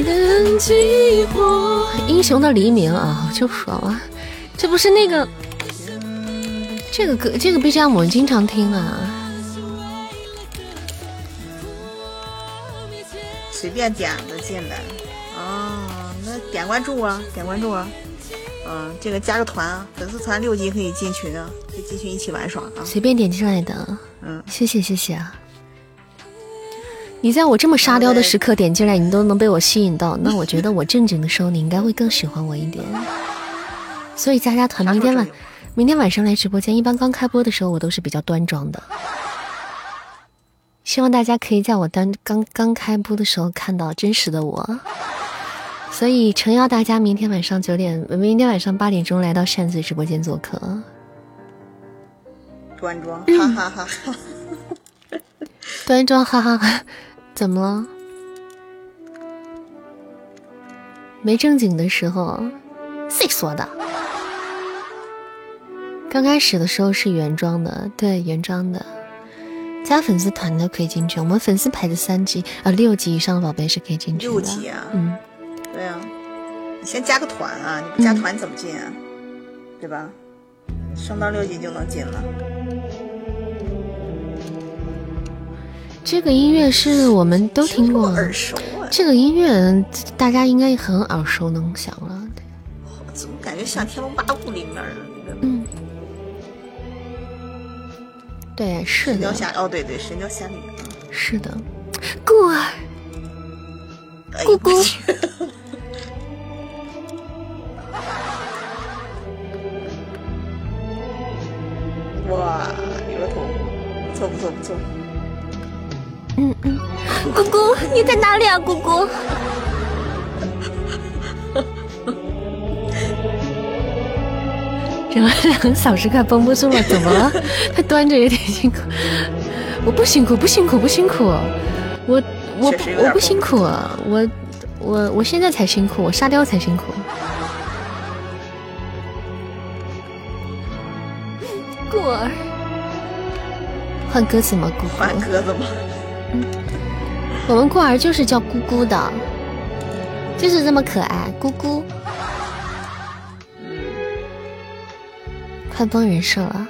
S1: 的激活。
S3: 英雄的黎明啊，就说啊。这不是那个这个歌，这个 BGM 我们经常听啊。
S4: 随便点的进来。哦，那点关注啊，点关注啊。嗯，这个加个团啊，粉丝团六级可以进群啊，可以进群一起玩耍啊。
S3: 随便点进来的，
S4: 嗯，
S3: 谢谢谢谢啊！你在我这么沙雕的时刻点进来，你都能被我吸引到，那我觉得我正经的时候你应该会更喜欢我一点。所以加加团，明天晚明天晚上来直播间，一般刚开播的时候我都是比较端庄的，希望大家可以在我端刚刚开播的时候看到真实的我。所以诚邀大家明天晚上九点，明天晚上八点钟来到扇子直播间做客。
S4: 端庄，
S3: 嗯
S4: 哈哈哈哈。
S3: 端庄，哈哈哈，怎么了？没正经的时候，谁说的？刚开始的时候是原装的，对，原装的。加粉丝团的可以进去，我们粉丝排的三级啊、六级以上的宝贝是可以进去的。
S4: 六级啊
S3: 嗯，
S4: 对啊，你先加个团啊，你不加团怎么进啊？对吧？升到六级就能进了。
S3: 这个音乐是我们都听过，
S4: 耳熟啊，
S3: 这个音乐大家应该很耳熟能详了。对
S4: 怎么感觉像《天龙八部》里面的那个
S3: 嗯，对，是的，
S4: 神雕侠？哦，对对，《神雕侠侣》啊。
S3: 是的，故儿，
S4: 哎
S3: 姑姑
S4: 哇，油头，不错不错不错。
S3: 嗯嗯，姑姑你在哪里啊，姑姑？怎么两个小时快绷不住了？怎么了？他端着有点辛苦。我不辛苦，不辛苦，不辛苦。我我我不辛苦，我我我现在才辛苦，我沙雕才辛苦。过儿，换歌词吗？姑姑，
S4: 换鸽子吗？
S3: 我们过儿就是叫姑姑的，就是这么可爱，姑姑。快崩人设了，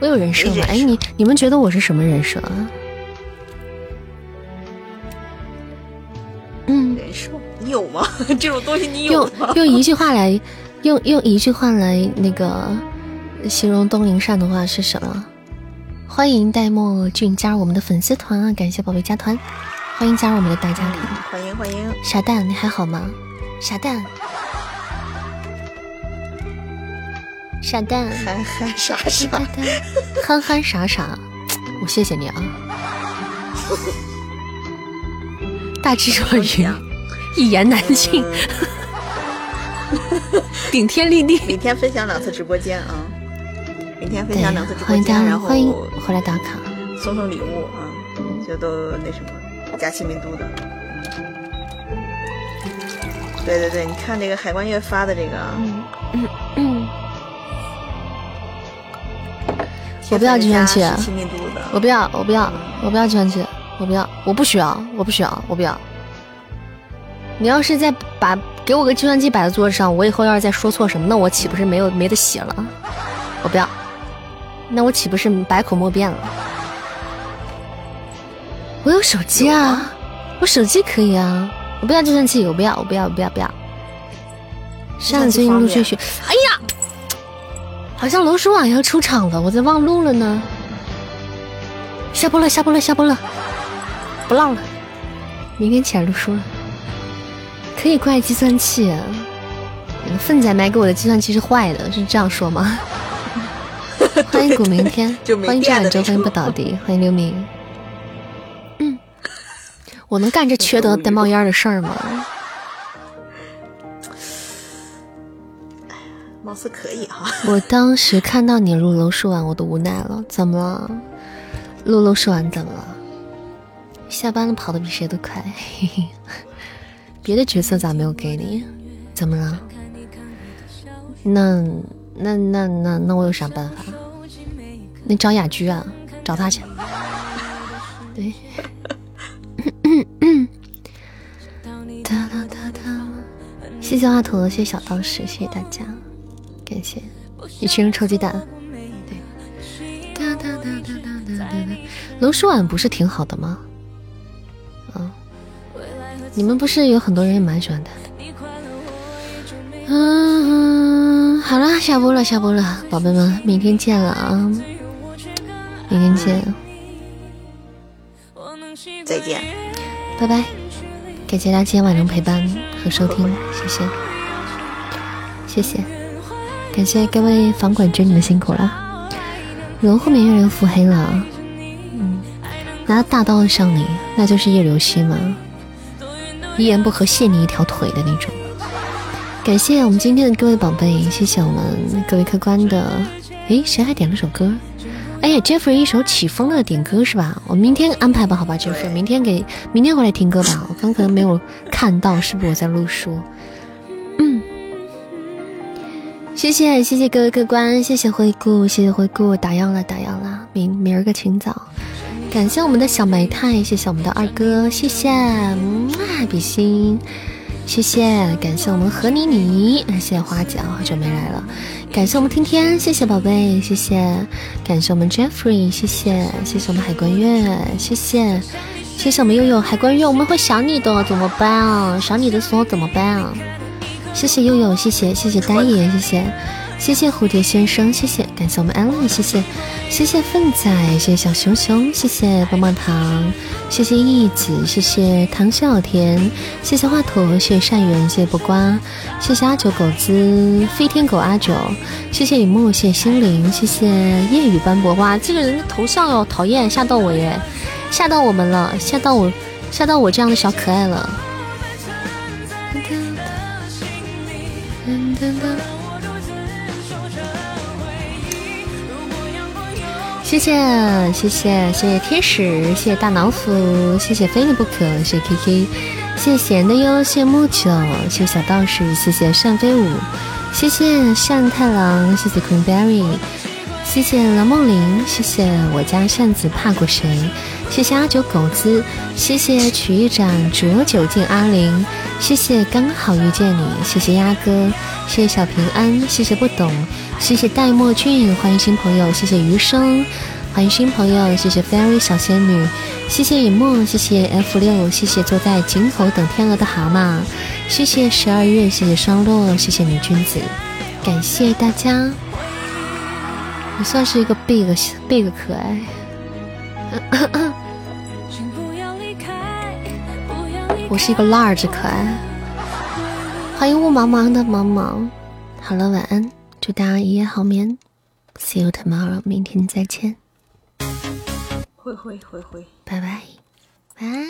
S3: 我有人设吗？哎，你你们觉得我是什么人设啊？嗯，
S4: 人设你有吗？这种东西你有
S3: 用
S4: 吗？
S3: 用一句话来，用用一句话来那个形容东林善的话是什么？欢迎戴墨俊加入我们的粉丝团啊！感谢宝贝加团，欢迎加入我们的大家庭。
S4: 欢迎欢迎，
S3: 傻蛋，你还好吗？傻蛋，傻蛋，
S4: 憨憨傻傻
S3: 憨憨傻傻，我谢谢你啊！大智若愚，一言难尽，顶天立地。
S4: 每天分享两次直播间啊，每天分享两次直播
S3: 欢迎大
S4: 间，
S3: 家，
S4: 然后
S3: 欢迎回来打卡。
S4: 送送礼物啊，就都那什么假期民都的。对对对，你看这个海关月发的这个啊，
S3: 嗯，我不要计算器我不要，我不要，我不要计算器，我不要，我不需要，我不需要，我不要。你要是再把给我个计算器摆在桌子上，我以后要是再说错什么，那我岂不是没有没得写了？我不要，那我岂不是百口莫辩了？我有手机啊，我手机可以啊，我不要计算器，我不要，我不要，我不要，不要。上最近陆续续，哎呀，好像罗叔网要出场了，我在忘录了呢。下播了，下播了，下播了，不唠了，明天起来录书了。可以怪计算器，粪仔买给我的计算器是坏的，是这样说吗？欢迎古明天，欢迎这晚周，欢迎不倒地，欢迎刘明。嗯，我能干这缺德带冒烟的事儿吗？
S4: 貌似可以哈。
S3: 我当时看到你入楼说完，我都无奈了。怎么了？入楼说完怎么了？下班了跑的比谁都快。嘿嘿。别的角色咋没有给你？怎么了？那那那那那我有啥办法？你找雅居啊，找他去。对。谢谢华佗，谢谢小道士，谢谢大家。感谢一群人抽鸡蛋，对。龙叔婉不是挺好的吗？嗯，你们不是有很多人也蛮喜欢他的。嗯，好了，下播了，下播了，宝贝们，明天见了啊！明天见，
S4: 再见，
S3: 拜拜！感谢大家今天晚上陪伴和收听，谢谢，谢谢。感谢各位房管君，你们辛苦了。龙后面又人腹黑了，拿大刀上你，那就是叶流心吗？一言不合卸你一条腿的那种。感谢我们今天的各位宝贝，谢谢我们各位客官的。诶，谁还点了首歌？哎呀，Jeffrey 一首起风了点歌是吧？我明天安排吧，好吧，Jeffrey，明天给明天回来听歌吧。我刚可能没有看到，是不是我在录书？嗯谢谢谢谢各位客官，谢谢回顾，谢谢回顾，打烊了打烊了，明明儿个清早，感谢我们的小煤炭，谢谢我们的二哥，谢谢，嗯啊比心，谢谢，感谢我们何妮妮，谢谢花姐，好久没来了，感谢我们天天，谢谢宝贝，谢谢，感谢我们 Jeffrey，谢谢，谢谢我们海关月，谢谢，谢谢我们悠悠海关月，我们会想你的，怎么办啊？想你的时候怎么办啊？谢谢悠悠，谢谢谢谢呆爷，谢谢谢谢蝴蝶先生，谢谢感谢我们艾伦，谢谢谢谢粪仔，谢谢小熊熊，谢谢棒棒糖，谢谢义子，谢谢唐小甜，谢谢华佗，谢谢善缘，谢谢不瓜，谢谢阿九狗子，飞天狗阿九，谢谢雨墨，谢谢心灵，谢谢夜雨斑驳哇，这个人的头像哟，讨厌，吓到我耶，吓到我们了，吓到我，吓到我这样的小可爱了。谢谢谢谢谢谢天使，谢谢大老虎，谢谢非你不可，谢谢 K K，谢谢闲的哟，谢谢木九，谢谢小道士，谢谢扇飞舞，谢谢扇太郎，谢谢 Queen Berry，谢谢蓝梦玲，谢谢我家扇子怕过谁，谢谢阿九狗子，谢谢曲一盏浊酒敬阿玲，谢谢刚好遇见你，谢谢鸭哥，谢谢小平安，谢谢不懂。谢谢戴墨俊，欢迎新朋友。谢谢余生，欢迎新朋友。谢谢 Fairy 小仙女，谢谢尹墨，谢谢 F 六，谢谢坐在井口等天鹅的蛤蟆，谢谢十二月，谢谢双落，谢谢女君子，感谢大家。我算是一个 big big 可爱。我是一个 large 可爱。欢迎雾茫茫的茫茫。好了，晚安。祝大家一夜好眠，See you tomorrow，明天再见。
S4: 会会会会，
S3: 拜拜，晚安。